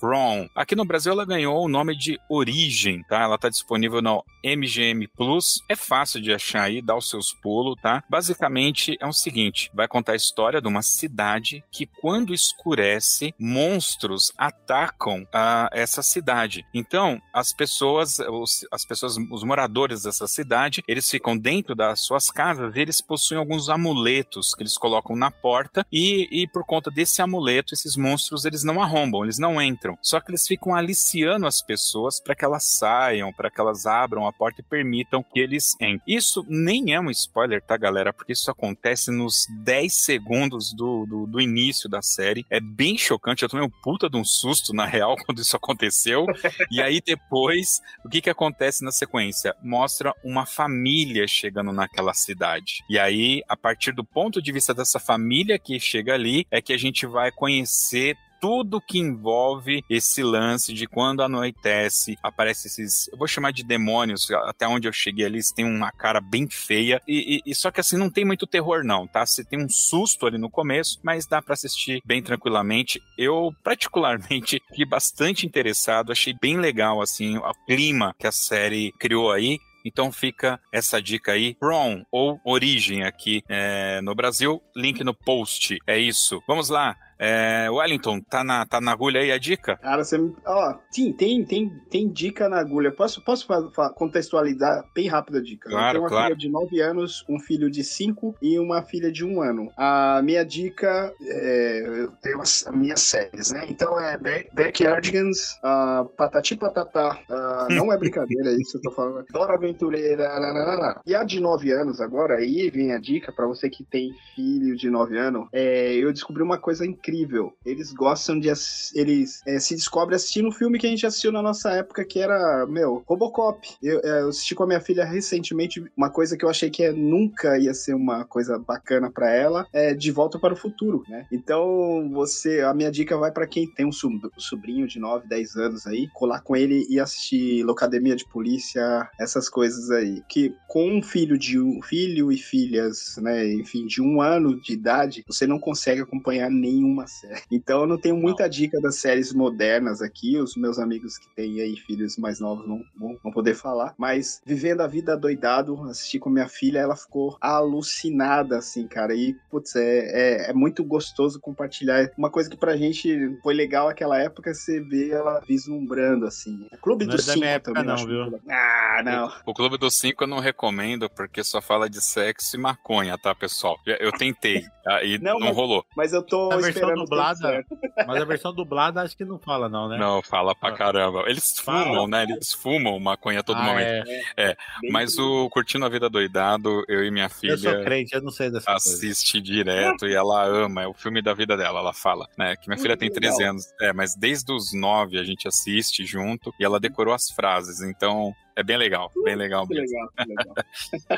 Speaker 1: From. Aqui no Brasil ela ganhou o nome de Origem, tá? Ela tá disponível no MGM Plus. É fácil de achar aí, dá os seus pulos, tá? Basicamente é o seguinte: vai contar a história de uma cidade que, quando escurece, monstros atacam uh, essa cidade. Então, as pessoas, os, as pessoas, os moradores dessa cidade, eles ficam dentro das suas casas eles possuem alguns amuletos que eles colocam na porta e, e por conta desse amuleto, esses monstros eles não arrombam, eles não entram. Só que eles ficam aliciando as pessoas para que elas saiam, para que elas abram a porta e permitam que eles entrem. Isso nem é um spoiler, tá, galera? Porque isso acontece nos 10 segundos do, do, do início da série. É bem chocante. Eu tomei um puta de um susto, na real, quando isso aconteceu. e aí depois, o que que acontece na sequência? Mostra uma família chegando naquela cidade. E aí, a partir do ponto de vista dessa família que chega ali, é que a gente vai conhecer tudo que envolve esse lance de quando anoitece, aparece esses, eu vou chamar de demônios, até onde eu cheguei ali, tem uma cara bem feia, e, e, e, só que assim, não tem muito terror não, tá? Você tem um susto ali no começo, mas dá para assistir bem tranquilamente. Eu, particularmente, fiquei bastante interessado, achei bem legal, assim, o clima que a série criou aí, então fica essa dica aí, From ou Origem aqui é, no Brasil, link no post. É isso. Vamos lá. É, Wellington, tá na, tá na agulha aí a dica?
Speaker 6: Cara, você. Ó, sim, tem, tem, tem dica na agulha. Posso, posso contextualizar bem rápido a dica?
Speaker 1: Claro,
Speaker 6: eu tenho uma
Speaker 1: claro.
Speaker 6: filha de 9 anos, um filho de 5 e uma filha de 1 ano. A minha dica é. Eu tenho as, as minhas séries, né? Então é Backyardigans, uh, Patati Patatá. Uh, não é brincadeira isso, eu tô falando. Dora Aventureira. Nananana. E a de 9 anos agora, aí vem a dica pra você que tem filho de 9 anos. É, eu descobri uma coisa incrível incrível. Eles gostam de. Eles é, se descobrem assistindo um filme que a gente assistiu na nossa época, que era, meu, Robocop. Eu, eu, assisti com a minha filha recentemente uma coisa que eu achei que é, nunca ia ser uma coisa bacana para ela, é De Volta para o Futuro, né? Então, você. A minha dica vai para quem tem um sobrinho de 9, 10 anos aí, colar com ele e assistir Locademia de Polícia, essas coisas aí. Que com um filho de um filho e filhas, né? Enfim, de um ano de idade, você não consegue acompanhar nenhuma série. Então eu não tenho muita dica das séries modernas aqui. Os meus amigos que têm aí filhos mais novos não vão, vão poder falar. Mas vivendo a vida doidado, assisti com minha filha, ela ficou alucinada, assim, cara. E, putz, é, é, é muito gostoso compartilhar. Uma coisa que pra gente foi legal naquela época, você vê ela vislumbrando, assim. O Clube
Speaker 4: Não
Speaker 6: dos
Speaker 4: é da
Speaker 6: Cinco
Speaker 4: minha época,
Speaker 6: também.
Speaker 4: não, viu?
Speaker 6: Ah, não.
Speaker 1: O Clube dos Cinco eu não recomendo porque só fala de sexo e maconha, tá, pessoal? Eu tentei tá? e
Speaker 6: Não,
Speaker 1: não,
Speaker 6: mas-
Speaker 1: rolou.
Speaker 6: Mas eu tô
Speaker 4: A versão dublada, mas a versão dublada acho que não fala, não, né?
Speaker 1: Não, fala pra
Speaker 4: Ah.
Speaker 1: caramba. Eles
Speaker 4: Fala.
Speaker 1: fumam, né? Eles fumam maconha a todo
Speaker 4: Ah,
Speaker 1: momento.
Speaker 4: é.
Speaker 1: Mas o Curtindo a Vida Doidado, eu e minha
Speaker 4: Eu sou
Speaker 1: filha
Speaker 4: crente, eu não sei dessa coisa.
Speaker 1: assiste direto e ela ama, é o filme da vida dela, ela fala, né? Que minha filha tem
Speaker 6: Muito
Speaker 1: 13
Speaker 6: legal.
Speaker 1: anos, é, mas desde os 9 a gente assiste junto e ela decorou as frases, então é bem legal, bem legal
Speaker 6: Que
Speaker 1: mesmo.
Speaker 6: legal, que legal.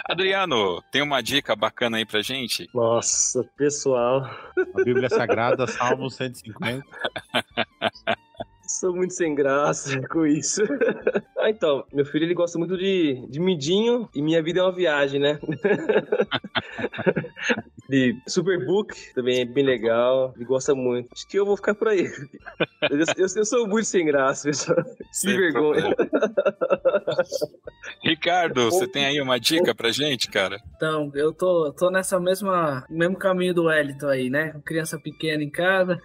Speaker 1: Adriano, tem uma dica bacana aí pra gente?
Speaker 2: Nossa, pessoal,
Speaker 4: A Bíblia Sagrada, Salmo 150.
Speaker 2: sou muito sem graça com isso. ah, então, meu filho ele gosta muito de, de midinho e minha vida é uma viagem, né? De Superbook, também é bem legal. Ele gosta muito. Acho que eu vou ficar por aí. Eu, eu, eu sou muito sem graça, pessoal. Que
Speaker 1: Sem
Speaker 2: vergonha.
Speaker 1: Ricardo, você tem aí uma dica pra gente, cara?
Speaker 3: Então, eu tô, tô nessa mesma mesmo caminho do Wellington aí, né? Com Criança pequena em casa,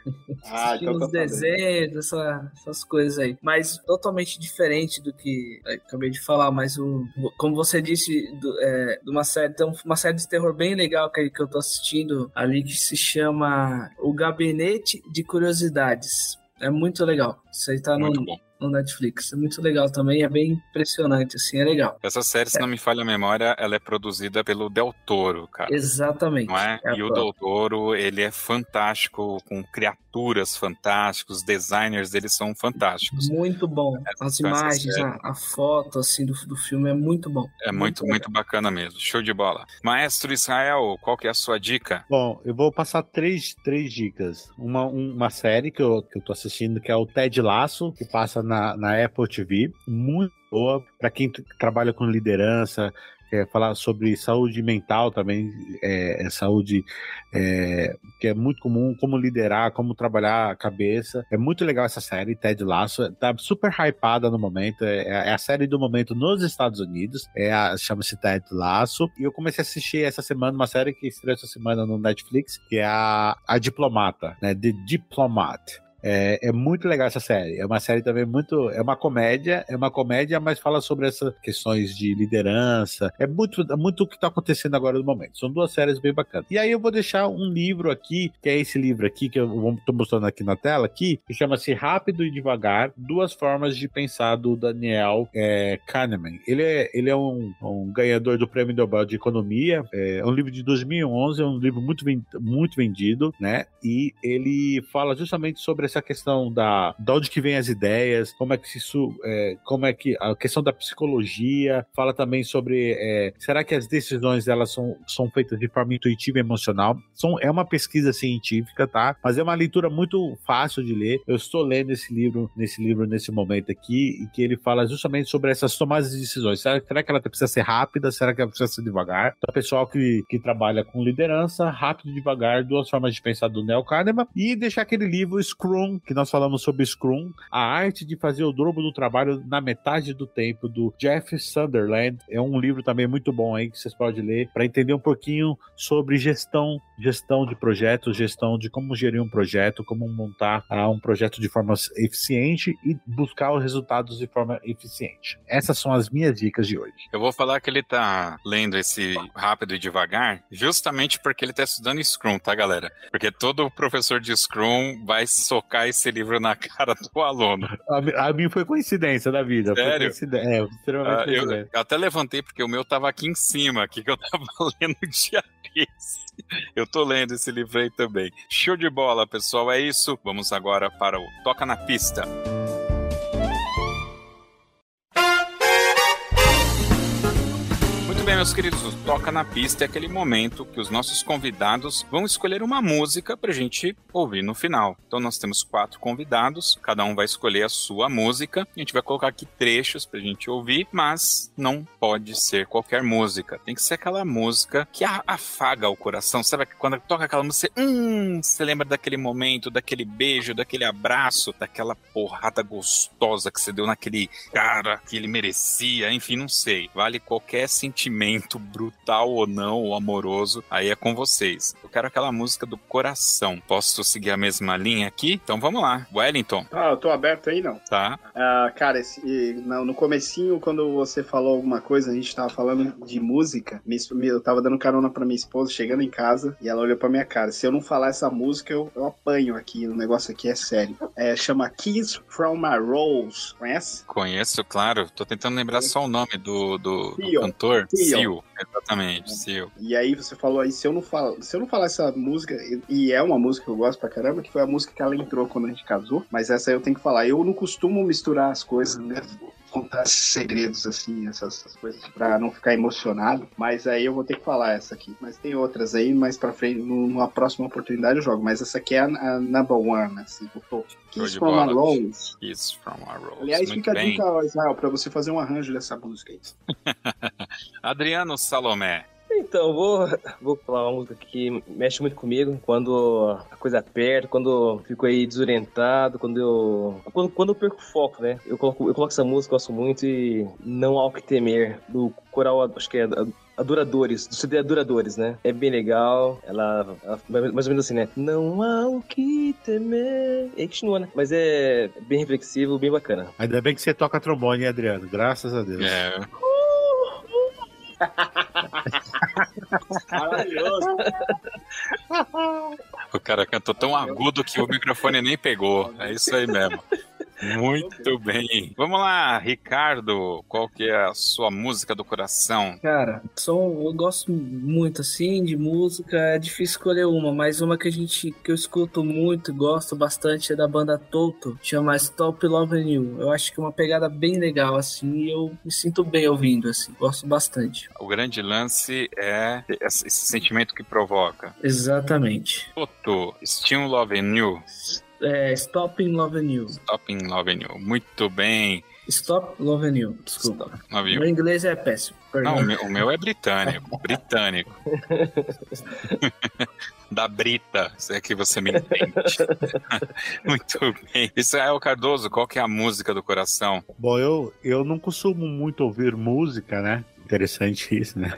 Speaker 6: Ah,
Speaker 3: assistindo
Speaker 6: então
Speaker 3: os desenhos, essa- essas coisas aí. Mas totalmente diferente do que acabei de falar. Mas o, como você disse, do, é, de uma série, tem uma série de terror bem legal que, que eu tô assistindo ali que se chama O Gabinete de Curiosidades. É muito legal. Isso aí tá no,
Speaker 1: Muito bom.
Speaker 3: No Netflix. É muito legal também, é bem impressionante, assim, é legal.
Speaker 1: Essa série, se não me falha a memória, ela é produzida pelo Del Toro, cara.
Speaker 3: Exatamente.
Speaker 1: Não é?
Speaker 3: É
Speaker 1: e o. Del Toro, ele é fantástico, com criaturas fantásticas, os designers deles são fantásticos.
Speaker 3: Muito bom. As
Speaker 1: essa
Speaker 3: imagens,
Speaker 1: série.
Speaker 3: a, a foto assim do, do filme é muito bom.
Speaker 1: É muito, muito bacana mesmo. Show de bola. Maestro Israel, qual que é a sua dica?
Speaker 4: Bom, eu vou passar três, três dicas. Uma, um- uma série que eu, que eu tô assistindo, que é o Ted Laço, que passa na, na Apple TV. Muito boa. Para quem trabalha com liderança, quer falar sobre saúde mental também, é, é saúde é, que é muito comum, como liderar, como trabalhar a cabeça. É muito legal essa série, Ted Laço. Tá super hypada no momento. É, é a série do momento nos Estados Unidos. É chama-se Ted Laço. E eu comecei a assistir essa semana uma série que estreou essa semana no Netflix, que é a, a Diplomata, né? The Diplomat. É, é muito legal essa série. É uma série também muito. É uma comédia, é uma comédia, mas fala sobre essas questões de liderança. É muito, é muito o que está acontecendo agora no momento. São duas séries bem bacanas. E aí eu vou deixar um livro aqui, que é esse livro aqui, que eu estou mostrando aqui na tela, aqui, que chama-se Rápido e Devagar: Duas Formas de Pensar, do Daniel é, Kahneman. Ele é, ele é um, um ganhador do Prêmio Nobel de Economia. É um livro de 2011, é um livro muito, muito vendido, né? E ele fala justamente sobre essa questão da de onde que vem as ideias, como é que isso, é, como é que a questão da psicologia, fala também sobre é, será que as decisões elas são, são feitas de forma intuitiva e emocional? São, é uma pesquisa científica, tá? Mas é uma leitura muito fácil de ler. Eu estou lendo esse livro, nesse livro nesse momento aqui, e que ele fala justamente sobre essas tomadas de decisões. Será, será que ela precisa ser rápida? Será que ela precisa ser devagar? Então, pessoal que, que trabalha com liderança, rápido e devagar, duas formas de pensar do Neil Kahneman, e deixar aquele livro Scrum, que nós falamos sobre Scrum, a arte de fazer o dobro do trabalho na metade do tempo, do Jeff Sunderland. É um livro também muito bom aí que vocês podem ler para entender um pouquinho sobre gestão, gestão de projetos, gestão de como gerir um projeto, como montar ah, um projeto de forma eficiente e buscar os resultados de forma eficiente. Essas são as minhas dicas de hoje.
Speaker 1: Eu vou falar que ele tá lendo esse rápido e devagar, justamente porque ele tá estudando Scrum, tá, galera? Porque todo professor de Scrum vai socar esse livro na cara do aluno.
Speaker 4: A, a mim foi coincidência da vida. Foi
Speaker 1: Sério?
Speaker 4: coincidência. É, extremamente
Speaker 1: Ah, eu,
Speaker 4: coincidência.
Speaker 1: eu até levantei porque o meu tava aqui em cima, aqui que eu tava lendo dia desse. Eu tô lendo esse livro aí também. Show de bola, pessoal. É isso. Vamos agora para o Toca na Pista. Bem, meus queridos, o Toca na Pista é aquele momento que os nossos convidados vão escolher uma música pra gente ouvir no final. Então nós temos quatro convidados, cada um vai escolher a sua música. A gente vai colocar aqui trechos pra gente ouvir, mas não pode ser qualquer música. Tem que ser aquela música que afaga o coração. Sabe quando toca aquela música, você, hum, você lembra daquele momento, daquele beijo, daquele abraço, daquela porrada gostosa que você deu naquele cara que ele merecia, enfim, não sei. Vale qualquer sentimento, brutal ou não, ou amoroso, aí é com vocês. Eu quero aquela música do coração. Posso seguir a mesma linha aqui? Então vamos lá. Wellington,
Speaker 6: Ah, eu tô aberto aí, não.
Speaker 1: tá?
Speaker 6: Ah, cara, esse, e no, comecinho, quando você falou alguma coisa, a gente tava falando de música, eu tava dando carona pra minha esposa, chegando em casa, e ela olhou pra minha cara. Se eu não falar essa música, eu, eu apanho aqui, o negócio aqui é sério. É, chama Kiss from a Rose, conhece?
Speaker 1: Conheço, claro. Tô tentando lembrar só o nome do, do, do cantor.
Speaker 6: Seal.
Speaker 1: Seal, exatamente, Seal.
Speaker 6: E aí você falou aí, se eu não falo, se eu não falar essa música, e, e é uma música que eu gosto pra caramba, que foi a música que ela entrou quando a gente casou, mas essa aí eu tenho que falar. Eu não costumo misturar as coisas, né? Contar segredos assim, essas, essas coisas, pra não ficar emocionado. Mas aí eu vou ter que falar essa aqui. Mas tem outras aí, mais pra frente, numa próxima oportunidade eu jogo. Mas essa aqui é a, a number one, assim, o topo.
Speaker 1: Show
Speaker 6: Kiss from a. Rose.
Speaker 1: Kiss from a Rose.
Speaker 6: Aliás,
Speaker 1: Muito
Speaker 6: fica a dica, Israel, pra você fazer um arranjo dessa música aí.
Speaker 1: Adriano Salomé.
Speaker 8: Então, vou, vou falar uma música que mexe muito comigo quando a coisa aperta, quando eu fico aí desorientado, quando eu. Quando, quando eu perco o foco, né? Eu coloco, eu coloco essa música, gosto muito, e Não Há o que Temer, do coral, acho que é Adoradores, do CD Adoradores, né? É bem legal. Ela, ela, mais ou menos assim, né? Não há o que temer. E aí continua, né? Mas é bem reflexivo, bem bacana.
Speaker 4: Ainda bem que você toca trombone, hein, Adriano? Graças a Deus.
Speaker 1: É.
Speaker 8: Maravilhoso.
Speaker 1: O cara cantou tão agudo que o microfone nem pegou. É isso aí mesmo. Muito bem. Vamos lá, Ricardo. Qual que é a sua música do coração?
Speaker 3: Cara, sou, eu gosto muito assim de música. É difícil escolher uma, mas uma que a gente que eu escuto muito, gosto bastante é da banda Toto, chama Stop Loving You. Eu acho que é uma pegada bem legal assim, e eu me sinto bem ouvindo assim. Gosto bastante.
Speaker 1: O grande lance é esse sentimento que provoca.
Speaker 3: Exatamente.
Speaker 1: Toto, Still Loving You.
Speaker 3: É, Stop in Loving You.
Speaker 1: Stop in Loving You. Muito bem.
Speaker 3: Stop Loving You. Desculpa.
Speaker 1: Loving You.
Speaker 3: Meu inglês é péssimo. Perdão.
Speaker 1: Não, o meu, o meu é britânico. britânico. da Brita, se é que você me entende. Muito bem. Israel Cardoso, qual que é a música do coração?
Speaker 4: Bom, eu, eu não costumo muito ouvir música, né? Interessante isso, né?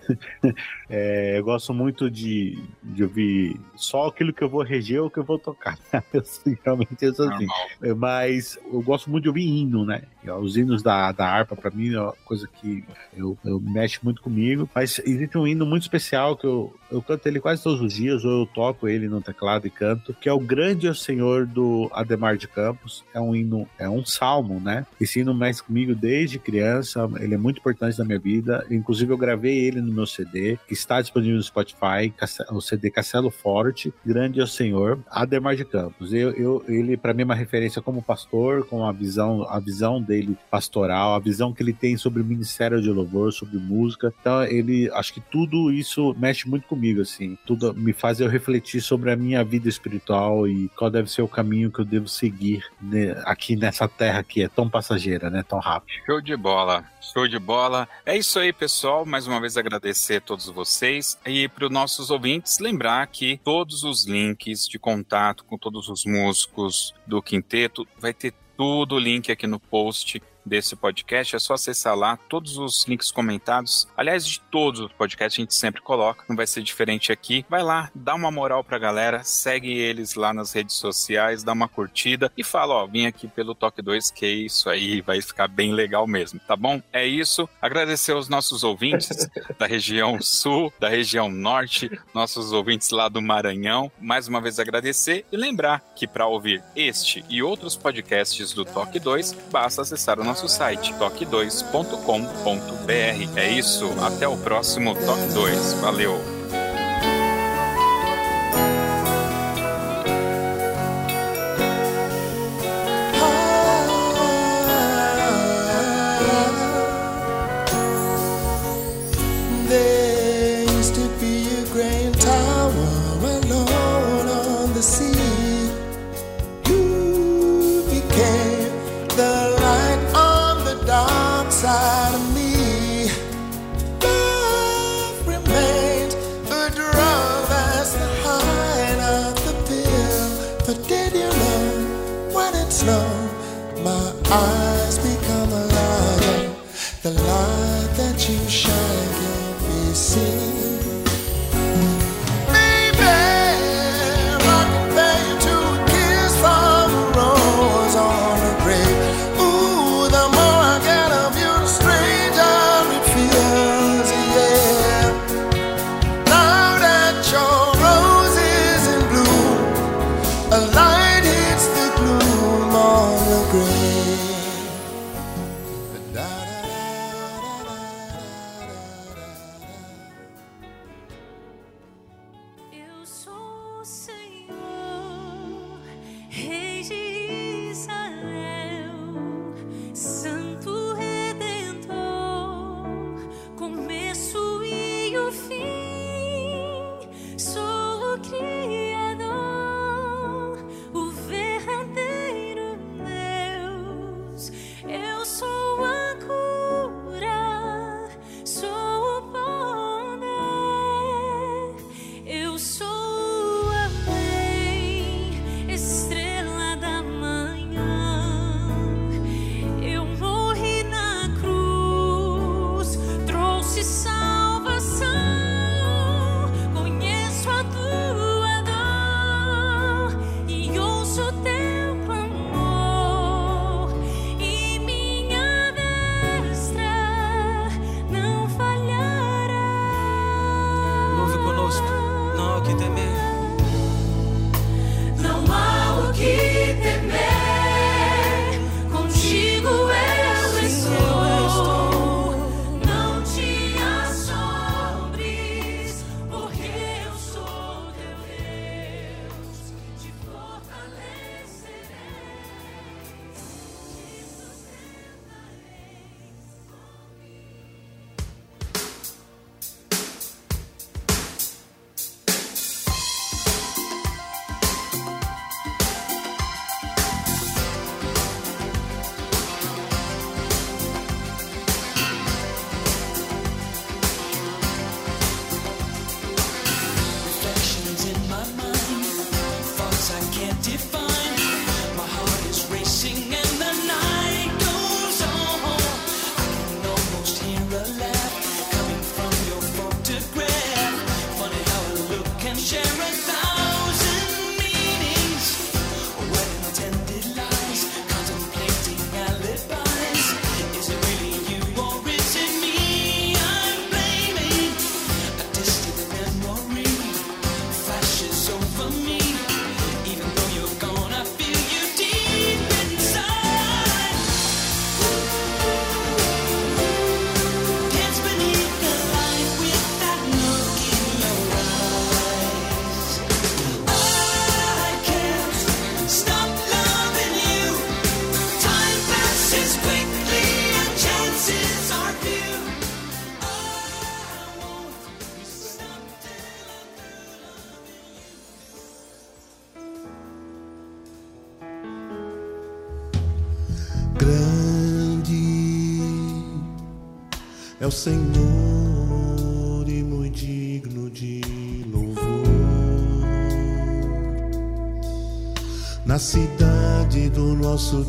Speaker 4: É, eu gosto muito de, de ouvir só aquilo que eu vou reger ou que eu vou tocar. Eu, realmente eu sou assim.
Speaker 1: Normal.
Speaker 4: Mas eu gosto muito de ouvir hino, né? Os hinos da, da harpa, pra mim, é uma coisa que eu, eu mexe muito comigo. Mas existe um hino muito especial que eu, eu canto ele quase todos os dias, ou eu toco ele no teclado e canto, que é o Grande é o Senhor do Ademar de Campos. É um hino, é um salmo, né? Esse hino mexe comigo desde criança, ele é muito importante na minha vida. Inclusive, eu gravei ele no meu CD, que está disponível no Spotify, o CD Castelo Forte, Grande é o Senhor, Ademar de Campos. Eu, eu, ele, para mim, é uma referência como pastor, com a visão, a visão dele pastoral, a visão que ele tem sobre o ministério de louvor, sobre música. Então, ele, acho que tudo isso mexe muito comigo, assim. Tudo me faz eu refletir sobre a minha vida espiritual e qual deve ser o caminho que eu devo seguir né, aqui nessa terra que é tão passageira, né? Tão rápido.
Speaker 1: Show de bola, show de bola. É isso aí, pessoal. Mais uma vez agradecer a todos vocês e para os nossos ouvintes lembrar que todos os links de contato com todos os músicos do quinteto vai ter tudo o link aqui no post desse podcast, é só acessar lá todos os links comentados. Aliás, de todos os podcasts a gente sempre coloca, não vai ser diferente aqui. Vai lá, dá uma moral pra galera, segue eles lá nas redes sociais, dá uma curtida e fala, ó, vim aqui pelo Toque 2, que é isso aí, vai ficar bem legal mesmo, tá bom? É isso. Agradecer aos nossos ouvintes da região sul, da região norte, nossos ouvintes lá do Maranhão. Mais uma vez agradecer e lembrar que para ouvir este e outros podcasts do Toque 2, basta acessar o nosso site toque2.com.br. É isso, até o próximo Toque 2. Valeu!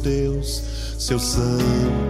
Speaker 9: Deus,
Speaker 10: seu santo